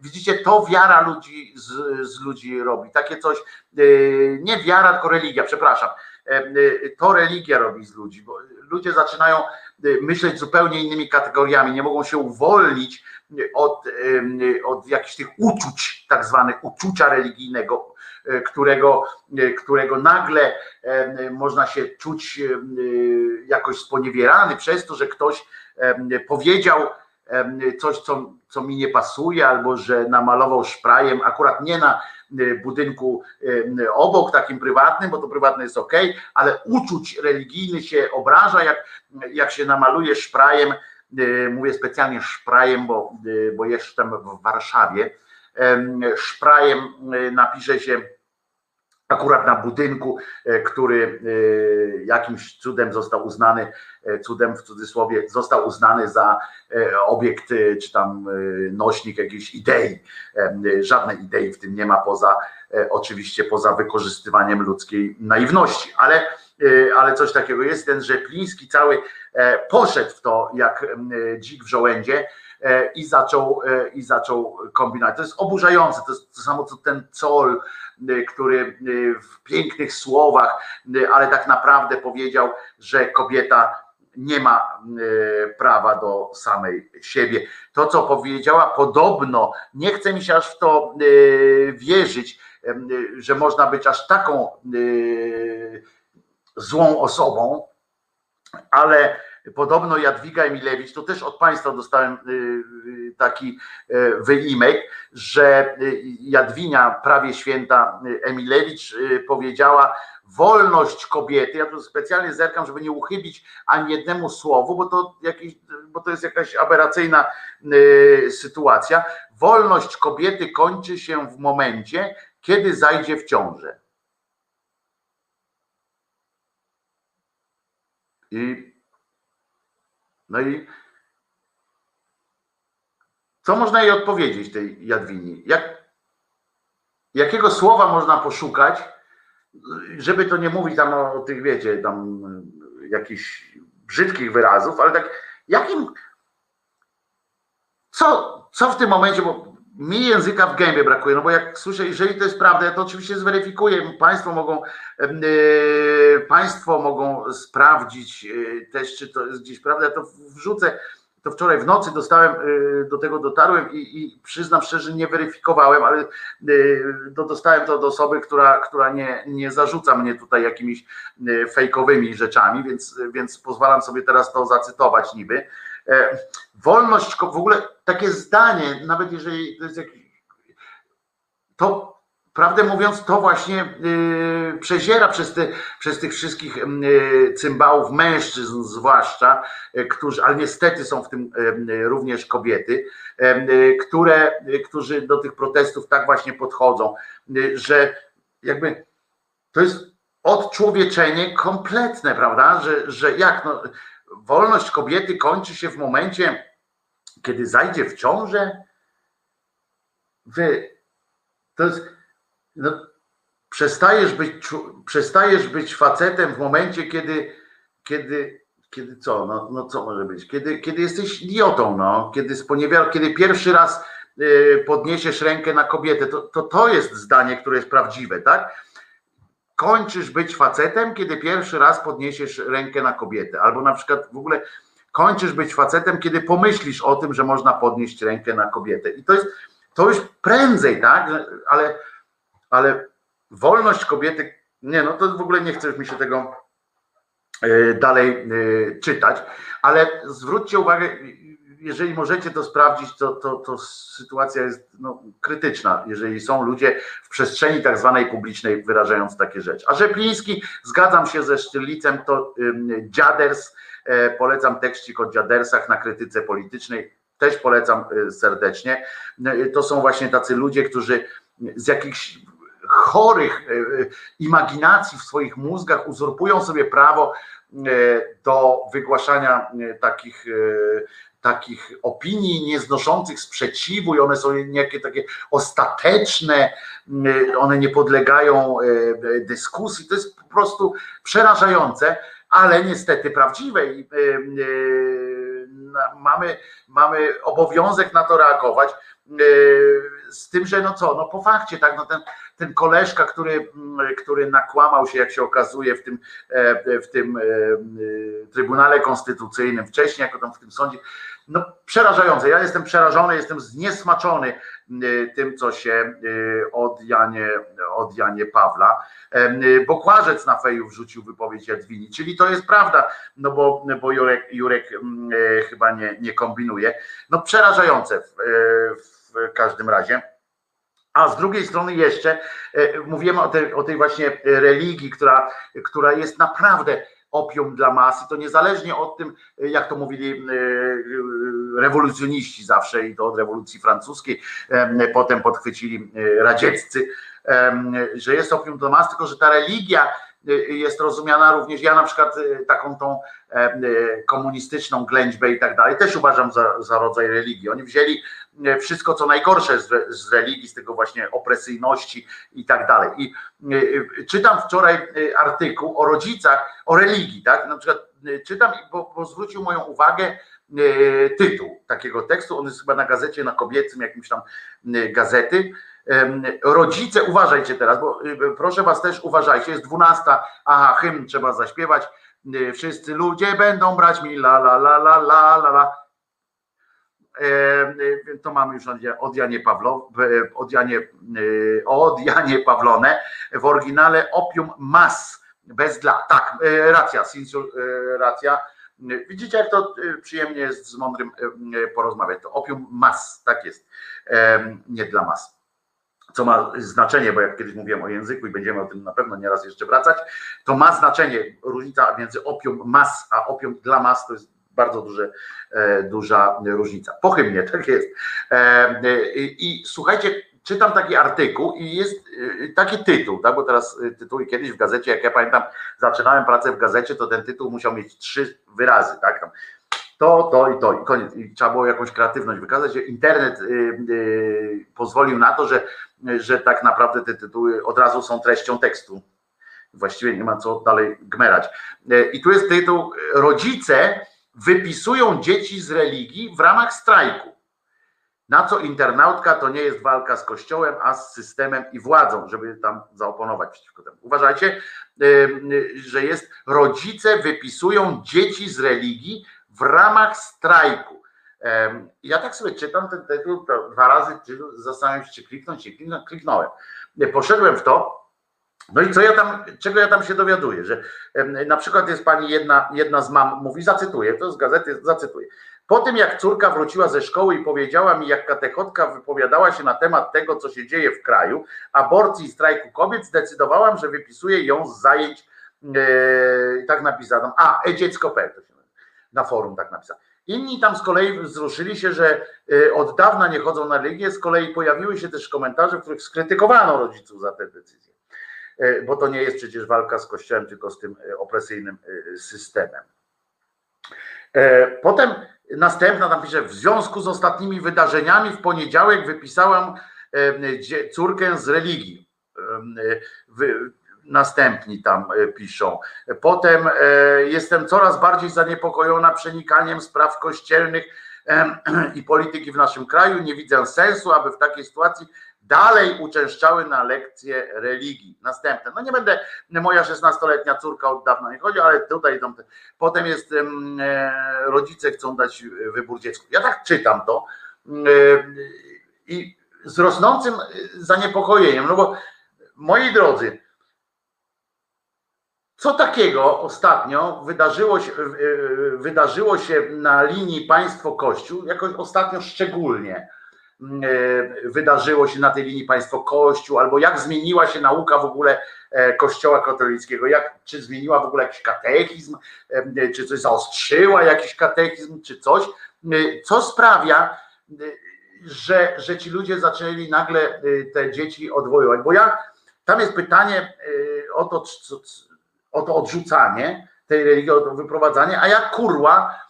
widzicie, to wiara ludzi z, z ludzi robi. Takie coś, y, nie wiara, tylko religia, przepraszam. Y, To religia robi z ludzi, bo ludzie zaczynają y, myśleć zupełnie innymi kategoriami, nie mogą się uwolnić od, od jakichś tych uczuć, tak zwanych uczucia religijnego, którego, którego nagle można się czuć y, jakoś sponiewierany przez to, że ktoś powiedział coś, co, co mi nie pasuje, albo że namalował szprajem, akurat nie na budynku obok, takim prywatnym, bo to prywatne jest ok, ale uczuć religijny się obraża, jak, jak się namaluje szprajem mówię specjalnie szprajem, bo, bo jestem w Warszawie, szprajem napisze się akurat na budynku, który jakimś cudem został uznany, cudem w cudzysłowie, został uznany za obiekt czy tam nośnik jakiejś idei. Żadnej idei w tym nie ma poza oczywiście poza wykorzystywaniem ludzkiej naiwności, ale ale coś takiego jest. Ten Rzepliński cały poszedł w to jak dzik w żołędzie i zaczął, i zaczął kombinować. To jest oburzające, to jest to samo co ten Col, który w pięknych słowach, ale tak naprawdę powiedział, że kobieta nie ma prawa do samej siebie. To, co powiedziała, podobno, nie chce mi się aż w to wierzyć, że można być aż taką złą osobą, ale podobno Jadwiga Emilewicz, to też od Państwa dostałem y, y, taki y, wyimek, że Jadwinia, prawie święta Emilewicz powiedziała, wolność kobiety, ja tu specjalnie zerkam, żeby nie uchybić ani jednemu słowu, bo to, jakiś, bo to jest jakaś aberracyjna sytuacja, wolność kobiety kończy się w momencie, kiedy zajdzie w ciążę. I no i co można jej odpowiedzieć tej Jadwini? Jak, jakiego słowa można poszukać, żeby to nie mówić tam o, o tych, wiecie, tam jakichś brzydkich wyrazów, ale tak jakim co, co w tym momencie, bo mi języka w gębie brakuje, no bo jak słyszę, jeżeli to jest prawda, ja to oczywiście zweryfikuję. Państwo mogą, yy, państwo mogą sprawdzić yy, też, czy to jest gdzieś prawda. Ja to wrzucę. To wczoraj w nocy dostałem, yy, do tego dotarłem i, i, przyznam szczerze, nie weryfikowałem, ale to dostałem to od osoby, która, która nie, nie zarzuca mnie tutaj jakimiś fejkowymi rzeczami, więc, więc pozwalam sobie teraz to zacytować niby wolność, w ogóle takie zdanie, nawet jeżeli to jest jakiś. To prawdę mówiąc, to właśnie yy, przeziera przez, te, przez tych wszystkich yy, cymbałów, mężczyzn zwłaszcza, yy, którzy, ale niestety są w tym również kobiety, które, którzy do tych protestów tak właśnie podchodzą, że jakby to jest odczłowieczenie kompletne, prawda? Że, że jak no, wolność kobiety kończy się w momencie, kiedy zajdzie w ciążę. Wy, to jest, no, przestajesz, być, przestajesz być facetem w momencie, kiedy, kiedy, kiedy co, no, no co może być, kiedy, kiedy jesteś idiotą, no, kiedy sponiewiar, kiedy pierwszy raz y, podniesiesz rękę na kobietę, to, to to jest zdanie, które jest prawdziwe, tak? Kończysz być facetem, kiedy pierwszy raz podniesiesz rękę na kobietę, albo na przykład w ogóle kończysz być facetem, kiedy pomyślisz o tym, że można podnieść rękę na kobietę. I to jest to już prędzej, tak? Ale, ale wolność kobiety, nie, no to w ogóle nie chcesz mi się tego e, dalej e, czytać, ale zwróćcie uwagę, jeżeli możecie to sprawdzić, to, to, to sytuacja jest no, krytyczna, jeżeli są ludzie w przestrzeni tak zwanej publicznej wyrażając takie rzeczy. A Rzepliński, zgadzam się ze Sztylicem, to um, Dziaders, e, polecam tekścik o Dziadersach na krytyce politycznej, też polecam e, serdecznie. E, to są właśnie tacy ludzie, którzy z jakichś chorych e, imaginacji w swoich mózgach uzurpują sobie prawo e, do wygłaszania takich takich opinii nieznoszących sprzeciwu i one są niejakie takie ostateczne, mm, one nie podlegają e, dyskusji. To jest po prostu przerażające, ale niestety prawdziwe i e, e, mamy, mamy obowiązek na to reagować z tym, że no co, no po fakcie, tak, no ten, ten koleżka, który, mm, który nakłamał się, jak się okazuje, w tym, w tym Trybunale Konstytucyjnym, wcześniej jako tam w tym sądzie, no przerażające. Ja jestem przerażony, jestem zniesmaczony y, tym, co się y, od Janie, od Janie Pawla. Y, bo na feju wrzucił wypowiedź Jadwini, czyli to jest prawda, no bo, bo Jurek, Jurek mm, chyba nie, nie kombinuje. No przerażające w, w każdym razie. A z drugiej strony jeszcze mówimy o tej, o tej właśnie religii, która, która jest naprawdę opium dla mas i to niezależnie od tym, jak to mówili rewolucjoniści zawsze i to od rewolucji francuskiej, potem podchwycili radzieccy, że jest opium dla mas, tylko że ta religia jest rozumiana również, ja na przykład taką tą komunistyczną ględźbę i tak dalej, też uważam za, za rodzaj religii. Oni wzięli wszystko, co najgorsze z, z religii, z tego właśnie opresyjności i tak dalej. I czytam wczoraj artykuł o rodzicach, o religii, tak? Na przykład czytam, bo, bo zwrócił moją uwagę tytuł takiego tekstu, on jest chyba na gazecie, na kobiecym jakimś tam gazety, Rodzice, uważajcie teraz, bo proszę was też uważajcie, jest dwunasta, aha, hymn trzeba zaśpiewać. Wszyscy ludzie będą brać mi la la la la la la la. To mamy już od Janie Pawlow, od Janie, od Janie Pawlone, w oryginale opium mas, bez dla, tak, racja, sinsul, racja. Widzicie, jak to przyjemnie jest z mądrym porozmawiać. To opium mas, tak jest, nie dla mas co ma znaczenie, bo jak kiedyś mówiłem o języku i będziemy o tym na pewno nieraz jeszcze wracać, to ma znaczenie różnica między opium mas a opium dla mas to jest bardzo duże, duża różnica. Po hymnie, [LAUGHS] tak jest. I, I słuchajcie, czytam taki artykuł i jest taki tytuł, tak, bo teraz tytuły kiedyś w gazecie, jak ja pamiętam, zaczynałem pracę w gazecie, to ten tytuł musiał mieć trzy wyrazy, tak, to, to i to i koniec. I trzeba było jakąś kreatywność wykazać. Internet y, y, pozwolił na to, że, że tak naprawdę te tytuły od razu są treścią tekstu. Właściwie nie ma co dalej gmerać. Y, I tu jest tytuł Rodzice wypisują dzieci z religii w ramach strajku. Na co internautka to nie jest walka z kościołem, a z systemem i władzą, żeby tam zaoponować przeciwko temu. Uważajcie, że jest rodzice wypisują dzieci z religii w ramach strajku. Ja tak sobie czytam ten tytuł dwa razy, zastanawiam się, czy kliknąć, czy kliknąć, kliknąłem. Poszedłem w to, no i co ja tam, czego ja tam się dowiaduję, że na przykład jest pani jedna, jedna z mam, mówi, zacytuję, to z gazety, zacytuję. Po tym jak córka wróciła ze szkoły i powiedziała mi, jak katechotka wypowiadała się na temat tego, co się dzieje w kraju, aborcji i strajku kobiet, zdecydowałam, że wypisuję ją z zajęć, yy, tak napisano, a, e-dziecko.pl to się na forum tak napisał. Inni tam z kolei wzruszyli się, że y, od dawna nie chodzą na religię, z kolei pojawiły się też komentarze, w których skrytykowano rodziców za te decyzje. Y, bo to nie jest przecież walka z Kościołem, tylko z tym y, opresyjnym systemem. Potem następna tam pisze, w związku z ostatnimi wydarzeniami w poniedziałek wypisałam córkę z religii następni tam e, piszą. Potem e, jestem coraz bardziej zaniepokojona przenikaniem spraw kościelnych [CLEARS THROAT] i polityki w naszym kraju. Nie widzę sensu, aby w takiej sytuacji dalej uczęszczały na lekcje religii. Następne. No nie będę, moja 16-letnia córka od dawna nie chodzi, ale tutaj tam, potem jest e, rodzice chcą dać wybór dziecku. Ja tak czytam to i z rosnącym zaniepokojeniem, no bo moi drodzy, co takiego ostatnio wydarzyło się, wydarzyło się na linii państwo-kościół, jakoś ostatnio szczególnie mm, e, wydarzyło się na tej linii państwo-kościół, albo jak zmieniła się nauka w ogóle e, kościoła katolickiego, jak, czy zmieniła w ogóle jakiś katechizm, e, czy coś zaostrzyła? Jakiś katechizm, czy coś, co sprawia, że, że ci ludzie zaczęli nagle te dzieci odwoływać, bo ja, tam jest pytanie o to, o to odrzucanie tej religii, o to wyprowadzanie, a ja kurwa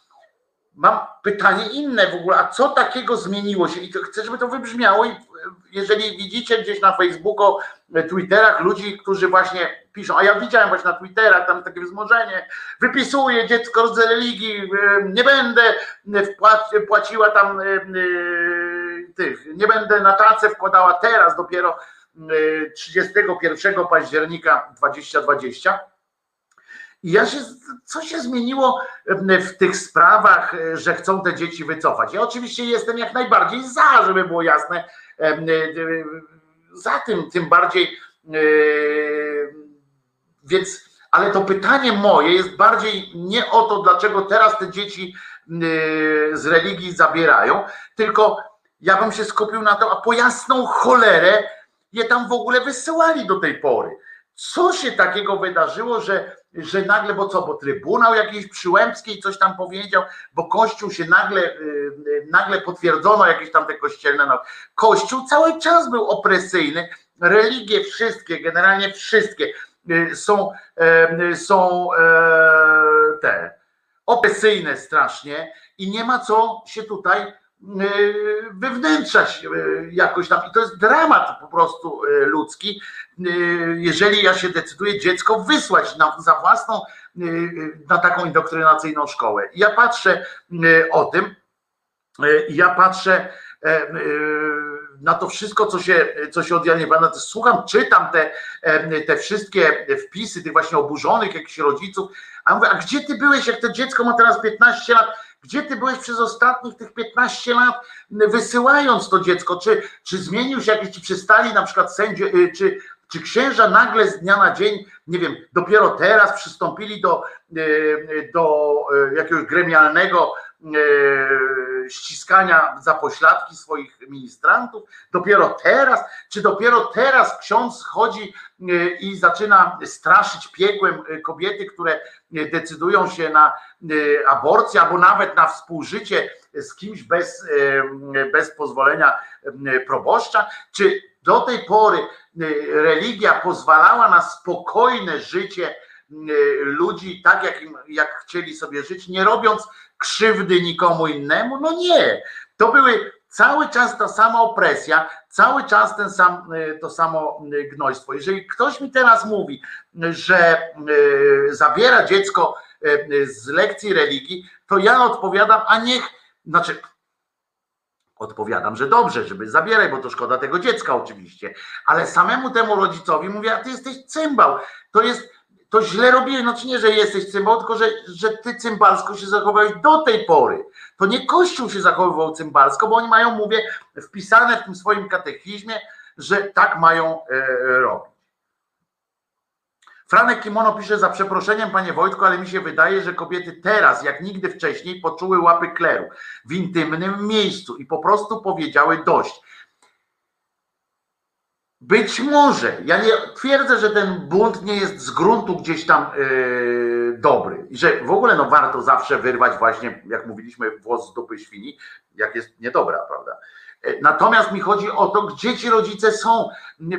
mam pytanie inne w ogóle, a co takiego zmieniło się? I chcę, żeby to wybrzmiało i jeżeli widzicie gdzieś na Facebooku, Twitterach ludzi, którzy właśnie piszą, a ja widziałem właśnie na Twitterach, tam takie wzmożenie, wypisuję dziecko z religii, nie będę płaciła tam tych, nie będę na tacę wkładała teraz dopiero 31 października 2020 i ja się, co się zmieniło w tych sprawach, e, że chcą te dzieci wycofać? Ja oczywiście jestem jak najbardziej za, żeby było jasne, e, e, za tym, tym bardziej. Więc, ale to pytanie moje jest bardziej nie o to, dlaczego teraz te dzieci z religii zabierają, tylko ja bym się skupił na to, a po jasną cholerę je tam w ogóle wysyłali do tej pory Co się takiego wydarzyło, że, że nagle, bo co, bo Trybunał jakiś Przyłębskiej coś tam powiedział, bo Kościół się nagle, y, y, nagle potwierdzono jakieś tam te kościelne. No. Kościół cały czas był opresyjny, religie wszystkie, generalnie wszystkie y, są, są e, te opresyjne strasznie i nie ma co się tutaj wywnętrzać y, jakoś tam. I to jest dramat po prostu y, ludzki, y, jeżeli ja się decyduję dziecko wysłać na, za własną, y, y, na taką indoktrynacyjną szkołę. I ja patrzę y, o tym, y, ja patrzę y, na to wszystko, co się, co się od Janie Pana, słucham, czytam te, te wszystkie wpisy tych właśnie oburzonych jakichś rodziców, a mówię, a gdzie ty byłeś, jak to dziecko ma teraz 15 lat, gdzie ty byłeś przez ostatnich tych 15 lat, wysyłając to dziecko? Czy, czy zmienił się jakiś, czy przystali na przykład sędzie, y, czy, czy księża nagle z dnia na dzień, nie wiem, dopiero teraz przystąpili do, y, do y, jakiegoś gremialnego ściskania za pośladki swoich ministrantów? Dopiero teraz? Czy dopiero teraz ksiądz chodzi i zaczyna straszyć piekłem kobiety, które decydują się na aborcję albo nawet na współżycie z kimś bez, bez pozwolenia proboszcza? Czy do tej pory religia pozwalała na spokojne życie ludzi tak, jak, im, jak chcieli sobie żyć, nie robiąc krzywdy nikomu innemu? No nie. To były cały czas ta sama opresja, cały czas ten sam, to samo gnojstwo. Jeżeli ktoś mi teraz mówi, że zabiera dziecko z lekcji religii, to ja odpowiadam, a niech, znaczy odpowiadam, że dobrze, żeby zabieraj, bo to szkoda tego dziecka oczywiście, ale samemu temu rodzicowi mówię, a ty jesteś cymbał, to jest to źle robiłeś, znaczy nie, że jesteś cymbał, tylko że, że ty cymbalsko się zachowałeś do tej pory. To nie Kościół się zachowywał cymbalsko, bo oni mają, mówię, wpisane w tym swoim katechizmie, że tak mają e, robić. Franek Kimono pisze za przeproszeniem, panie Wojtku, ale mi się wydaje, że kobiety teraz, jak nigdy wcześniej, poczuły łapy kleru w intymnym miejscu i po prostu powiedziały dość. Być może, ja nie twierdzę, że ten bunt nie jest z gruntu gdzieś tam yy, dobry i że w ogóle no, warto zawsze wyrwać właśnie, jak mówiliśmy, włos z dupy świni, jak jest niedobra, prawda? Natomiast mi chodzi o to, gdzie ci rodzice są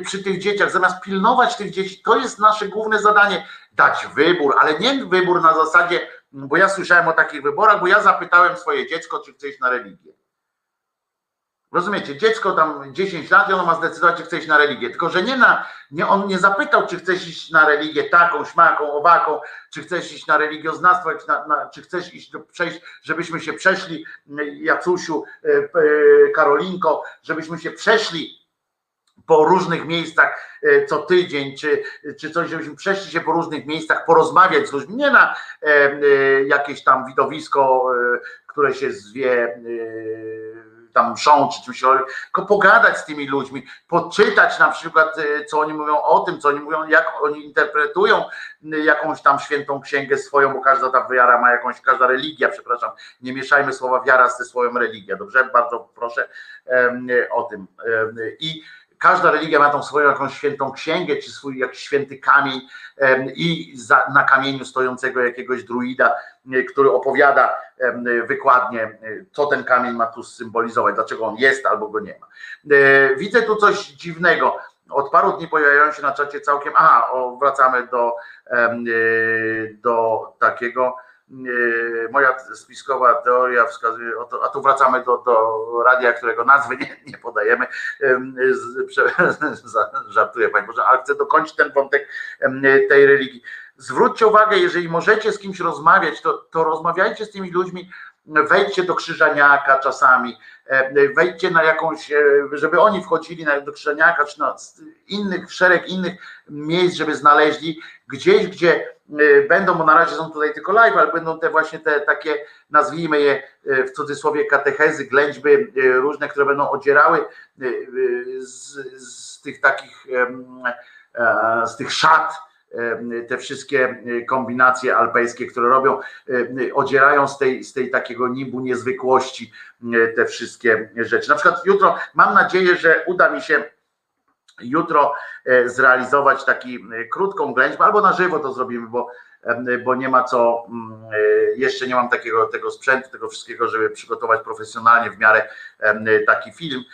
przy tych dzieciach, zamiast pilnować tych dzieci, to jest nasze główne zadanie, dać wybór, ale nie wybór na zasadzie, bo ja słyszałem o takich wyborach, bo ja zapytałem swoje dziecko, czy chce iść na religię. Rozumiecie, dziecko tam 10 lat i ono ma zdecydować, czy chce iść na religię. Tylko, że nie na, nie, on nie zapytał, czy chcesz iść na religię taką, śmaką, owaką, czy chcesz iść na religioznawstwo, na, na, czy chcesz iść do, przejść, żebyśmy się przeszli, Jacusiu, Karolinko, żebyśmy się przeszli po różnych miejscach co tydzień, czy, czy coś, żebyśmy przeszli się po różnych miejscach, porozmawiać z ludźmi, nie na e, jakieś tam widowisko, e, które się zwie e, tam mszą czy czymś, tylko pogadać z tymi ludźmi, poczytać na przykład, co oni mówią o tym, co oni mówią, jak oni interpretują jakąś tam świętą księgę swoją, bo każda ta wiara ma jakąś, każda religia, przepraszam, nie mieszajmy słowa wiara ze słowem religia, dobrze? Bardzo proszę o tym. I każda religia ma tą swoją jakąś świętą księgę, czy swój jakiś święty kamień i za, na kamieniu stojącego jakiegoś druida, który opowiada wykładnie, co ten kamień ma tu symbolizować, dlaczego on jest albo go nie ma. Widzę tu coś dziwnego. Od paru dni pojawiają się na czacie całkiem. Aha, o, wracamy do, do takiego moja spiskowa teoria wskazuje, a tu wracamy do, do radia, którego nazwy nie, nie podajemy. [LAUGHS] Żartuję Pani Boże, ale chcę dokończyć ten wątek tej religii. Zwróćcie uwagę, jeżeli możecie z kimś rozmawiać, to, to rozmawiajcie z tymi ludźmi, wejdźcie do Krzyżaniaka czasami, wejdźcie na jakąś, żeby oni wchodzili do Krzyżaniaka, czy na innych, szereg innych miejsc, żeby znaleźli. Gdzieś, gdzie będą, bo na razie są tutaj tylko live, ale będą te właśnie te takie, nazwijmy je w cudzysłowie katechezy, ględźby różne, które będą odzierały z, z tych takich, z tych szat, te wszystkie kombinacje alpejskie, które robią, odzierają z tej, z tej takiego nibu niezwykłości te wszystkie rzeczy. Na przykład jutro mam nadzieję, że uda mi się jutro e, zrealizować taki e, krótką ględźbę, albo na żywo to zrobimy, bo, e, bo nie ma co, mm, e, jeszcze nie mam takiego tego sprzętu, tego wszystkiego, żeby przygotować profesjonalnie w miarę taki film,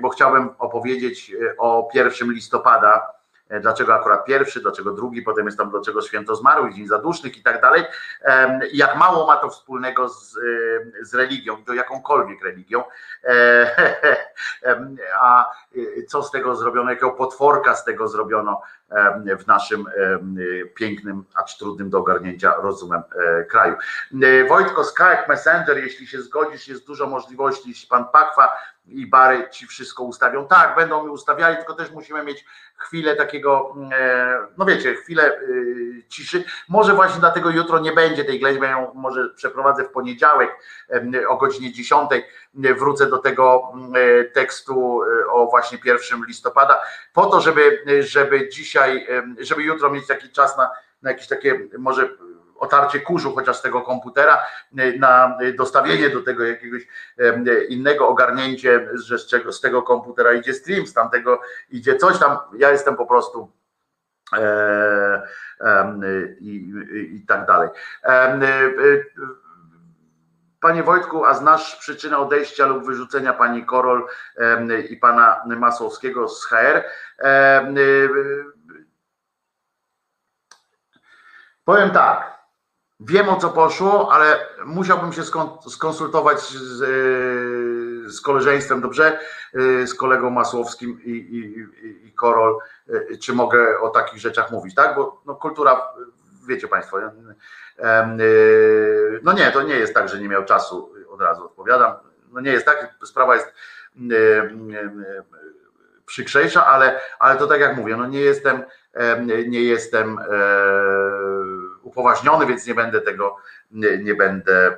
bo chciałbym opowiedzieć e, o pierwszym listopada, e, dlaczego akurat pierwszy, dlaczego drugi, potem jest tam dlaczego święto zmarłych, dzień zadusznych i tak dalej, jak mało ma to wspólnego z, e, z religią, to jakąkolwiek religią, E, [LAUGHS] a e, co z tego zrobiono, jakiego potworka z tego zrobiono w naszym em, pięknym, acz trudnym do ogarnięcia rozumem e, kraju. E, Wojtko, Skype, Messenger, jeśli się zgodzisz, jest dużo możliwości, jeśli pan Pakwa i Bary ci wszystko ustawią. Tak, będą mi ustawiali, tylko też musimy mieć chwilę takiego, e, no wiecie, chwilę e, ciszy. Może właśnie dlatego jutro nie będzie tej ględźby, ja ją może przeprowadzę w poniedziałek o godzinie 10. Wrócę do tego e, tekstu e, o właśnie 1 listopada, po to, żeby, żeby dzisiaj, em, żeby jutro mieć taki czas na, na jakieś takie może otarcie kurzu chociaż tego komputera, e, na dostawienie do tego jakiegoś innego ogarnięcie, że z, czego, z tego komputera idzie stream, z tamtego idzie coś tam. Ja jestem po prostu e, i, i, i tak dalej. Panie Wojtku, a znasz przyczynę odejścia lub wyrzucenia pani Korol i pana Masłowskiego z HR? Em, y, Powiem tak. Wiem o co poszło, ale musiałbym się skon- skonsultować z, y, z koleżeństwem, dobrze? Y, Z kolegą Masłowskim i, i, i- Korol, y, czy mogę o takich rzeczach mówić, tak? Bo no, kultura, wiecie Państwo, y, no nie, to nie jest tak, że nie miał czasu, od razu odpowiadam. No nie jest tak, sprawa jest przykrzejsza, ale, ale to tak jak mówię, no nie jestem, em, nie jestem e, upoważniony, więc nie będę tego, nie, będę e,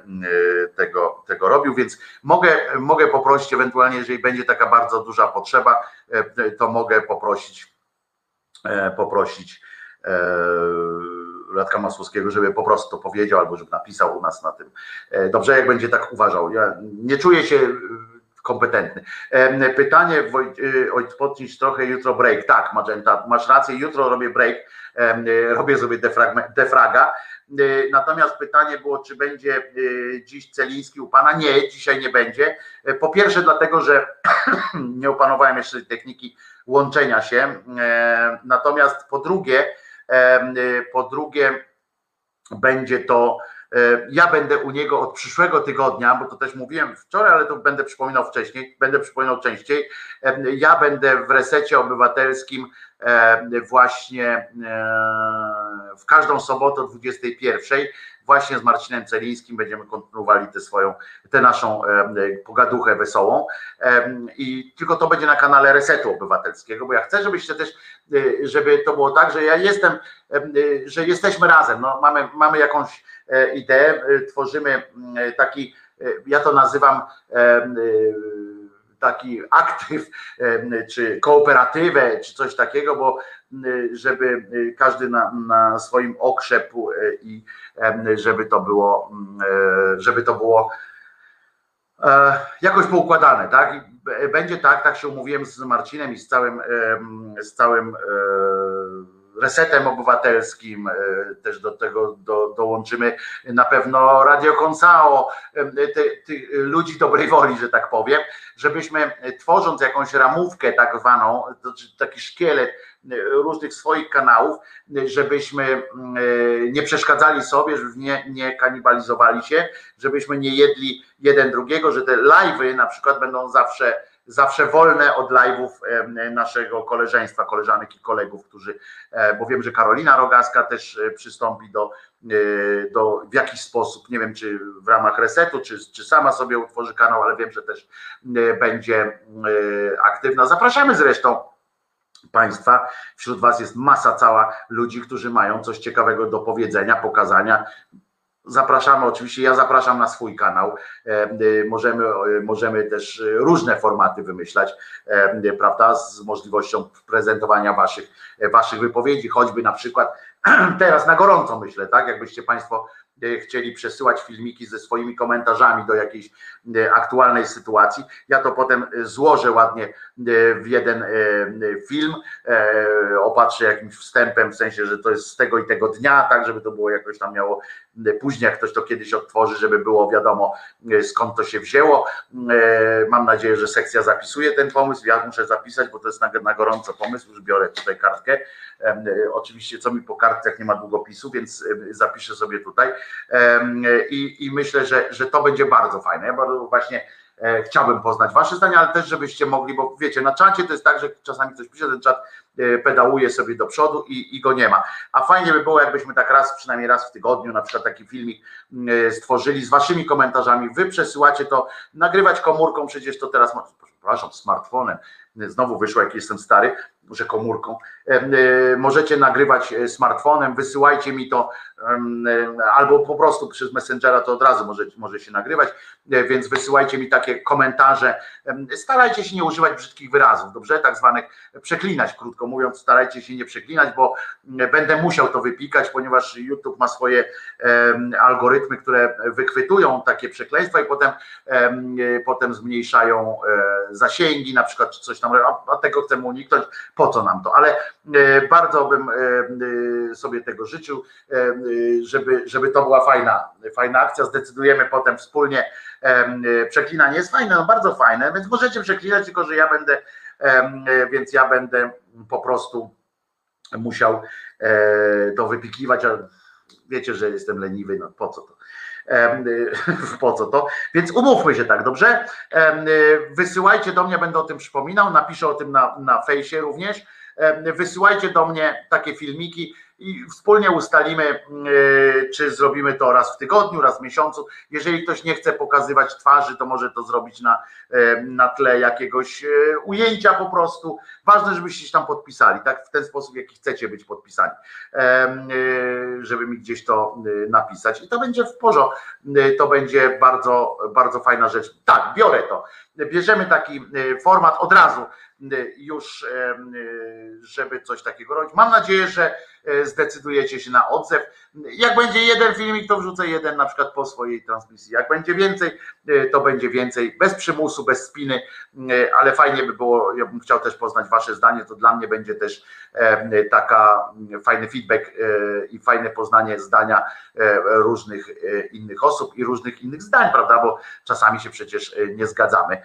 tego, tego robił, więc mogę, mogę poprosić ewentualnie, jeżeli będzie taka bardzo duża potrzeba, e, to mogę poprosić poprosić Radka Masłowskiego, żeby po prostu to powiedział albo żeby napisał u nas na tym. E, Dobrze, jak będzie tak uważał. Ja nie czuję się e, kompetentny. Pytanie, e, oj, podciąć trochę jutro break. Tak, Magenta, masz rację, jutro robię break, robię sobie defraga. Natomiast pytanie było, czy będzie dziś Celiński u Pana? Nie, dzisiaj nie będzie. Po pierwsze dlatego, że [CLEARS THROAT] nie opanowałem jeszcze techniki łączenia się. Natomiast po drugie, po drugie będzie to E, Ja będę u niego od przyszłego tygodnia, bo to też mówiłem wczoraj, ale to będę przypominał wcześniej, będę przypominał częściej. Ja będę w resecie obywatelskim właśnie e, w każdą sobotę o 21. Właśnie z Marcinem Celińskim będziemy kontynuowali tę swoją, tę naszą e, pogaduchę wesołą. E, I tylko to będzie na kanale Resetu Obywatelskiego, bo ja chcę, żebyście też, e, żeby to było tak, że ja jestem, e, że jesteśmy razem. No, mamy, mamy jakąś e, ideę, e, tworzymy taki, e, ja to nazywam e, e, taki aktyw, e, czy kooperatywę, czy coś takiego, bo m, żeby e, każdy na, na swoim okrzepł e, i żeby to było, mm, e, żeby to było e, jakoś poukładane, tak? Będzie tak, tak się umówiłem z Marcinem i z całym, z całym e, resetem obywatelskim, e, też do tego do, dołączymy na pewno Radio Konsao, em, ty- ludzi dobrej woli, że tak powiem, żebyśmy e, tworząc jakąś ramówkę tak zwaną, znaczy taki szkielet e, różnych swoich kanałów, e, żebyśmy e, nie przeszkadzali sobie, żeby nie, nie kanibalizowali się, żebyśmy nie jedli jeden drugiego, że te live'y na przykład będą zawsze zawsze wolne od live'ów naszego koleżeństwa, koleżanek i kolegów, którzy, e, bo wiem, że Karolina Rogaska też e, przystąpi do, e, do w jakiś sposób, nie wiem czy w ramach resetu, czy, czy sama sobie utworzy kanał, ale wiem, że też będzie aktywna. Zapraszamy zresztą Państwa. Wśród Was jest masa cała ludzi, którzy mają coś ciekawego do powiedzenia, pokazania. Zapraszamy oczywiście, ja zapraszam na swój kanał. E, e, Możemy, e, możemy też różne formaty wymyślać, prawda, z możliwością prezentowania waszych, waszych wypowiedzi, choćby na przykład [CLEARS THROAT] teraz na gorąco myślę, tak? Jakbyście Państwo chcieli przesyłać filmiki ze swoimi komentarzami do jakiejś e, aktualnej sytuacji. Ja to potem złożę ładnie e, w jeden film, opatrzę jakimś wstępem, w sensie, że to jest z tego i tego dnia, tak, żeby to było jakoś tam miało później, jak ktoś to kiedyś odtworzy, żeby było wiadomo skąd to się wzięło. Mam nadzieję, że sekcja zapisuje ten pomysł. Ja muszę zapisać, bo to jest na, na gorąco pomysł. Już biorę tutaj kartkę. Oczywiście, co mi po kartce nie ma długopisu, więc zapiszę sobie tutaj. I, i myślę, że, że to będzie bardzo fajne. Ja bardzo właśnie e, chciałbym poznać Wasze zdanie, ale też, żebyście mogli, bo wiecie, na czacie to jest tak, że czasami ktoś pisze, ten czat e, pedałuje sobie do przodu i, i go nie ma. A fajnie by było, jakbyśmy tak raz, przynajmniej raz w tygodniu, na przykład taki filmik e, stworzyli z Waszymi komentarzami. Wy przesyłacie to, nagrywać komórką, przecież to teraz, przepraszam, smartfonem. Znowu wyszło, jak jestem stary, że komórką. Możecie nagrywać smartfonem, wysyłajcie mi to albo po prostu przez Messengera to od razu może, może się nagrywać, e, więc wysyłajcie mi takie komentarze. Starajcie się nie używać brzydkich wyrazów, dobrze? Tak zwanych przeklinać, krótko mówiąc, starajcie się nie przeklinać, bo będę musiał to wypikać, ponieważ YouTube ma swoje algorytmy, które wychwytują takie przekleństwa i potem, potem zmniejszają e, zasięgi, na przykład coś tam, a tego chcemy uniknąć, po co nam to? Ale e, bardzo bym sobie tego życzył żeby, żeby to była fajna, fajna akcja. Zdecydujemy potem wspólnie. Przeklinanie jest fajne, no bardzo fajne, więc możecie przeklinać, tylko że ja będę, więc ja będę po prostu musiał e, to wypikiwać, a wiecie, że jestem leniwy, no po co to? [LAUGHS] Po co to? Więc umówmy się tak, dobrze? Wysyłajcie do mnie, będę o tym przypominał, napiszę o tym na, na fejsie również. Wysyłajcie do mnie takie filmiki i wspólnie ustalimy, e, czy zrobimy to raz w tygodniu, raz w miesiącu. Jeżeli ktoś nie chce pokazywać twarzy, to może to zrobić na, e, na tle jakiegoś e, ujęcia po prostu. Ważne, żebyście się tam podpisali, tak? W ten sposób, jaki chcecie być podpisani, żeby mi gdzieś to napisać. I to będzie w porządku. To będzie bardzo, bardzo fajna rzecz. Tak, biorę to. Bierzemy taki format od razu już, żeby coś takiego robić. Mam nadzieję, że zdecydujecie się na odzew. Jak będzie jeden filmik, to wrzucę jeden na przykład po swojej transmisji. Jak będzie więcej, e, to będzie więcej, bez przymusu, bez spiny, e, ale fajnie by było, ja bym chciał też poznać wasze zdanie, to dla mnie będzie też taka fajny feedback i fajne poznanie zdania różnych innych osób i różnych innych zdań, prawda, bo czasami się przecież nie zgadzamy,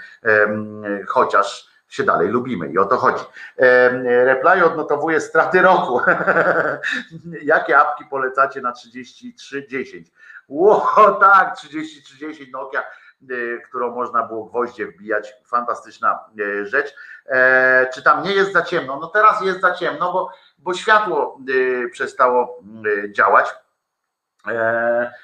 chociaż się dalej lubimy i o to chodzi. Reply odnotowuje straty roku. [LAUGHS] Jakie apki polecacie na 3310? Ło, tak, 3310 Nokia, e, którą można było gwoździe wbijać. Fantastyczna e, rzecz. E, czy tam nie jest za ciemno? No teraz jest za ciemno, bo, bo światło przestało działać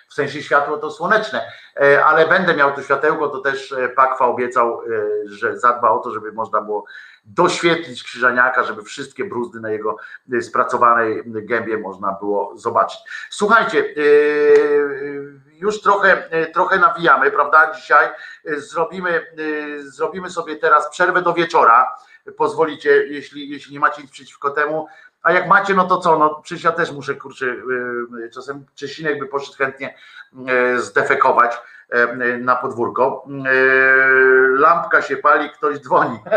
w sensie światło to słoneczne, e, ale będę miał to światełko, to też e, Pakwa obiecał, że zadba o to, żeby można było doświetlić Krzyżaniaka, żeby wszystkie bruzdy na jego spracowanej gębie można było zobaczyć. Słuchajcie, już trochę, trochę nawijamy, prawda? Dzisiaj zrobimy, zrobimy sobie teraz przerwę do wieczora. Pozwolicie, jeśli, jeśli nie macie nic przeciwko temu, a jak macie, no to co? No przecież ja też muszę, kurczę, y, czasem Czesinek by poszedł chętnie y, zdefekować y, na podwórko. Lampka się pali, ktoś dzwoni. [LAUGHS]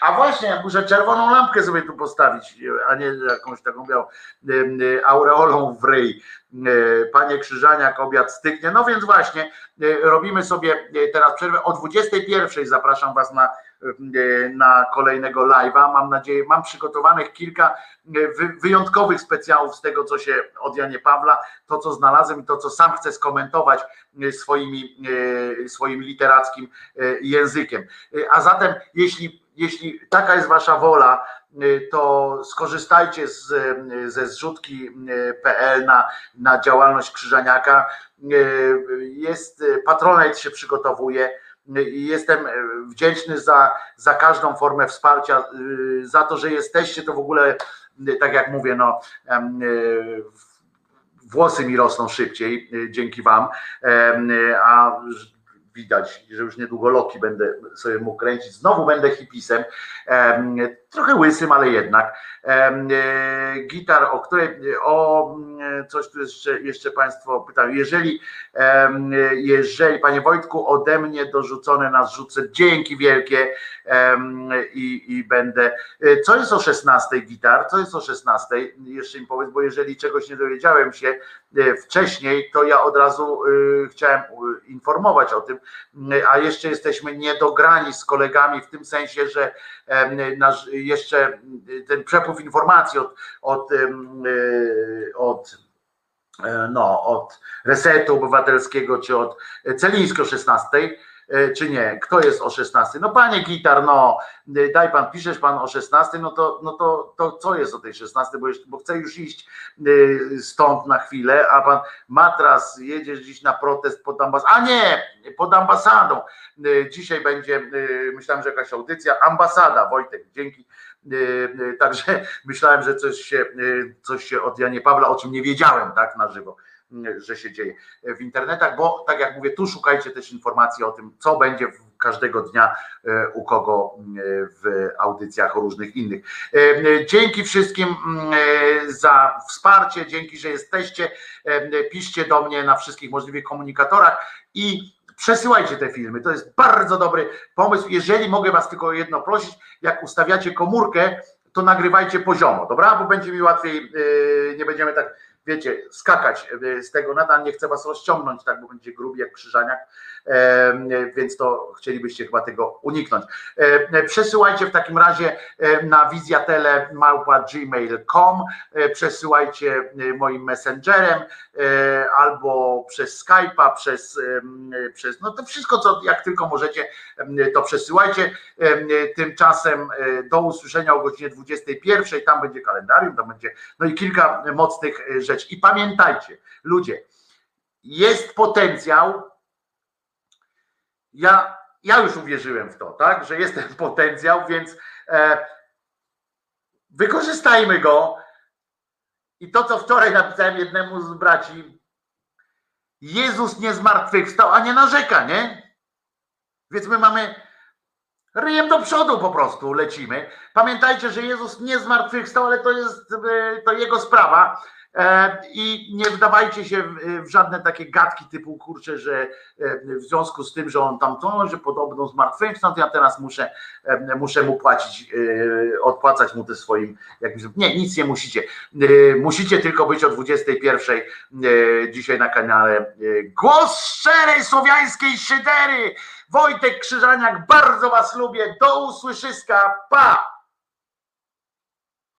A właśnie, muszę czerwoną lampkę sobie tu postawić, a nie jakąś taką białą aureolą w ryj. Panie Krzyżaniak, obiad stygnie. No więc właśnie, robimy sobie teraz przerwę. O 21 zapraszam Was na E, na kolejnego live'a. Mam nadzieję, mam przygotowanych kilka e, wyjątkowych specjałów z tego, co się od Janie Pawla, to co znalazłem i to, co sam chcę skomentować e, swoimi, swoim literackim językiem. A zatem, jeśli, jeśli taka jest Wasza wola, to skorzystajcie z, ze zrzutki.pl na, na działalność Krzyżaniaka. Jest, Patronite się przygotowuje Jestem e, wdzięczny za, za każdą formę wsparcia, e, za to, że jesteście, to w ogóle, e, tak jak mówię, no, włosy mi rosną szybciej dzięki Wam, a widać, że już niedługo loki będę sobie mógł kręcić. Znowu będę hipisem trochę łysym, ale jednak. E, Gitar, o której, o mm, coś tu jeszcze, jeszcze Państwo pytają. Jeżeli, jeżeli, Panie Wojtku, ode mnie dorzucone na zrzucę, dzięki wielkie i, i będę. e, Co jest o 16 gitar? Co jest o 16? Jeszcze mi powiedz, bo jeżeli czegoś nie dowiedziałem się e, wcześniej, to ja od razu chciałem informować o tym, a jeszcze jesteśmy niedograni z kolegami w tym sensie, że nasz, jeszcze ten przepływ informacji od, od, e, od e, no, od Resetu Obywatelskiego czy od Celińsko 16, e, czy nie? Kto jest o 16? No panie Gitar, no e, daj pan, piszesz pan o 16, no to, no to, to co jest o tej 16, bo, jeszcze, bo chcę już iść e, stąd na chwilę, a pan matras, jedziesz dziś na protest pod ambasadą, a nie, pod ambasadą. E, Dzisiaj będzie, e, myślałem, że jakaś audycja, ambasada, Wojtek, dzięki. E, e, Także [LAUGHS] myślałem, że coś się, e, coś się od Janie Pawła, o czym nie wiedziałem tak na żywo, że się dzieje w internetach, bo tak jak mówię, tu szukajcie też informacji o tym, co będzie każdego dnia e, u kogo m, w audycjach różnych innych. E, e, Dzięki wszystkim m, e, za wsparcie, dzięki, że jesteście. E, Piszcie do mnie na wszystkich możliwych komunikatorach i przesyłajcie te filmy. To jest bardzo dobry pomysł. Jeżeli mogę Was tylko jedno prosić, jak ustawiacie komórkę, to nagrywajcie poziomo, dobra? Bo będzie mi łatwiej, nie będziemy tak, wiecie, skakać yy, z tego nadal, nie chcę was rozciągnąć, tak, bo będzie grubi jak krzyżaniak, więc to chcielibyście chyba tego uniknąć. Przesyłajcie w takim razie na wizjatele małpa gmail.com, yy, przesyłajcie yy, moim messengerem yy, albo przez Skype'a, przez, przez, no to wszystko, co jak tylko możecie, to przesyłajcie. Tymczasem do usłyszenia o godzinie 21, tam będzie kalendarium, tam będzie, no i kilka mocnych rzeczy. I pamiętajcie, ludzie, jest potencjał, ja, ja już uwierzyłem w to, tak, że jest ten potencjał, więc e, wykorzystajmy go. I to, co wczoraj napisałem jednemu z braci, Jezus nie zmartwychwstał, a nie narzeka, nie? Więc my mamy ryjem do przodu po prostu lecimy. Pamiętajcie, że Jezus nie zmartwychwstał, ale to jest e, to jego sprawa. E, I nie wdawajcie się w, żadne takie gadki typu kurczę, że e, w związku z tym, że on tam to, że podobno zmartwychwstał, to ja teraz muszę, e, muszę mu płacić, odpłacać mu te swoim jakimś. Nie, nic nie musicie. Musicie tylko być o 21 e, dzisiaj na kanale Głos szczerej słowiańskiej szydery. Wojtek Krzyżaniak, bardzo Was lubię. Do usłyszyska. Pa!